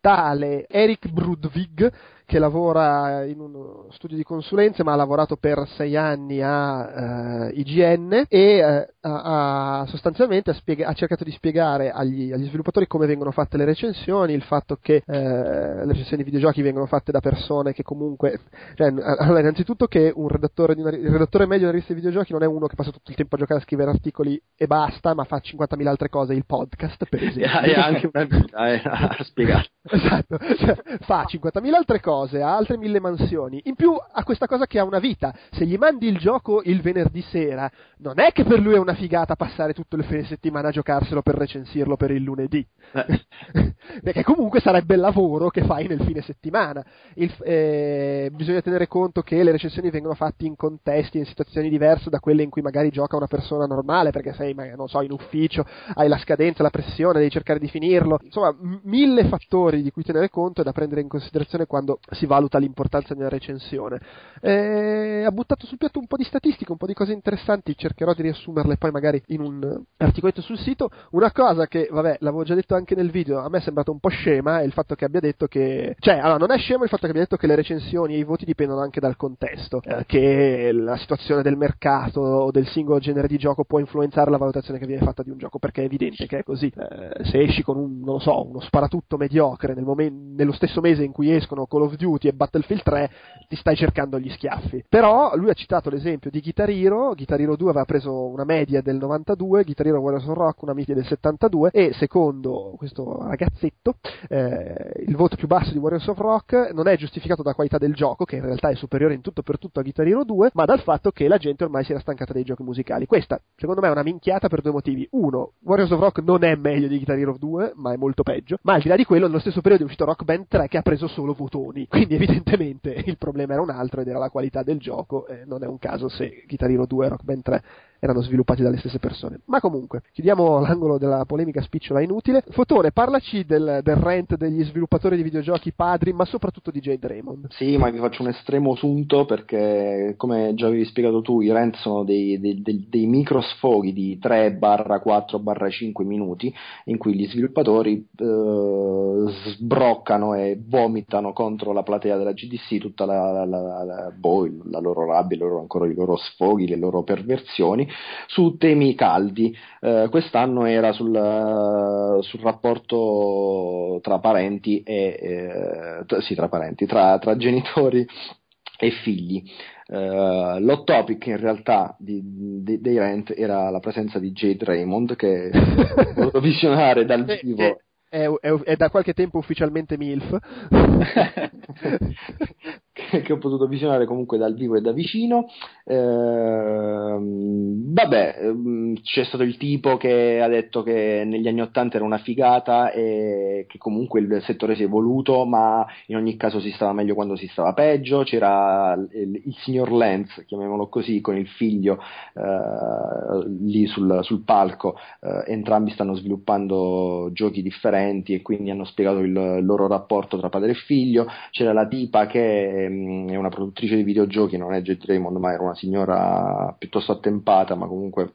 tale Eric Brudvig che lavora in uno studio di consulenze ma ha lavorato per sei anni a eh, IGN e uh, ha, sostanzialmente ha, spiega- ha, cercato di spiegare agli, agli, sviluppatori come vengono fatte le recensioni, il fatto che uh, le recensioni di videogiochi vengono fatte da persone che comunque, cioè, allora innanzitutto che un redattore una, il redattore medio di una rivista di videogiochi non è uno che passa tutto il tempo a giocare a scrivere articoli e basta, ma fa 50.000 altre cose, il podcast per esempio. E anche una vita, eh, a spiegare. Esatto, cioè, fa 50.000 altre cose cose, ha altre mille mansioni. In più ha questa cosa che ha una vita. Se gli mandi il gioco il venerdì sera, non è che per lui è una figata passare tutto il fine settimana a giocarselo per recensirlo per il lunedì. Eh. Perché comunque sarebbe il lavoro che fai nel fine settimana. Il, eh, bisogna tenere conto che le recensioni vengono fatte in contesti, in situazioni diverse da quelle in cui magari gioca una persona normale, perché sei, non so, in ufficio, hai la scadenza, la pressione, devi cercare di finirlo. Insomma, m- mille fattori di cui tenere conto e da prendere in considerazione quando si valuta l'importanza di una recensione. Eh, ha buttato sul piatto un po' di statistiche, un po' di cose interessanti, cercherò di riassumerle poi magari in un articoletto sul sito. Una cosa che, vabbè, l'avevo già detto anche nel video, a me è sembrato un po' scema è il fatto che abbia detto che... Cioè, allora, non è scemo il fatto che abbia detto che le recensioni e i voti dipendono anche dal contesto, eh, che la situazione del mercato o del singolo genere di gioco può influenzare la valutazione che viene fatta di un gioco, perché è evidente che è così. Eh, se esci con un, non lo so, uno sparatutto mediocre nel momen- nello stesso mese in cui escono Call of Duty e Battlefield 3, ti stai cercando gli schiaffi. Però lui ha citato l'esempio di Guitar Hero, Guitar Hero 2 aveva preso una media del 92, Guitar Hero Warriors of Rock una media del 72 e secondo questo ragazzetto eh, il voto più basso di Warriors of Rock non è giustificato dalla qualità del gioco, che in realtà è superiore in tutto per tutto a Guitar Hero 2, ma dal fatto che la gente ormai si era stancata dei giochi musicali. Questa, secondo me, è una minchiata per due motivi. Uno, Warriors of Rock non è meglio di Guitar Hero 2, ma è molto peggio. Ma al di là di quello, nello stesso periodo è uscito Rock Band 3 che ha preso solo votoni. Quindi evidentemente il problema era un altro ed era la qualità del gioco. E non è un caso se Guitar Hero 2 e Rock Band 3 erano sviluppati dalle stesse persone. Ma comunque, chiudiamo l'angolo della polemica spicciola inutile. Fotone, parlaci del, del rant degli sviluppatori di videogiochi padri, ma soprattutto di Jade Raymond. Sì, ma vi faccio un estremo sunto perché, come già avevi spiegato tu, i rant sono dei, dei, dei, dei micro sfoghi di 3-4-5 minuti in cui gli sviluppatori eh, sbroccano e vomitano contro la platea della GDC tutta la, la, la, la, boh, loro rabbia, loro, ancora i loro sfoghi, le loro perversioni su temi caldi. Eh, quest'anno era sul, uh, sul, rapporto tra parenti e eh, sì, tra parenti, tra, tra genitori e figli. Uh, l'hot topic in realtà di, di, dei Rent era la presenza di Jade Raymond che ho potuto visionare dal vivo è, è, è, da qualche tempo ufficialmente MILF. che ho potuto visionare comunque dal vivo e da vicino. Ehm, vabbè, ehm, c'è stato il tipo che ha detto che negli anni Ottanta era una figata e che comunque il settore si è evoluto, ma in ogni caso si stava meglio quando si stava peggio. C'era il, il signor Lenz, chiamiamolo così, con il figlio eh, lì sul, sul palco. Eh, entrambi stanno sviluppando giochi differenti e quindi hanno spiegato il, il loro rapporto tra padre e figlio. C'era la tipa che è una produttrice di videogiochi, non è Jet Raymond, ma era una signora piuttosto attempata, ma comunque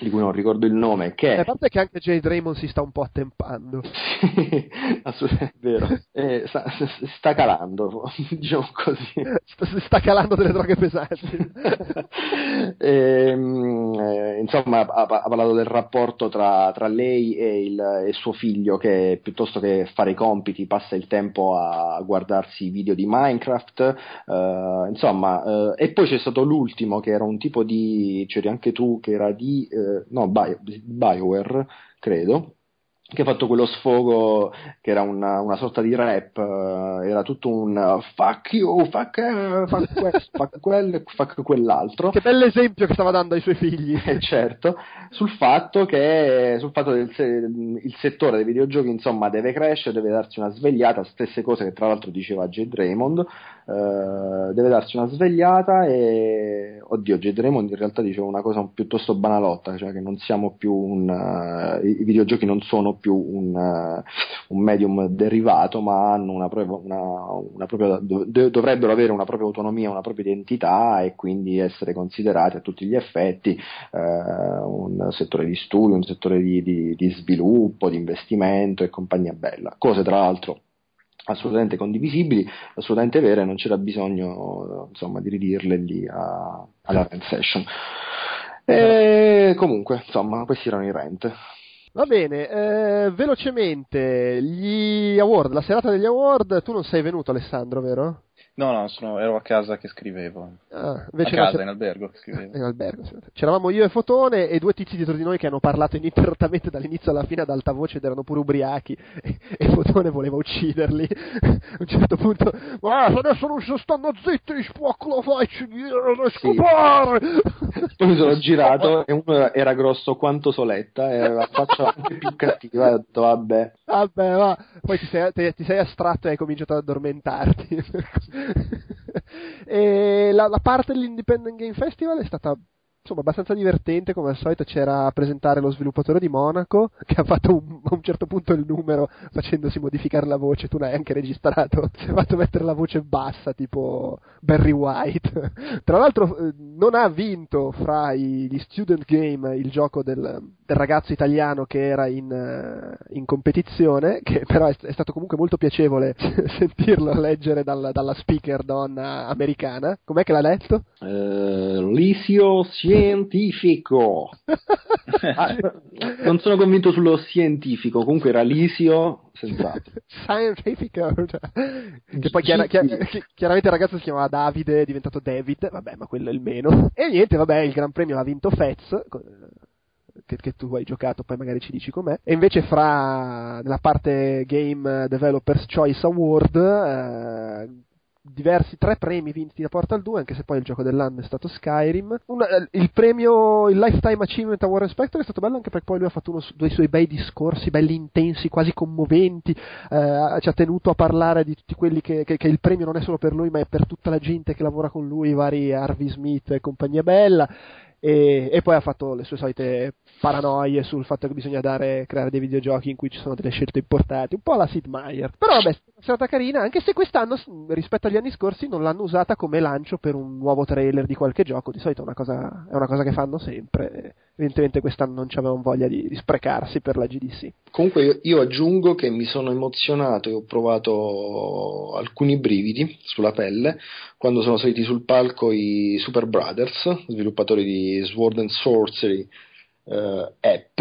di cui non ricordo il nome, che... A parte che anche Jay Draymond si sta un po' attempando. Assolutamente, vero. Eh, sta, sta, calando, diciamo così. Sta, sta calando delle droghe pesanti. e, ehm, eh, insomma, ha, ha, parlato del rapporto tra, tra lei e il, e suo figlio che piuttosto che fare i compiti passa il tempo a guardarsi i video di Minecraft. Eh, insomma, eh, e poi c'è stato l'ultimo che era un tipo di... c'eri anche tu che era di eh, no, Bio, BioWare, credo, che ha fatto quello sfogo che era una, una sorta di rap, uh, era tutto un uh, fuck you, fuck, uh, fuck questo, fuck quel, fuck quell'altro. Che bell'esempio che stava dando ai suoi figli. Eh, certo, sul fatto che sul fatto del il settore dei videogiochi insomma deve crescere, deve darsi una svegliata, stesse cose che tra l'altro diceva Jade Raymond, deve darsi una svegliata e oddio Jade Raymond in realtà diceva una cosa piuttosto banalotta cioè che non siamo più un i videogiochi non sono più un, uh, un medium derivato, ma hanno una, una, una propria, dovrebbero avere una propria autonomia, una propria identità e quindi essere considerati a tutti gli effetti uh, un settore di studio, un settore di, di, di sviluppo, di investimento e compagnia bella. Cose tra l'altro assolutamente condivisibili, assolutamente vere, non c'era bisogno insomma, di ridirle lì a, alla rent session. E comunque, insomma, questi erano i rent. Va bene, eh, velocemente, gli award, la serata degli award, tu non sei venuto Alessandro, vero? No, no, sono, ero a casa che scrivevo. Ah, a casa, in albergo che scrivevo. In albergo, sì. C'eravamo io e Fotone e due tizi dietro di noi che hanno parlato ininterrottamente dall'inizio alla fine ad alta voce ed erano pure ubriachi e, e Fotone voleva ucciderli. a un certo punto, ma adesso non si stanno zitti, spaccolo facci, scopare! Sì. Poi mi sono girato e uno era grosso quanto Soletta e aveva la faccia anche più cattiva e ho detto vabbè. Vabbè, va. Poi ti sei, ti, ti sei astratto e hai cominciato ad addormentarti. e la, la, parte dell'Independent Game Festival è stata insomma abbastanza divertente come al solito c'era a presentare lo sviluppatore di Monaco che ha fatto un, a un certo punto il numero facendosi modificare la voce. Tu l'hai anche registrato si è fatto mettere la voce bassa tipo Barry White. Tra l'altro eh, non ha vinto fra gli student game il gioco del, del ragazzo italiano che era in, eh, in competizione che però è, è, stato comunque molto piacevole sentirlo leggere dal, dalla speaker donna americana. Com'è che l'ha letto? Uh, Licio scientifico. ah, non sono convinto sullo scientifico, comunque era Lisio, senz'altro. Scientifico. Che poi chiara, chiar, chiaramente il ragazzo si chiamava Davide, è diventato David, vabbè, ma quello è il meno. E niente, vabbè, il Gran Premio l'ha vinto Fez. Che, che, tu hai giocato, poi magari ci dici com'è. E invece fra nella parte Game Developers Choice Award eh, diversi tre premi vinti da Portal 2, anche se poi il gioco dell'anno è stato Skyrim. Una, eh, il premio, il Lifetime Achievement Award Spectre è stato bello anche perché poi lui ha fatto uno dei suoi bei discorsi, belli intensi, quasi commoventi. Eh, ci ha tenuto a parlare di tutti quelli che, che, che, il premio non è solo per lui, ma è per tutta la gente che lavora con lui, i vari Harvey Smith e compagnia bella. E, e, poi ha fatto le sue solite paranoie sul fatto che bisogna dare, creare dei videogiochi in cui ci sono delle scelte importanti, un po' alla Sid Meier. Però vabbè, è stata carina, anche se quest'anno rispetto agli anni scorsi non l'hanno usata come lancio per un nuovo trailer di qualche gioco, di solito è una cosa, è una cosa che fanno sempre, evidentemente quest'anno non avevano voglia di, di, sprecarsi per la GDC. Comunque io, io aggiungo che mi sono emozionato e ho provato alcuni brividi sulla pelle quando sono saliti sul palco i Super Brothers, sviluppatori di Sword and Sorcery eh, app,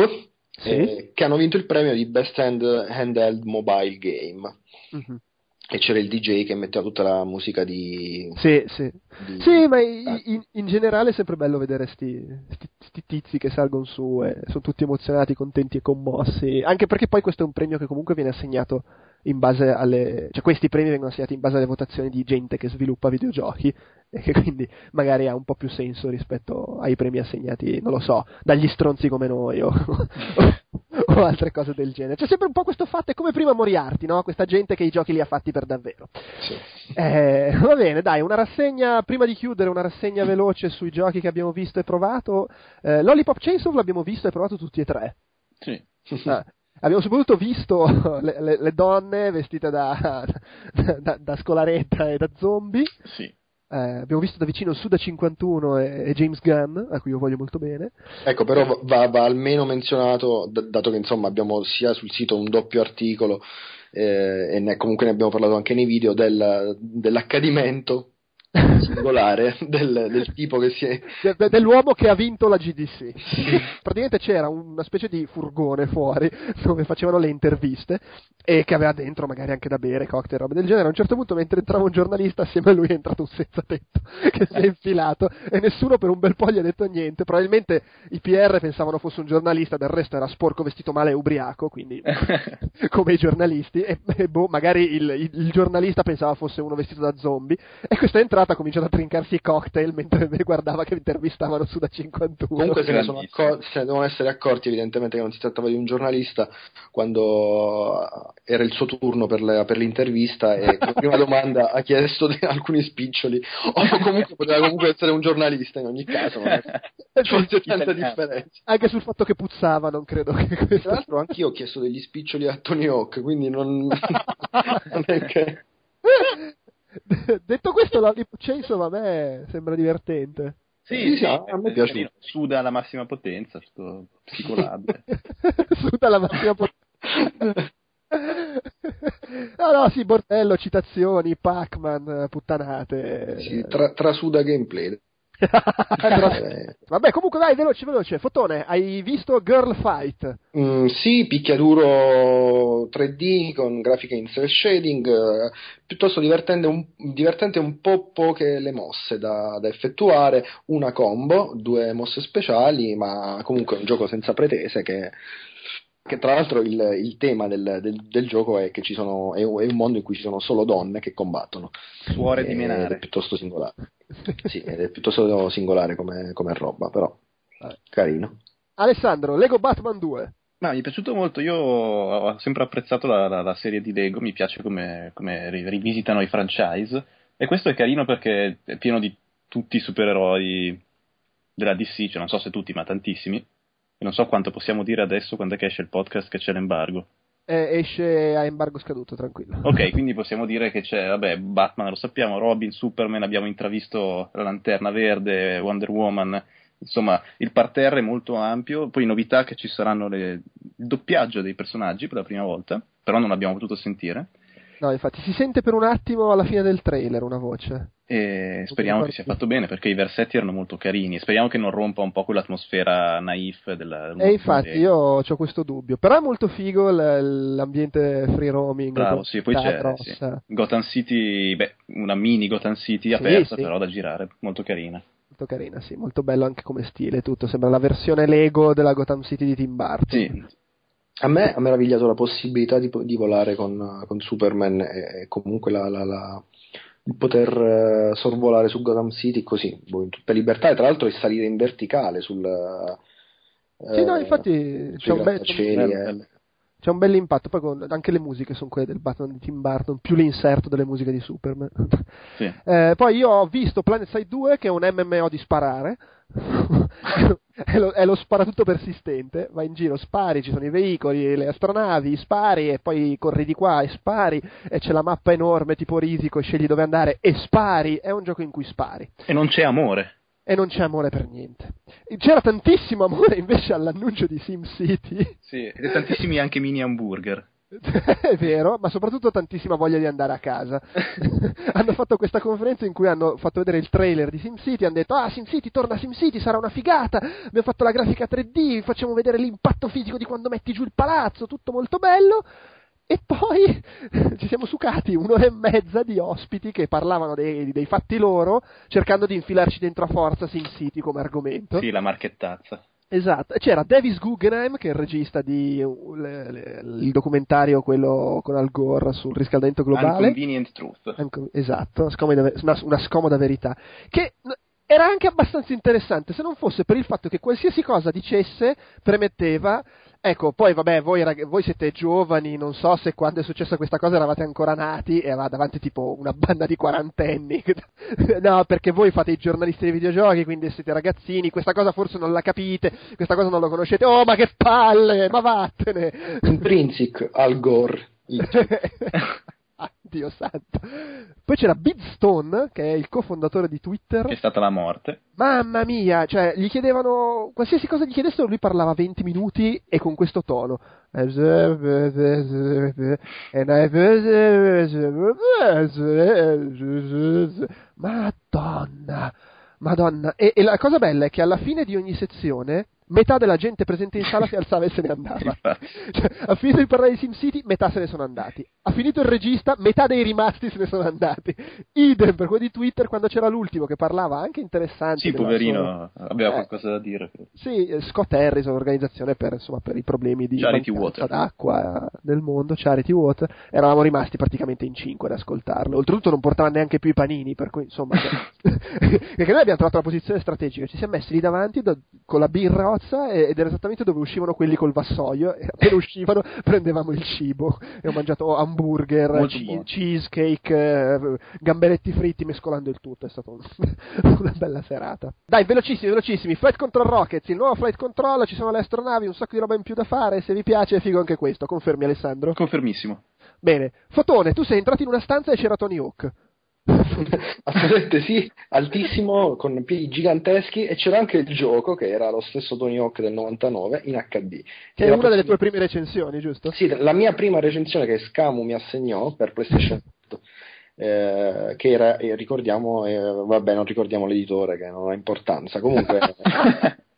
sì. eh, che hanno vinto il premio di Best Hand, Handheld Mobile Game. Mm-hmm. e c'era il DJ che metteva tutta la musica di... Sì, sì. di- Sì, ma Ah. in, in generale è sempre bello vedere sti, sti- sti tizi che salgono su e sono tutti emozionati, contenti e commossi. Anche perché poi questo è un premio che comunque viene assegnato in base alle... cioè questi premi vengono assegnati in base alle votazioni di gente che sviluppa videogiochi e che quindi magari ha un po' più senso rispetto ai premi assegnati, non lo so, dagli stronzi come noi o, o altre cose del genere. C'è sempre un po' questo fatto, è come prima Moriarty, no? Questa gente che i giochi li ha fatti per davvero. Sì. Eh, va bene, dai, una rassegna, prima di chiudere, una rassegna veloce sui giochi che abbiamo visto e provato. Eh, Lollipop Chainsaw l'abbiamo visto e provato tutti e tre. Sì. Ah, abbiamo soprattutto visto le, le- le donne vestite da, da- da scolaretta e da zombie. Sì. Eh, abbiamo visto da vicino Suda 51 e, e James Gunn, a cui io voglio molto bene. Ecco, però va, va almeno menzionato, d- dato che insomma abbiamo sia sul sito un doppio articolo eh, e ne- comunque ne abbiamo parlato anche nei video del- dell'accadimento singolare del, del tipo che si è De- de- dell'uomo che ha vinto la GDC. Praticamente c'era una specie di furgone fuori dove facevano le interviste e che aveva dentro magari anche da bere, cocktail, roba del genere. A un certo punto, mentre entrava un giornalista, assieme a lui è entrato un senza tetto che si è infilato e nessuno per un bel po' gli ha detto niente. Probabilmente i PR pensavano fosse un giornalista, del resto era sporco, vestito male e ubriaco, quindi come i giornalisti. E, e boh, magari il, il- il giornalista pensava fosse uno vestito da zombie. E questa è entrata, ha cominciato a trincarsi i cocktail mentre guardava che intervistavano su da 51. Comunque se ne, sono accor- se ne devono essere accorti evidentemente che non si trattava di un giornalista quando era il suo turno per, le- per l'intervista e come prima domanda ha chiesto di- alcuni spiccioli o comunque poteva comunque essere un giornalista in ogni caso non è che ci fosse tanta differenza Anche sul fatto che puzzava, non credo che tra questo. l'altro anch'io ho chiesto degli spiccioli a Tony Hawk quindi non, non è che Detto questo, la Chainsaw a me sembra divertente. Sì, sì, a me piace. Suda alla massima potenza, tutto psicolabile. Su dalla massima potenza. No, no, sì, bordello, citazioni, Pac-Man, puttanate. sì, tra, trasuda gameplay Eh, Vabbè, comunque dai, veloce, veloce. Fotone, hai visto Girl Fight? Mm, sì, picchiaduro 3D con grafica in cel shading, eh, piuttosto divertente un, divertente un po' poche le mosse da, da effettuare, una combo, due mosse speciali, ma comunque un gioco senza pretese che, che tra l'altro il, il tema del, del- del gioco è che ci sono, è, un è mondo in cui ci sono solo donne che combattono. Suore di È menare. piuttosto singolare. Sì, è piuttosto singolare come, come roba, però carino. Alessandro, Lego Batman 2. Ma mi è piaciuto molto, io ho sempre apprezzato la, la- la serie di Lego, mi piace come, come ri- rivisitano i franchise e questo è carino perché è pieno di tutti i supereroi della DC, cioè non so se tutti ma tantissimi, e non so quanto possiamo dire adesso quando è che esce il podcast che c'è l'embargo. Eh, esce a embargo scaduto, tranquillo. Ok, quindi possiamo dire che c'è, vabbè, Batman lo sappiamo, Robin, Superman, abbiamo intravisto la Lanterna Verde, Wonder Woman, insomma il parterre è molto ampio, poi novità che ci saranno le- il doppiaggio dei personaggi per la prima volta, però non l'abbiamo potuto sentire No, infatti, si sente per un attimo alla fine del trailer una voce. e speriamo che sia fatto bene perché i versetti erano molto carini e speriamo che non rompa un po' quell'atmosfera naif della... E infatti io ho questo dubbio. Però è molto figo l- l'ambiente free roaming. Bravo, sì, poi c'è sì. Gotham City, beh, una mini Gotham City Sì, aperta sì. però da girare, molto carina. Molto carina, sì, molto bello anche come stile tutto. Sembra la versione Lego della Gotham City di Tim Burton. Sì, A me ha meravigliato la possibilità di, di volare con, con Superman e, e comunque la, la- la- il poter eh, sorvolare su Gotham City così, boh, in tutta libertà. E tra l'altro e salire in verticale sul... Sì, no, eh, infatti c'è un, bel, c'è un bel impatto. Poi anche le musiche sono quelle del Batman di Tim Burton, più l'inserto delle musiche di Superman. Sì. Eh, poi io ho visto Planet Side 2 che è un MMO di sparare. è, lo, è lo sparatutto persistente. Vai in giro, spari, ci sono i veicoli, le astronavi, spari e poi corri di qua e spari. E c'è la mappa enorme tipo risico, scegli dove andare e spari. È un gioco in cui spari. E non c'è amore. E non c'è amore per niente. C'era tantissimo amore invece all'annuncio di SimCity. Sì, ed è tantissimi anche mini hamburger. è vero, ma soprattutto tantissima voglia di andare a casa. hanno fatto questa conferenza in cui hanno fatto vedere il trailer di SimCity, hanno detto "Ah, SimCity torna SimCity, sarà una figata. Abbiamo fatto la grafica 3D, facciamo vedere l'impatto fisico di quando metti giù il palazzo, tutto molto bello". E poi ci siamo sucati un'ora e mezza di ospiti che parlavano dei, dei fatti loro, cercando di infilarci dentro a forza Sin City come argomento. Sì, la marchettazza. Esatto, c'era Davis Guggenheim che è il regista di uh, le, le, il documentario quello con Al Gore sul riscaldamento globale. Inconvenient Truth. Anco, esatto, scomoda, una, una scomoda verità. Che era anche abbastanza interessante se non fosse per il fatto che qualsiasi cosa dicesse premetteva Ecco, poi vabbè, voi, rag- voi, siete giovani, non so se quando è successa questa cosa eravate ancora nati e aveva davanti tipo una banda di quarantenni. no, perché voi fate i giornalisti dei videogiochi, quindi siete ragazzini, questa cosa forse non la capite, questa cosa non lo conoscete. Oh, ma che palle, ma vattene! Intrinsic Al Gore. Dio santo. Poi c'era Bidstone, che è il cofondatore di Twitter. Che è stata la morte. Mamma mia, cioè, gli chiedevano, qualsiasi cosa gli chiedessero, lui parlava 20 minuti e con questo tono. Madonna, madonna. E, e la cosa bella è che alla fine di ogni sezione metà della gente presente in sala si alzava e se ne andava. cioè, ha finito di parlare di SimCity, metà se ne sono andati. Ha finito il regista, metà dei rimasti se ne sono andati. Idem per quello di Twitter quando c'era l'ultimo che parlava anche interessante. Sì, poverino, sua... aveva eh, qualcosa da dire. Sì, eh, Scott Harris, un'organizzazione per, insomma, per i problemi di Charity Water. d'acqua nel mondo, Charity Water. Eravamo rimasti praticamente in cinque ad ascoltarlo. Oltretutto non portava neanche più i panini, per cui insomma... perché noi abbiamo trovato la posizione strategica, ci siamo messi lì davanti do, con la birra carrozza ed era esattamente dove uscivano quelli col vassoio e appena uscivano prendevamo il cibo e ho mangiato hamburger, ci- cheesecake, eh, gamberetti fritti mescolando il tutto, è stata un- una bella serata. Dai, velocissimi, velocissimi, Flight Control Rockets, il nuovo Flight Control, ci sono le astronavi, un sacco di roba in più da fare, se vi piace è figo anche questo, confermi Alessandro? Confermissimo. Bene, Fotone, tu sei entrato in una stanza e c'era Tony Hawk. Assolutamente sì, altissimo, con piedi giganteschi e c'era anche il gioco che era lo stesso Tony Hawk del 99 in HD. Che è una delle tue prime recensioni, giusto? Sì, la mia prima recensione che Scamu mi assegnò per PlayStation 4. Eh, che era, eh, ricordiamo, eh, vabbè, non ricordiamo l'editore che non ha importanza. Comunque,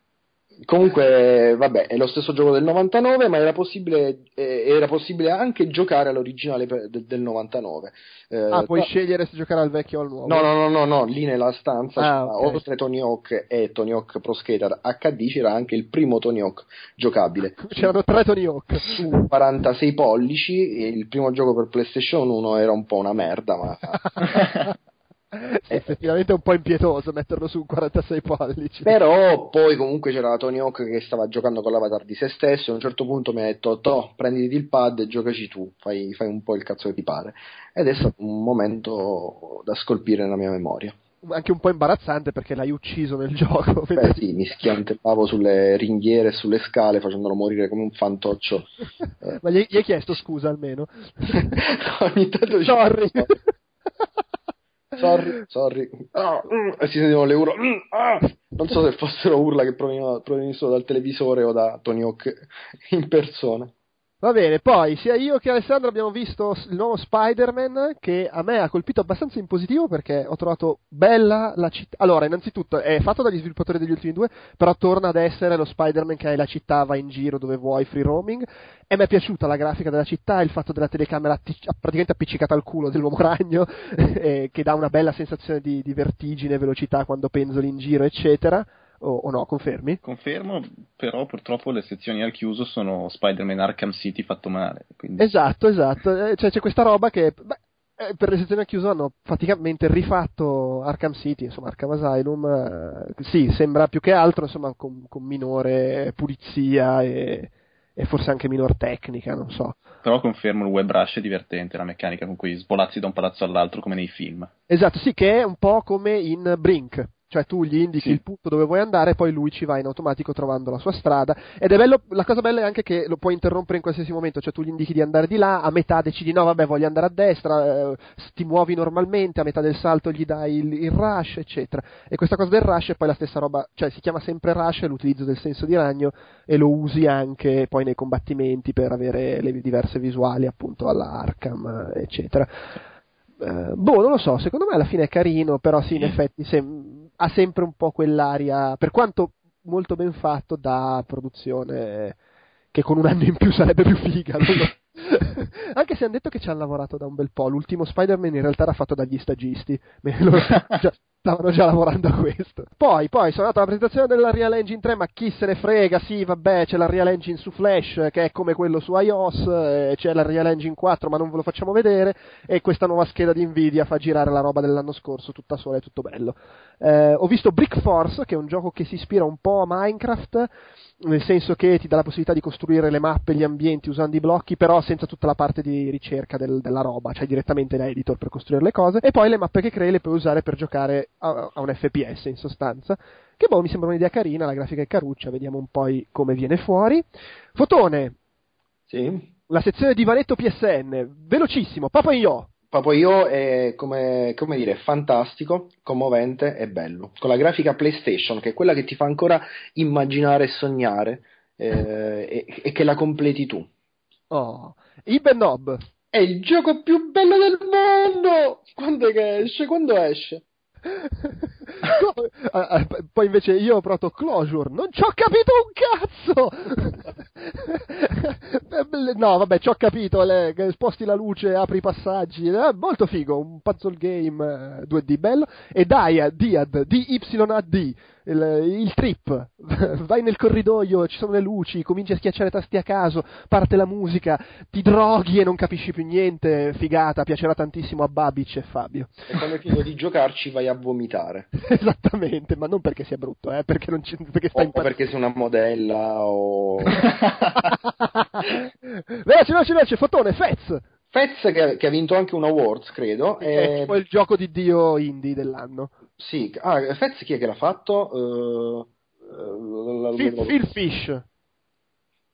Comunque, vabbè, è lo stesso gioco del 99, ma era possibile, eh, era possibile anche giocare all'originale per, de, del 99. Eh, ah, puoi tra... scegliere se giocare al vecchio o al nuovo? No, no, no, no, no. lì nella stanza, ah, okay. oltre Tony Hawk e Tony Hawk Pro Skater HD, c'era anche il primo Tony Hawk giocabile. C'erano tre Tony Hawk. Su 46 pollici, il primo gioco per PlayStation 1 era un po' una merda, ma... sì, effettivamente è un po' impietoso metterlo su 46 pollici. Però poi comunque c'era Tony Hawk che stava giocando con l'avatar di se stesso e a un certo punto mi ha detto Toh, prenditi il pad e giocaci tu, fai, fai un po' il cazzo che ti pare. Ed è stato un momento da scolpire nella mia memoria anche un po' imbarazzante perché l'hai ucciso nel gioco. Beh, sì, mi schiantellavo sulle ringhiere e sulle scale facendolo morire come un fantoccio. Ma gli, gli hai chiesto scusa almeno? Ogni tanto Sorry. Sorry, sorry. Ah, mm, e si sentivano le urla. Mm, ah. Non so se fossero urla che provenissero dal televisore o da Tony Hawk in persona. Va bene, poi sia io che Alessandro abbiamo visto il nuovo Spider-Man che a me ha colpito abbastanza in positivo perché ho trovato bella la città. Allora, innanzitutto è fatto dagli sviluppatori degli ultimi due, però torna ad essere lo Spider-Man che hai la città, va in giro dove vuoi, free roaming. E mi è piaciuta la grafica della città, il fatto della telecamera attic- praticamente appiccicata al culo dell'uomo ragno, che dà una bella sensazione di, di vertigine, velocità quando penzoli in giro, eccetera o, o, no, confermi? Confermo, però purtroppo le sezioni al chiuso sono Spider-Man Arkham City fatto male. Quindi... Esatto, esatto, eh, cioè, c'è questa roba che... Beh, eh, per le sezioni al chiuso hanno praticamente rifatto Arkham City, insomma Arkham Asylum, eh, sì, sembra più che altro insomma con, con minore pulizia e, e, forse anche minor tecnica, non so. Però confermo il web rush è divertente, la meccanica con cui svolazzi da un palazzo all'altro come nei film. Esatto, sì, che è un po' come in Brink, cioè tu gli indichi sì. il punto dove vuoi andare e poi lui ci va in automatico trovando la sua strada ed è bello, la cosa bella è anche che lo puoi interrompere in qualsiasi momento, cioè tu gli indichi di andare di là, a metà decidi no vabbè voglio andare a destra, eh, ti muovi normalmente, a metà del salto gli dai il, il, rush eccetera e questa cosa del rush è poi la stessa roba, cioè si chiama sempre rush, è l'utilizzo del senso di ragno e lo usi anche poi nei combattimenti per avere le diverse visuali appunto alla Arkham eccetera. Uh, boh, non lo so, secondo me alla fine è carino, però sì, in effetti sem- ha sempre un po' quell'aria, per quanto molto ben fatto, da produzione che con un anno in più sarebbe più figa. Non lo, Anche se hanno detto che ci hanno lavorato da un bel po'. L'ultimo Spider-Man in realtà era fatto dagli stagisti. Già, stavano già lavorando a questo. Poi, poi sono andato alla presentazione della Real Engine 3, ma chi se ne frega? Sì, vabbè, c'è la Real Engine su Flash, che è come quello su iOS, eh, c'è la Real Engine 4, ma non ve lo facciamo vedere, e questa nuova scheda di Nvidia fa girare la roba dell'anno scorso, tutta sola e tutto bello. Eh, ho visto Brick Force, che è un gioco che si ispira un po' a Minecraft, nel senso che ti dà la possibilità di costruire le mappe, gli ambienti usando i blocchi, però senza tutta la parte di ricerca del, della roba, cioè direttamente da editor per costruire le cose, e poi le mappe che crei le puoi usare per giocare a, a un FPS in sostanza. Che boh, mi sembra un'idea carina, la grafica è caruccia, vediamo un po' come viene fuori. Fotone. Sì. La sezione di Vanetto PSN, velocissimo, Papa Io. Papa Io è come, come, dire, fantastico, commovente e bello. Con la grafica PlayStation, che è quella che ti fa ancora immaginare e sognare, eh, e, e, che la completi tu. Oh, Ibn Nob. È il gioco più bello del mondo! Quando è che esce? Quando esce? Poi invece io ho provato Closure, non ci ho capito un cazzo! no, vabbè, ci ho capito, le, sposti la luce, apri i passaggi, eh, molto figo, un puzzle game 2D eh, bello. E Diad, Diad, D-Y-A-D, il, il, trip, vai nel corridoio, ci sono le luci, cominci a schiacciare tasti a caso, parte la musica, ti droghi e non capisci più niente, figata, piacerà tantissimo a Babic e Fabio. E quando finito di giocarci vai a vomitare. Esattamente, ma non perché sia brutto, eh, perché, non ci, perché sta o impa- perché sei una modella o... veloce, veloce, veloce, fotone, Fez! Fez che, che, ha vinto anche un awards, credo. È tipo il gioco di dio indie dell'anno. Sì, ah, Fez chi è che l'ha fatto? Uh, uh, Phil, Phil Fish.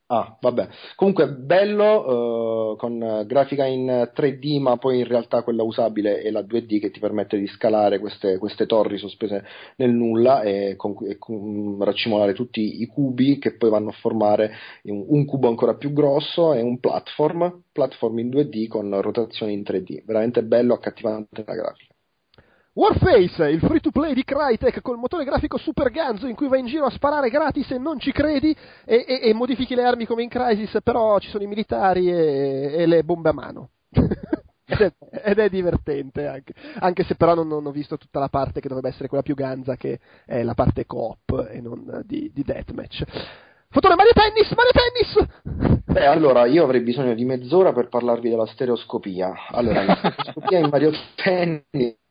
Ah, vabbè. Comunque bello, uh, con grafica in 3D, ma poi in realtà quella usabile è la 2D che ti permette di scalare queste, queste torri sospese nel nulla e, con, e con, raccimolare tutti i cubi che poi vanno a formare un, un, cubo ancora più grosso e un platform, platform in 2D con rotazioni in 3D. Veramente bello, accattivante la grafica. Warface, il free to play di Crytek col motore grafico super ganzo in cui vai in giro a sparare gratis e non ci credi e, e, e modifichi le armi come in Crisis, però ci sono i militari e, e le bombe a mano. ed, è, ed, è, divertente anche, anche se però non, non, ho visto tutta la parte che dovrebbe essere quella più ganza che è la parte coop e non di, di deathmatch. Fotone Mario Tennis, Mario Tennis! Beh, allora, io avrei bisogno di mezz'ora per parlarvi della stereoscopia. Allora, la stereoscopia in Mario Tennis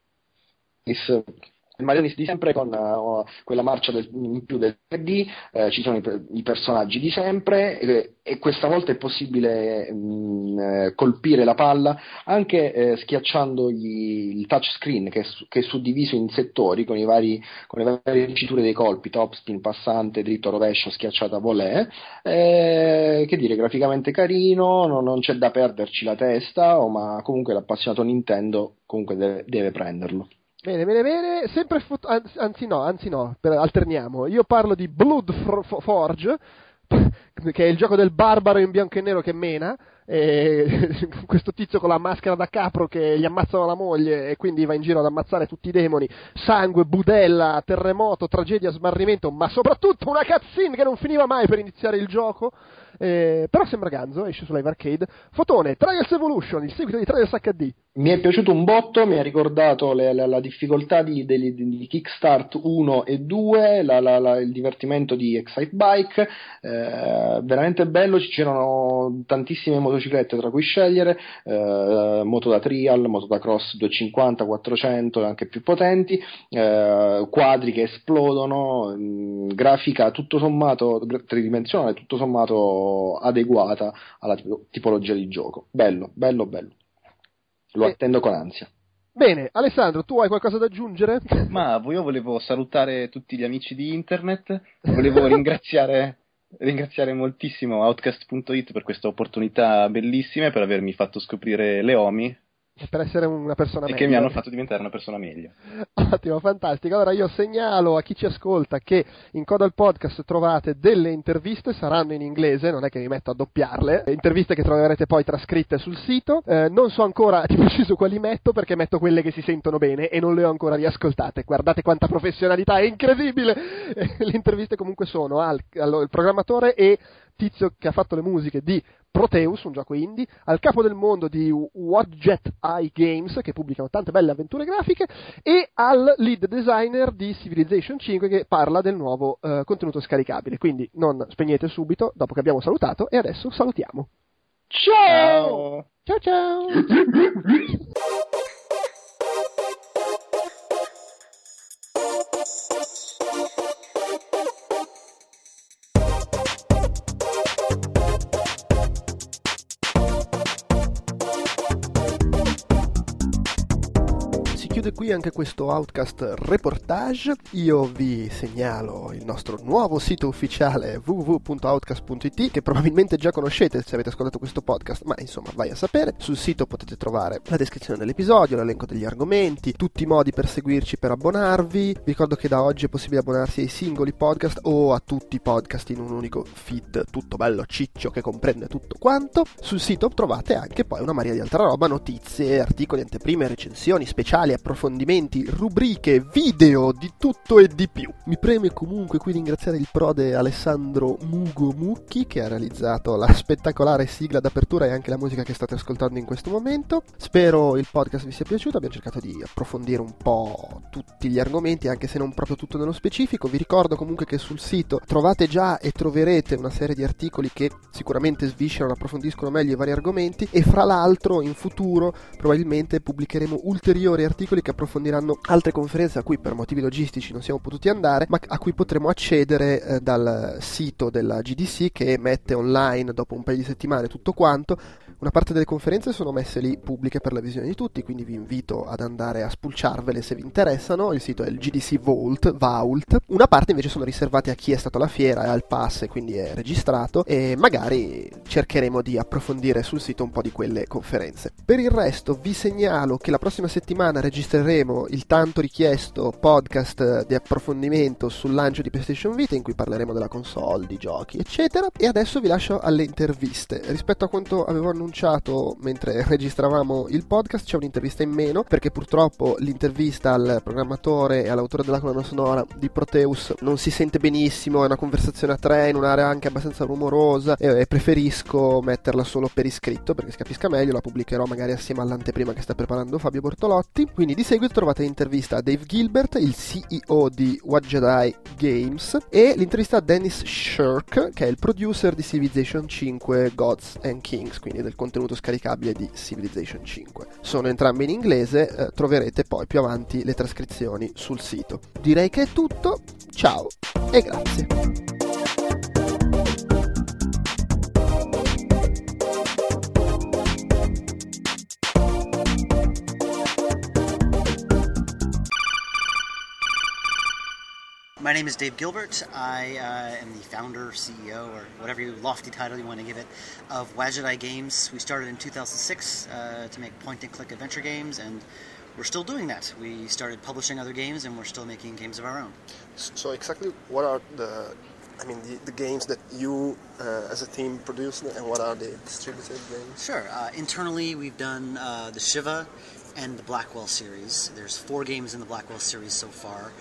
il Mario di sempre con uh, quella marcia del, in più del 3D, eh, ci sono i, i, personaggi di sempre eh, e questa volta è possibile mh, mm, eh, colpire la palla anche eh, schiacciando il touchscreen che, che, è suddiviso in settori con, vari, con, le varie diciture dei colpi, top spin, passante, dritto, rovescio, schiacciata, volée. Eh, che dire, graficamente carino, non, non, c'è da perderci la testa, oh, ma comunque l'appassionato Nintendo comunque deve, deve prenderlo. Bene, bene, bene. Sempre fo- anzi, no, anzi no, alterniamo. Io parlo di Blood Forge, che è il gioco del barbaro in bianco e nero che mena. E questo tizio con la maschera da capro che gli ammazzano la moglie e quindi va in giro ad ammazzare tutti i demoni. Sangue, budella, terremoto, tragedia, smarrimento, ma soprattutto una cutscene che non finiva mai per iniziare il gioco. Eh, però sembra ganzo, esce su Live Arcade. Fotone, Trials Evolution, il seguito di Trials HD. Mi è piaciuto un botto, mi ha ricordato le, la, la, difficoltà di, di, di, Kickstart 1 e 2, la, il divertimento di Excite Bike, eh, veramente bello, c'erano tantissime motociclette tra cui scegliere, eh, moto da trial, moto da cross 250, 400 e anche più potenti, eh, quadri che esplodono, mh, mm, grafica tutto sommato tridimensionale, tutto sommato adeguata alla tipologia di gioco. Bello, bello, bello. Lo eh. attendo con ansia. Bene, Alessandro, tu hai qualcosa da aggiungere? Ma io volevo salutare tutti gli amici di internet, volevo ringraziare, ringraziare moltissimo Outcast.it per questa opportunità bellissima e per avermi fatto scoprire Leomi, per essere una persona e meglio. che mi hanno fatto diventare una persona meglio. Ottimo, fantastico. Allora io segnalo a chi ci ascolta che in coda al podcast trovate delle interviste, saranno in inglese, non è che mi metto a doppiarle, interviste che troverete poi trascritte sul sito. Eh, non so ancora di preciso quali metto perché metto quelle che si sentono bene e non le ho ancora riascoltate. Guardate quanta professionalità, è incredibile! le interviste comunque sono al, al, al programmatore e tizio che ha fatto le musiche di Proteus, un gioco indie, al capo del mondo di Wadjet Eye Games, che pubblicano tante belle avventure grafiche, e al lead designer di Civilization 5 che parla del nuovo uh, contenuto scaricabile. Quindi non spegnete subito, dopo che abbiamo salutato, e adesso salutiamo. Ciao! Ciao ciao! chiude qui anche questo Outcast reportage. Io vi segnalo il nostro nuovo sito ufficiale www.outcast.it che probabilmente già conoscete se avete ascoltato questo podcast, ma insomma vai a sapere. Sul sito potete trovare la descrizione dell'episodio, l'elenco degli argomenti, tutti i modi per seguirci per abbonarvi. Vi ricordo che da oggi è possibile abbonarsi ai singoli podcast o a tutti i podcast in un unico feed tutto bello ciccio che comprende tutto quanto. Sul sito trovate anche poi una marea di altra roba, notizie, articoli, anteprime, recensioni speciali, approfondimenti, rubriche, video, di tutto e di più. Mi preme comunque qui ringraziare il prode Alessandro Mugo Mucchi che ha realizzato la spettacolare sigla d'apertura e anche la musica che state ascoltando in questo momento. Spero il podcast vi sia piaciuto, abbiamo cercato di approfondire un po' tutti gli argomenti, anche se non proprio tutto nello specifico. Vi ricordo comunque che sul sito trovate già e troverete una serie di articoli che sicuramente sviscerano, approfondiscono meglio i vari argomenti e fra l'altro in futuro probabilmente pubblicheremo ulteriori articoli articoli che approfondiranno altre conferenze a cui per motivi logistici non siamo potuti andare, ma a cui potremo accedere eh, dal sito della GDC che mette online dopo un paio di settimane tutto quanto una parte delle conferenze sono messe lì pubbliche per la visione di tutti, quindi vi invito ad andare a spulciarvele se vi interessano. Il sito è il GDC Vault, Vault. Una parte invece sono riservate a chi è stato alla fiera e al pass e quindi è registrato e magari cercheremo di approfondire sul sito un po' di quelle conferenze. Per il resto vi segnalo che la prossima settimana registreremo il tanto richiesto podcast di approfondimento sul lancio di PlayStation Vita in cui parleremo della console, di giochi, eccetera. E adesso vi lascio alle interviste. Rispetto a quanto avevo annunciato annunciato mentre registravamo il podcast c'è un'intervista in meno perché purtroppo l'intervista al programmatore e all'autore della colonna sonora di Proteus non si sente benissimo, è una conversazione a tre in un'area anche abbastanza rumorosa e, preferisco metterla solo per iscritto perché si capisca meglio, la pubblicherò magari assieme all'anteprima che sta preparando Fabio Bortolotti. Quindi di seguito trovate l'intervista a Dave Gilbert, il CEO di What Jedi Games e l'intervista a Dennis Shirk che è il producer di Civilization 5 Gods and Kings, quindi del contenuto scaricabile di Civilization 5. Sono entrambi in inglese, eh, troverete poi più avanti le trascrizioni sul sito. Direi che è tutto, ciao e grazie. My name is Dave Gilbert. I uh, am the founder, CEO, or whatever you lofty title you want to give it, of Wadjet Games. We started in 2006 uh, to make point and click adventure games, and we're still doing that. We started publishing other games, and we're still making games of our own. So, exactly what are the I mean, the, the games that you uh, as a team produce, and what are the distributed games? Sure. Uh, internally, we've done uh, the Shiva and the Blackwell series. There's four games in the Blackwell series so far,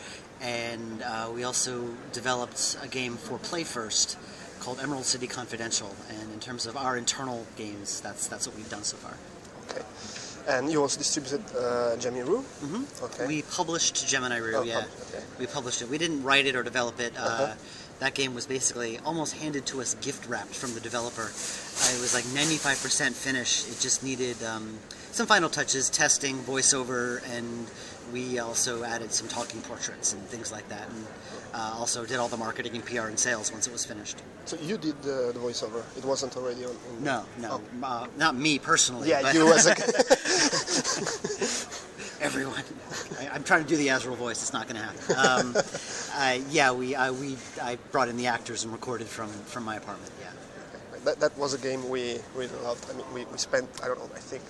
and uh, we also developed a game for Play First called Emerald City Confidential. And in terms of our internal games, that's that's what we've done so far. Okay. And you also distributed uh, Gemini Rue? Mm-hmm. Okay. We published Gemini Rue, oh, yeah. Okay. We published it. We didn't write it or develop it. Uh, uh-huh. That game was basically almost handed to us gift wrapped from the developer. Uh, it was like 95% finished. It just needed um, some final touches, testing, voiceover, and we also added some talking portraits and things like that, and uh, also did all the marketing and PR and sales once it was finished. So you did the, the voiceover; it wasn't already on. No, no, oh. uh, not me personally. Yeah, you as a. Everyone, I, am trying to do the Azrael voice. It's not going to happen. Um, uh, yeah, we I, we I brought in the actors and recorded from from my apartment. Yeah. That, that was a game we really loved. I mean, we, we spent I don't know I think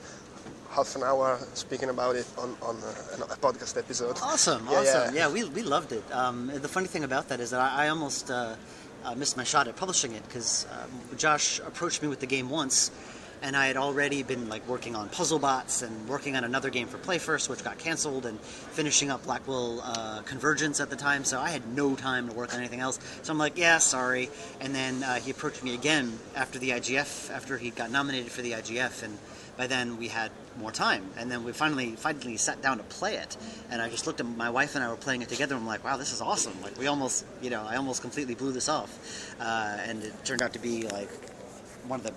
half an hour speaking about it on, on a, a podcast episode. Awesome, yeah, awesome. Yeah. yeah, we, we loved it. Um, the funny thing about that is that I, I almost uh, uh, missed my shot at publishing it because um, Josh approached me with the game once and I had already been like working on Puzzle Bots and working on another game for Play First, which got canceled, and finishing up Blackwell uh, Convergence at the time. So I had no time to work on anything else. So I'm like, yeah, sorry. And then uh, he approached me again after the IGF, after he got nominated for the IGF, and by then we had more time. And then we finally finally sat down to play it. And i just looked at my wife and i were playing it together. And i'm like wow this is awesome. Like we almost you know i almost completely blew this off. Uh, and it turned out to be like one of the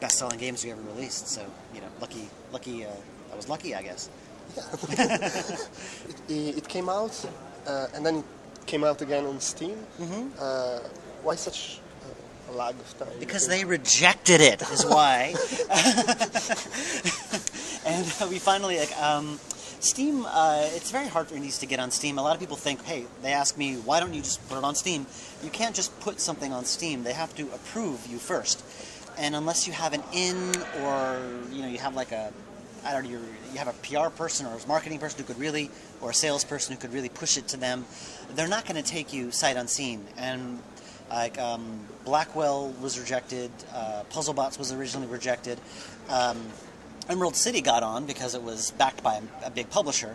best selling games we ever released. So you know lucky lucky uh, i was lucky i guess. It, it came out uh, and then it came out again on steam. Mhm. uh, why such because they rejected it is why. And we finally like um, steam uh, it's very hard for indies to get on steam. A lot of people think hey they ask me why don't you just put it on steam? You can't just put something on steam. They have to approve you first. And unless you have an in or you know you have like a I don't know, you're, you have a PR person or a marketing person who could really, or a salesperson who could really push it to them, they're not going to take you sight unseen. And like um, Blackwell was rejected, uh, Puzzlebots was originally rejected. Um, Emerald City got on because it was backed by a, big publisher,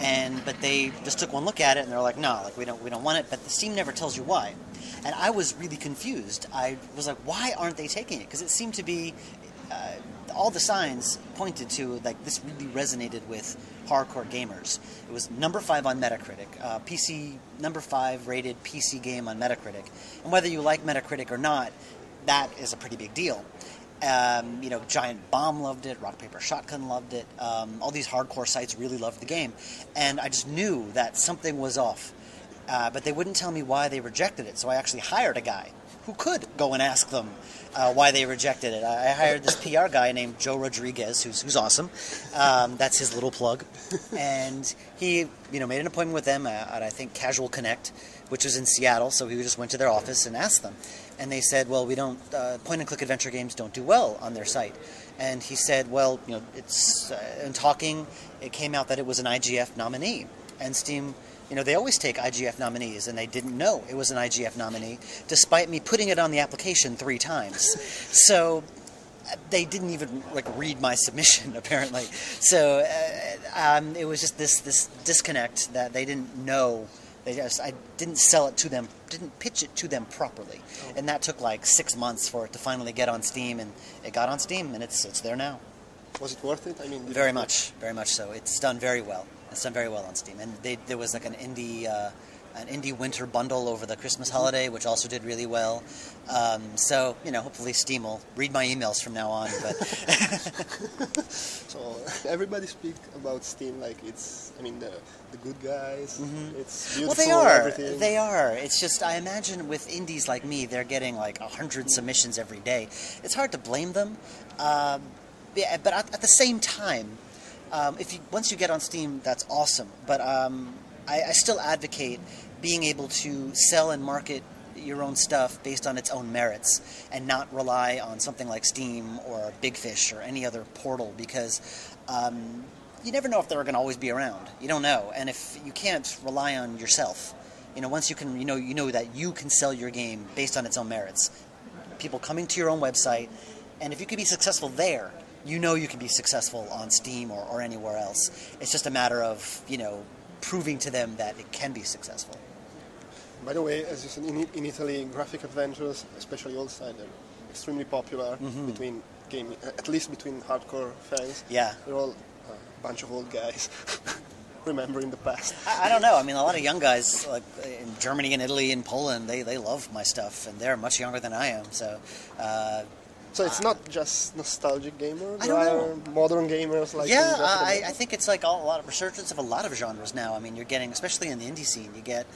and but they just took one look at it and they're like, no, like we don't we don't want it. But the Steam never tells you why, and I was really confused. I was like, why aren't they taking it? Because it seemed to be. Uh, all the signs pointed to like this really resonated with hardcore gamers. It was number five on Metacritic, uh, PC number five rated PC game on Metacritic, and whether you like Metacritic or not, that is a pretty big deal. Um, you know, Giant Bomb loved it, Rock Paper Shotgun loved it. Um, all these hardcore sites really loved the game, and I just knew that something was off. Uh, but they wouldn't tell me why they rejected it, so I actually hired a guy who could go and ask them uh, why they rejected it. I hired this PR guy named Joe Rodriguez, who's, who's awesome. Um, that's his little plug, and he, you know, made an appointment with them at, at I think Casual Connect, which was in Seattle. So he just went to their office and asked them, and they said, "Well, we don't uh, point and click adventure games don't do well on their site." And he said, "Well, you know, it's uh, in talking, it came out that it was an IGF nominee, and Steam." You know, they always take IGF nominees, and they didn't know it was an IGF nominee, despite me putting it on the application three times. So they didn't even like read my submission, apparently. So uh, um, it was just this this disconnect that they didn't know. They just I didn't sell it to them, didn't pitch it to them properly, and that took like six months for it to finally get on Steam, and it got on Steam, and it's it's there now. was it worth it I mean Very much, very much so. It's done very well. It's done very well on Steam, and they, there was like an indie, uh, an indie winter bundle over the Christmas holiday, which also did really well. Um, so you know, hopefully Steam will read my emails from now on. But So everybody speak about Steam like it's, I mean, the, the good guys. Mm-hmm. well, beautiful. they are. Everything. They are. It's just I imagine with indies like me, they're getting like a hundred submissions every day. It's hard to blame them, um, yeah, but at, at the same time, um, if you once you get on Steam, that's awesome. But um, I, I still advocate being able to sell and market your own stuff based on its own merits and not rely on something like Steam or Big Fish or any other portal because um, you never know if they're going to always be around. You don't know, and if you can't rely on yourself, you know, once you can, you know, you know that you can sell your game based on its own merits. People coming to your own website, and if you can be successful there, you know you can be successful on Steam or, or anywhere else. It's just a matter of you know proving to them that it can be successful. By the way, as you said, in, in Italy, graphic adventures, especially old side, are extremely popular Mm-hmm. between game, at least between hardcore fans. Yeah. They're all a bunch of old guys remembering the past. I, I don't know. I mean, a lot of young guys like in Germany and Italy and Poland, they, they love my stuff, and they're much younger than I am. So, uh, So it's not just nostalgic gamers. There are modern gamers like yeah, I, I think it's like all, a lot of resurgence of a lot of genres now. I mean, you're getting, especially in the indie scene, you get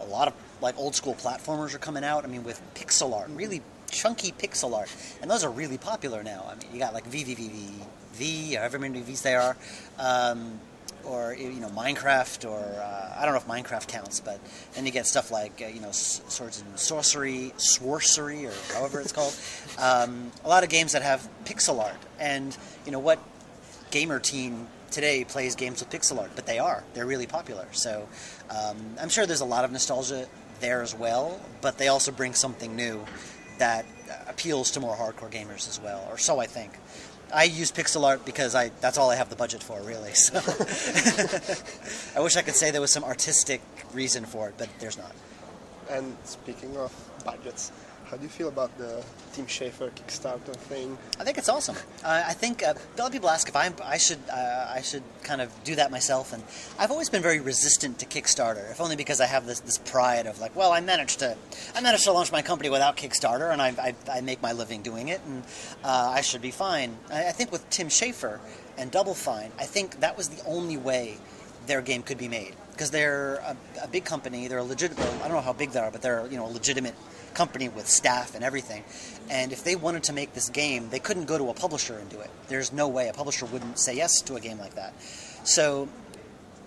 a lot of like old school platformers are coming out. I mean, with pixel art, really chunky pixel art, and those are really popular now. I mean, you got like VVVV, V, however many V's there are. Um, or you know Minecraft, or uh, I don't know if Minecraft counts, but then you get stuff like uh, you know Swords and Sorcery, Sworcery, or however it's called. Um, a lot of games that have pixel art, and you know what gamer teen today plays games with pixel art, but they are. They're really popular. So um, I'm sure there's a lot of nostalgia there as well, but they also bring something new that appeals to more hardcore gamers as well, or so I think. I use pixel art because I that's all I have the budget for, really. So I wish I could say there was some artistic reason for it, but there's not. And speaking of budgets, how do you feel about the Team Schafer Kickstarter thing? I think it's awesome. Uh, I think uh, a lot of people ask if I, I should uh, I should kind of do that myself, and I've always been very resistant to Kickstarter, if only because I have this, this pride of like, well, I managed to I managed to launch my company without Kickstarter, and I, I, I make my living doing it, and uh, I should be fine. I, I think with Tim Schafer and Double Fine, I think that was the only way their game could be made because they're a, a big company. They're a legitimate. I don't know how big they are, but they're you know a legitimate company with staff and everything. And if they wanted to make this game, they couldn't go to a publisher and do it. There's no way a publisher wouldn't say yes to a game like that. So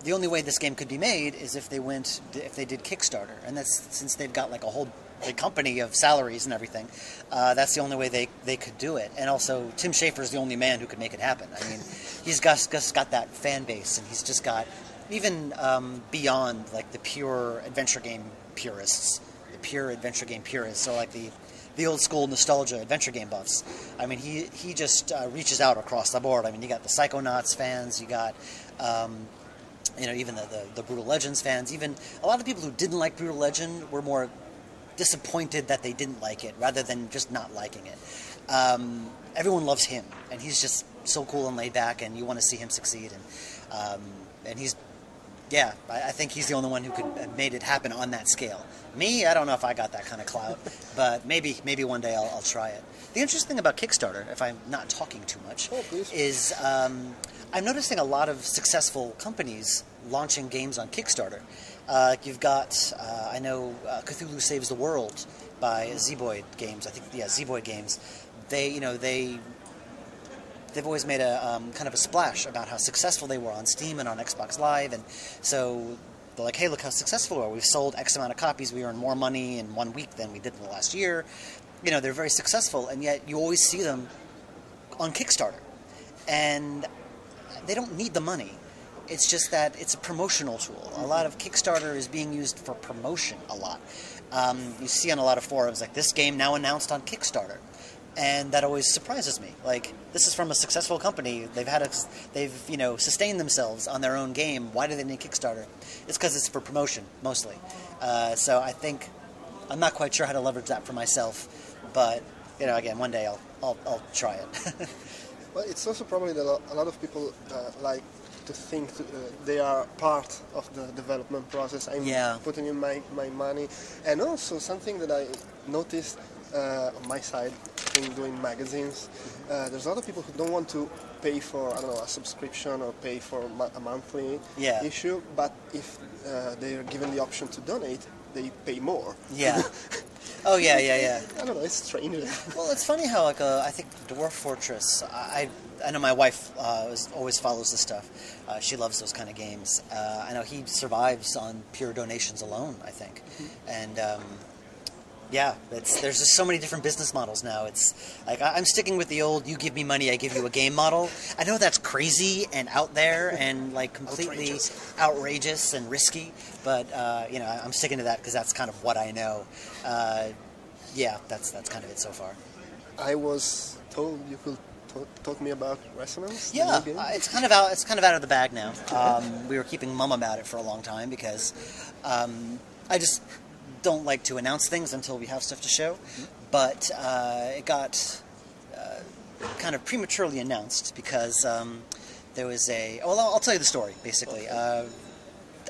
the only way this game could be made is if they went if they did Kickstarter, and that's since they've got like a whole big company of salaries and everything. Uh, that's the only way they, they could do it. And also, Tim Schafer is the only man who could make it happen. I mean, he's got, just got that fan base, and he's just got even um, beyond like the pure adventure game purists, pure adventure game purists, so like the the old school nostalgia adventure game buffs. I mean, he he just uh, reaches out across the board. I mean, you got the Psychonauts fans, you got. Um, you know, even the, the, the Brutal Legends fans, even a lot of people who didn't like Brutal Legend were more disappointed that they didn't like it rather than just not liking it. Um, everyone loves him, and he's just so cool and laid back, and you want to see him succeed. And um, and he's yeah, I, I think he's the only one who could have made it happen on that scale. Me, I don't know if I got that kind of clout, but maybe maybe one day I'll, I'll try it. The interesting thing about Kickstarter, if I'm not talking too much, Oh, is um, I'm noticing a lot of successful companies launching games on Kickstarter. Uh, you've got, uh, I know, uh, Cthulhu Saves the World by Zeboyd Games. I think, yeah, Zeboyd Games. They, you know, they they've always made a um, kind of a splash about how successful they were on Steam and on Xbox Live, and so they're like, "Hey, look how successful we are! We've sold X amount of copies. We earned more money in one week than we did in the last year." You know, they're very successful, and yet you always see them on Kickstarter, and they don't need the money. It's just that it's a promotional tool. A lot of Kickstarter is being used for promotion a lot. Um, you see on a lot of forums like this game now announced on Kickstarter, and that always surprises me. Like this is from a successful company. They've had a, they've you know sustained themselves on their own game. Why do they need Kickstarter? It's because it's for promotion mostly. Uh, so I think I'm not quite sure how to leverage that for myself, but you know again one day I'll I'll, I'll try it. Well, it's also probably that a lot of people uh, like to think to, uh, they are part of the development process. I'm Yeah. putting in my, my money. And also something that I noticed uh, on my side in doing magazines, uh, there's a lot of people who don't want to pay for, I don't know, a subscription or pay for a mo- a monthly Yeah. issue, but if uh, they are given the option to donate, they pay more. yeah. Oh yeah, yeah, yeah. I don't know, it's strange. Well, it's funny how like uh, I think Dwarf Fortress. I I know my wife uh, always follows this stuff. Uh, she loves those kind of games. Uh, I know he survives on pure donations alone. I think, and um, yeah, there's just so many different business models now. It's like I'm sticking with the old "you give me money, I give you a game" model. I know that's crazy and out there and like completely Outrageous. outrageous and risky, but uh, you know I'm sticking to that because that's kind of what I know. Uh, yeah, that's that's kind of it so far. I was told you could talk, talk me about Resonance. Yeah, uh, it's kind of out. It's kind of out of the bag now. Um, we were keeping mum about it for a long time because um, I just don't like to announce things until we have stuff to show. But uh, it got uh, kind of prematurely announced because um, there was a. Well, I'll, I'll tell you the story basically. Uh,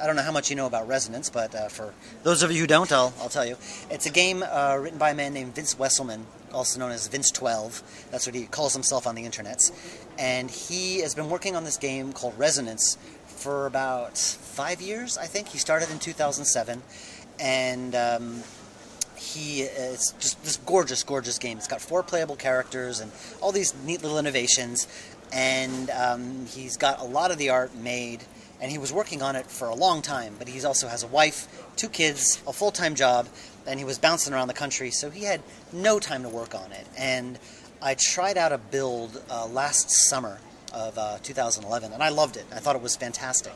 I don't know how much you know about Resonance, but uh, for those of you who don't, I'll, I'll tell you. It's a game uh, written by a man named Vince Wesselman, also known as Vince 12. That's what he calls himself on the internets. And he has been working on this game called Resonance for about five years, I think. He started in 2007. And um, he it's just this gorgeous, gorgeous game. It's got four playable characters and all these neat little innovations. And um, he's got a lot of the art made, and he was working on it for a long time. But he also has a wife, two kids, a full time job, and he was bouncing around the country, so he had no time to work on it. And I tried out a build uh, last summer of uh, 2011, and I loved it. I thought it was fantastic.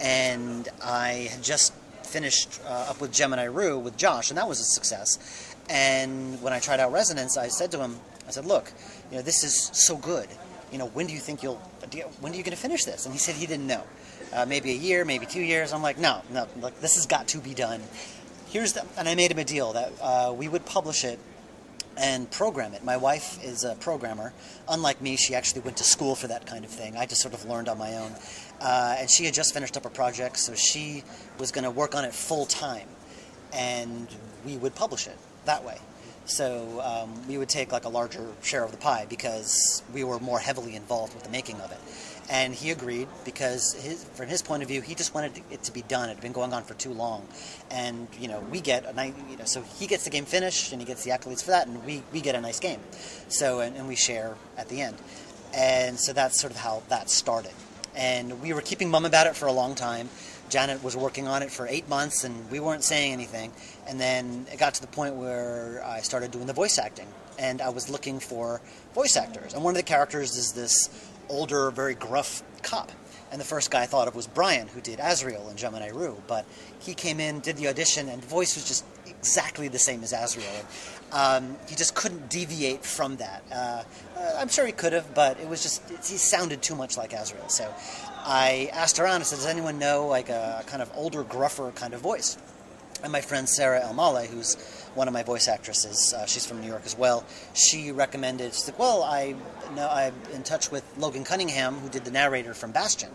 And I had just finished uh, up with Gemini Rue with Josh, and that was a success. And when I tried out Resonance, I said to him, I said, "Look, you know, this is so good. you know, when do you think you'll, when are you going to finish this? And he said he didn't know. Uh, maybe a year, maybe two years. I'm like, no, no, this has got to be done. Here's the, and I made him a deal that uh, we would publish it and program it. My wife is a programmer. Unlike me, she actually went to school for that kind of thing. I just sort of learned on my own. Uh, and she had just finished up a project, so she was going to work on it full time. And we would publish it that way. So um, we would take like a larger share of the pie because we were more heavily involved with the making of it. And he agreed because his, from his point of view, he just wanted it to be done. It had been going on for too long, and you know we get a nice, you know, so he gets the game finished and he gets the accolades for that, and we, we get a nice game. So and, and we share at the end, and so that's sort of how that started. And we were keeping mum about it for a long time. Janet was working on it for eight months, and we weren't saying anything. And then it got to the point where I started doing the voice acting, and I was looking for voice actors. And one of the characters is this older, very gruff cop. And the first guy I thought of was Brian, who did Azrael in Gemini Rue. But he came in, did the audition, and voice was just exactly the same as Azrael. Um, he just couldn't deviate from that. Uh, uh, I'm sure he could have, but it was just it, he sounded too much like Azrael. So I asked around. I said, "Does anyone know like a kind of older, gruffer kind of voice?" And my friend Sarah Elmale, who's one of my voice actresses, uh, she's from New York as well. She recommended. She said, "Well, I know I'm in touch with Logan Cunningham, who did the narrator from Bastion.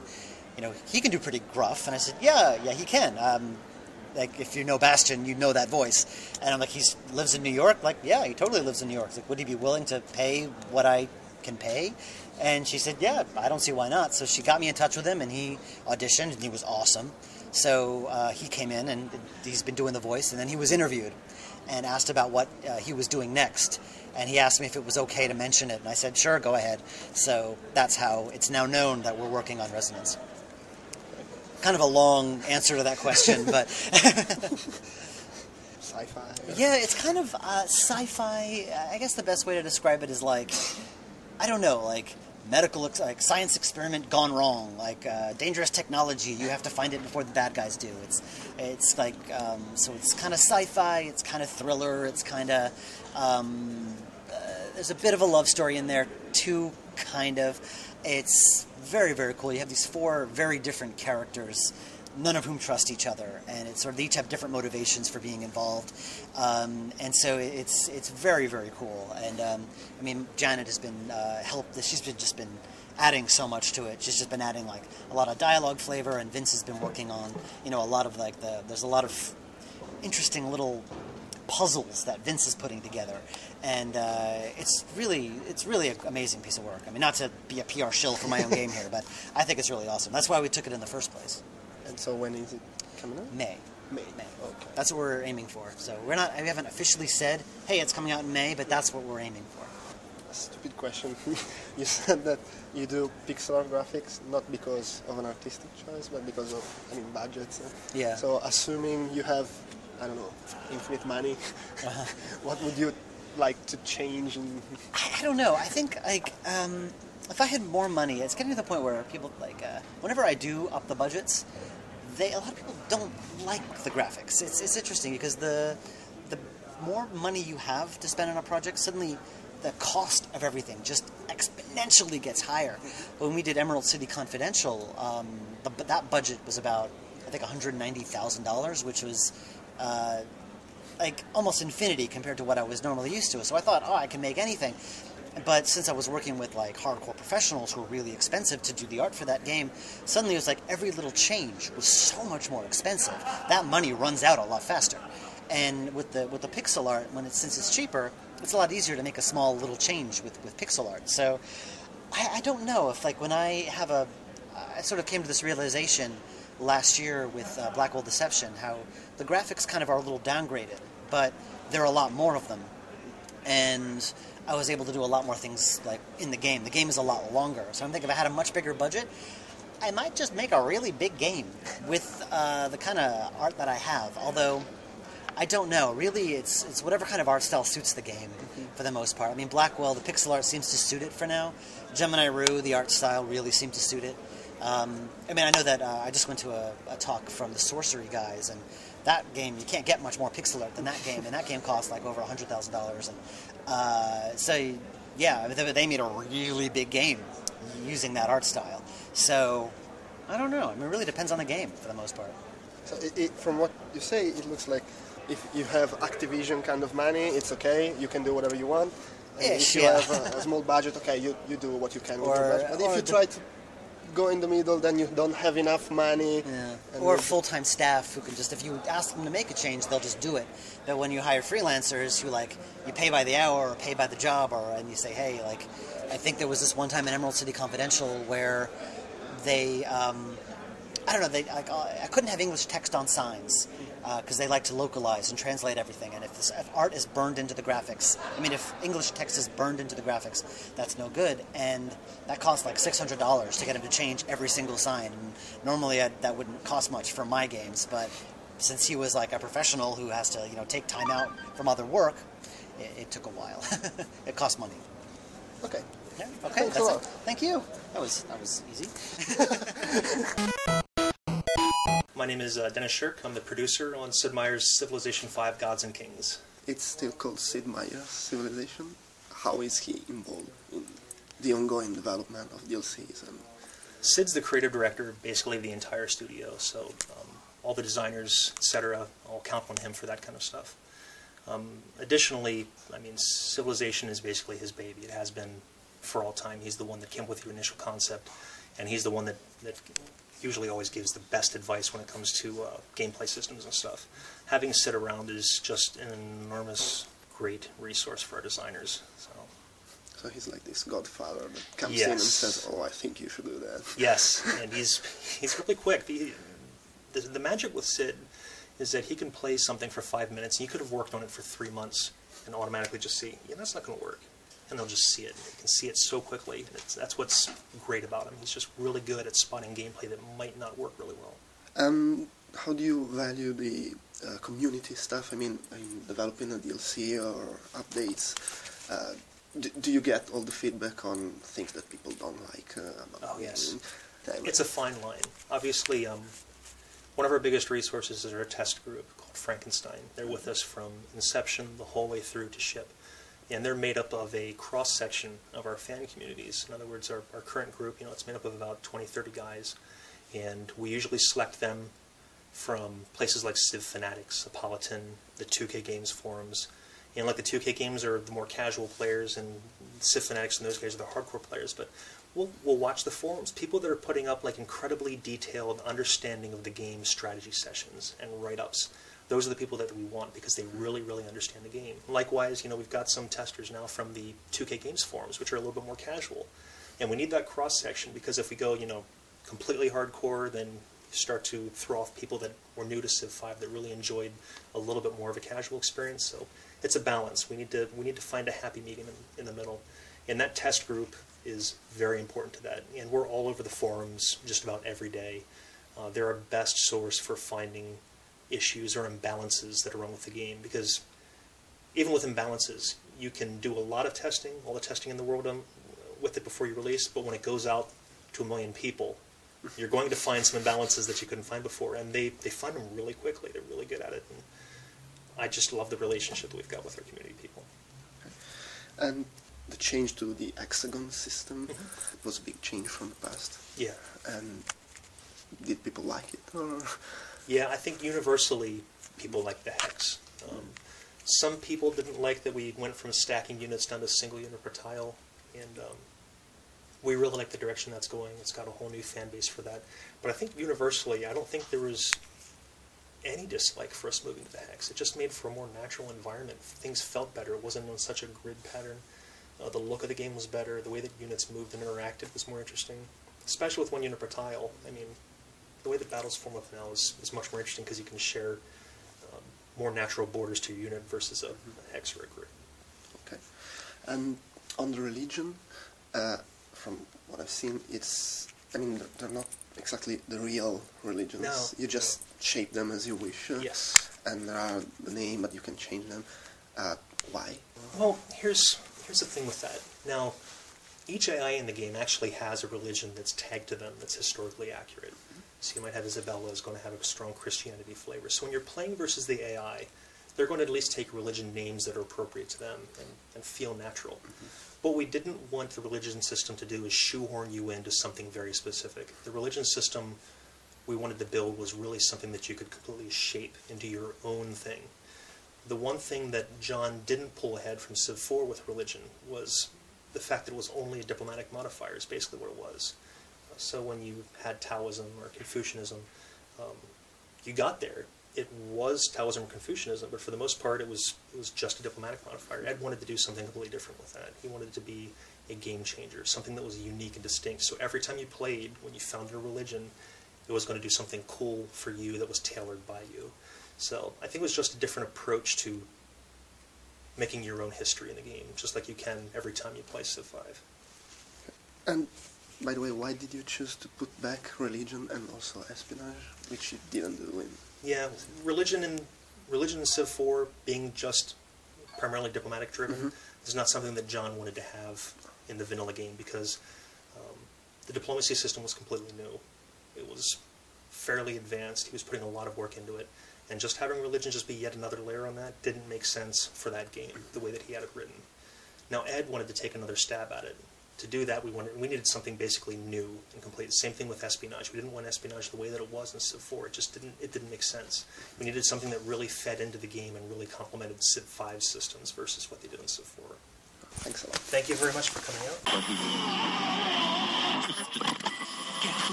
You know, he can do pretty gruff." And I said, "Yeah, yeah, he can." Um, like if you know Bastion, you know that voice. And I'm like, he lives in New York. Like, yeah, he totally lives in New York. Like, would he be willing to pay what I can pay? And she said, yeah, I don't see why not. So she got me in touch with him, and he auditioned, and he was awesome. So uh, he came in, and he's been doing the voice, and then he was interviewed and asked about what uh, he was doing next. And he asked me if it was okay to mention it, and I said, sure, go ahead. So that's how it's now known that we're working on Resonance. Kind of a long answer to that question, but Sci-fi. yeah, it's kind of uh, sci-fi. I guess the best way to describe it is like, I don't know, like medical, ex- like science experiment gone wrong, like uh, dangerous technology. You have to find it before the bad guys do. It's, it's like, um, so it's kind of sci-fi. It's kind of thriller. It's kind of, um, uh, there's a bit of a love story in there too, kind of. It's very, very cool. You have these four very different characters none of whom trust each other, and it's sort of they each have different motivations for being involved, um, and so it's it's very very cool. And um, I mean, Janet has been uh, helped. She's been just been adding so much to it. She's just been adding like a lot of dialogue flavor, and Vince has been working on you know a lot of like the there's a lot of interesting little puzzles that Vince is putting together, and uh, it's really it's really an amazing piece of work. I mean, not to be a PR shill for my own game here, but I think it's really awesome. That's why we took it in the first place. And so when is it coming out? May. May. May. Okay. That's what we're aiming for. So we're not. We haven't officially said, "Hey, it's coming out in May," but that's what we're aiming for. Stupid question. you said that you do pixel art graphics not because of an artistic choice, but because of, I mean, budgets. Yeah. So assuming you have, I don't know, infinite money, Uh-huh. what would you like to change? I, I don't know. I think like um, if I had more money, it's getting to the point where people like uh, whenever I do up the budgets, they a lot of people don't like the graphics. It's it's interesting because the the more money you have to spend on a project, suddenly the cost of everything just exponentially gets higher. When we did Emerald City Confidential, um, the, that budget was about I think one hundred ninety thousand dollars, which was. Uh, like almost infinity compared to what I was normally used to. So I thought, oh, I can make anything. But since I was working with like hardcore professionals who were really expensive to do the art for that game, suddenly it was like every little change was so much more expensive. That money runs out a lot faster. And with the with the pixel art, when it's since it's cheaper, it's a lot easier to make a small little change with, with pixel art. So I, I don't know if like when I have a I sort of came to this realization last year with uh, Blackwell Deception how the graphics kind of are a little downgraded, but there are a lot more of them, and I was able to do a lot more things like in the game. The game is a lot longer, so I'm thinking if I had a much bigger budget, I might just make a really big game with uh, the kind of art that I have. Although I don't know. Really, it's it's whatever kind of art style suits the game for the most part. I mean, Blackwell, the pixel art seems to suit it for now. Gemini Rue, the art style really seemed to suit it. Um, I mean, I know that uh, I just went to a, a talk from the Sorcery guys, and that game you can't get much more pixel art than that game, and that game cost like over hundred thousand dollars, and uh, so. Yeah, they, they made a really big game using that art style. So I don't know. I mean, it really depends on the game for the most part. So it, it, from what you say, it looks like if you have Activision kind of money, it's okay. You can do whatever you want. Ish, if you yeah. have a, a small budget, okay, you, you do what you can with Or- your budget. But if you try to go in the middle, then you don't have enough money. Yeah. Or full-time staff who can just, if you ask them to make a change, they'll just do it. But when you hire freelancers who like, you pay by the hour or pay by the job, or and you say, hey, like, I think there was this one time in Emerald City Confidential where they, um, I don't know, they like, uh, I couldn't have English text on signs Uh, because they like to localize and translate everything. And if, this, if art is burned into the graphics, I mean, if English text is burned into the graphics, that's no good. And that costs like six hundred dollars to get him to change every single sign. And normally I, that wouldn't cost much for my games, but since he was like a professional who has to, you know, take time out from other work, it, it took a while. it cost money. Okay. Yeah. Okay. Thanks that's it. Thank you. That was that was easy. My name is uh, Dennis Shirk. I'm the producer on Sid Meier's Civilization V Gods and Kings. It's still called Sid Meier's Civilization. How is he involved in the ongoing development of DLCs? And Sid's the creative director, basically the entire studio, so um, all the designers, etc., all count on him for that kind of stuff. Um, additionally, I mean, Civilization is basically his baby. It has been for all time. He's the one that came up with the initial concept, and he's the one that, that usually always gives the best advice when it comes to uh, gameplay systems and stuff. Having Sid around is just an enormous, great resource for our designers. So. so he's like this godfather that comes in and says, "Oh, I think you should do that." Yes, and he's he's really quick. The, the, the magic with Sid is that he can play something for five minutes, and you could have worked on it for three months and automatically just see, yeah, that's not going to work. And they'll just see it. They can see it so quickly. It's, that's what's great about him. He's just really good at spotting gameplay that might not work really well. Um, how do you value the uh, community stuff? I mean, in developing a DLC or updates, uh, do, do you get all the feedback on things that people don't like? Uh, about Oh, yes. It's a fine line. Obviously, um, one of our biggest resources is our test group called Frankenstein. They're with us from inception the whole way through to ship. And they're made up of a cross section of our fan communities. In other words, our, our current group, you know, it's made up of about 20, 30 guys. And we usually select them from places like Civ Fanatics, Apolitan, the 2K Games forums. And like the 2K Games are the more casual players, and Civ Fanatics and those guys are the hardcore players. But we'll, we'll watch the forums. People that are putting up like incredibly detailed understanding of the game strategy sessions and write-ups. Those are the people that we want because they really, really understand the game. Likewise, you know, we've got some testers now from the 2K Games forums, which are a little bit more casual. And we need that cross section because if we go, you know, completely hardcore, then start to throw off people that were new to Civ 5 that really enjoyed a little bit more of a casual experience. So it's a balance. We need to we need to find a happy medium in, in the middle. And that test group is very important to that. And we're all over the forums just about every day. Uh, they're our best source for finding issues or imbalances that are wrong with the game because even with imbalances, you can do a lot of testing, all the testing in the world um, with it before you release, but when it goes out to a million people, you're going to find some imbalances that you couldn't find before, and they, they find them really quickly. They're really good at it. And I just love the relationship that we've got with our community people. And the change to the hexagon system Mm-hmm. was a big change from the past. Yeah. And did people like it? Or Yeah, I think universally people like the hex. Um, some people didn't like that we went from stacking units down to single unit per tile, and um, we really like the direction that's going. It's got a whole new fan base for that. But I think universally, I don't think there was any dislike for us moving to the hex. It just made for a more natural environment. Things felt better. It wasn't on such a grid pattern. Uh, the look of the game was better. The way that units moved and interacted was more interesting, especially with one unit per tile. I mean, the way the battles form up now is, is much more interesting because you can share um, more natural borders to your unit versus a, a hex or a grid. okay. And on the religion, uh, from what I've seen, it's I mean they're- not exactly the real religions. No, you just shape them as you wish. uh, Yes. And there are the name, but you can change them. Uh, why? Well, here's here's the thing with that. Now, each AI in the game actually has a religion that's tagged to them that's historically accurate. So you might have Isabella is going to have a strong Christianity flavor. So when you're playing versus the AI, they're going to at least take religion names that are appropriate to them and, and feel natural. Mm-hmm. What we didn't want the religion system to do is shoehorn you into something very specific. The religion system we wanted to build was really something that you could completely shape into your own thing. The one thing that John didn't pull ahead from Civ 4 with religion was the fact that it was only a diplomatic modifier, is basically what it was. So when you had Taoism or Confucianism, um, you got there. It was Taoism or Confucianism, but for the most part, it was it was just a diplomatic modifier. Ed wanted to do something completely different with that. He wanted it to be a game changer, something that was unique and distinct. So every time you played, when you found your religion, it was going to do something cool for you that was tailored by you. So I think it was just a different approach to making your own history in the game, just like you can every time you play Civ 5. And by the way, why did you choose to put back religion and also espionage, which you didn't do in? Yeah, religion and religion in Civ 4 being just primarily diplomatic driven Mhm. is not something that John wanted to have in the vanilla game because um, the diplomacy system was completely new. It was fairly advanced. He was putting a lot of work into it, and just having religion just be yet another layer on that didn't make sense for that game the way that he had it written. Now Ed wanted to take another stab at it. To do that, we wanted we needed something basically new and complete. Same thing with espionage. We didn't want espionage the way that it was in Civ 4. It just didn't it didn't make sense. We needed something that really fed into the game and really complemented Civ 5 systems versus what they did in Civ 4. Thanks a lot. Thank you very much for coming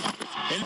out.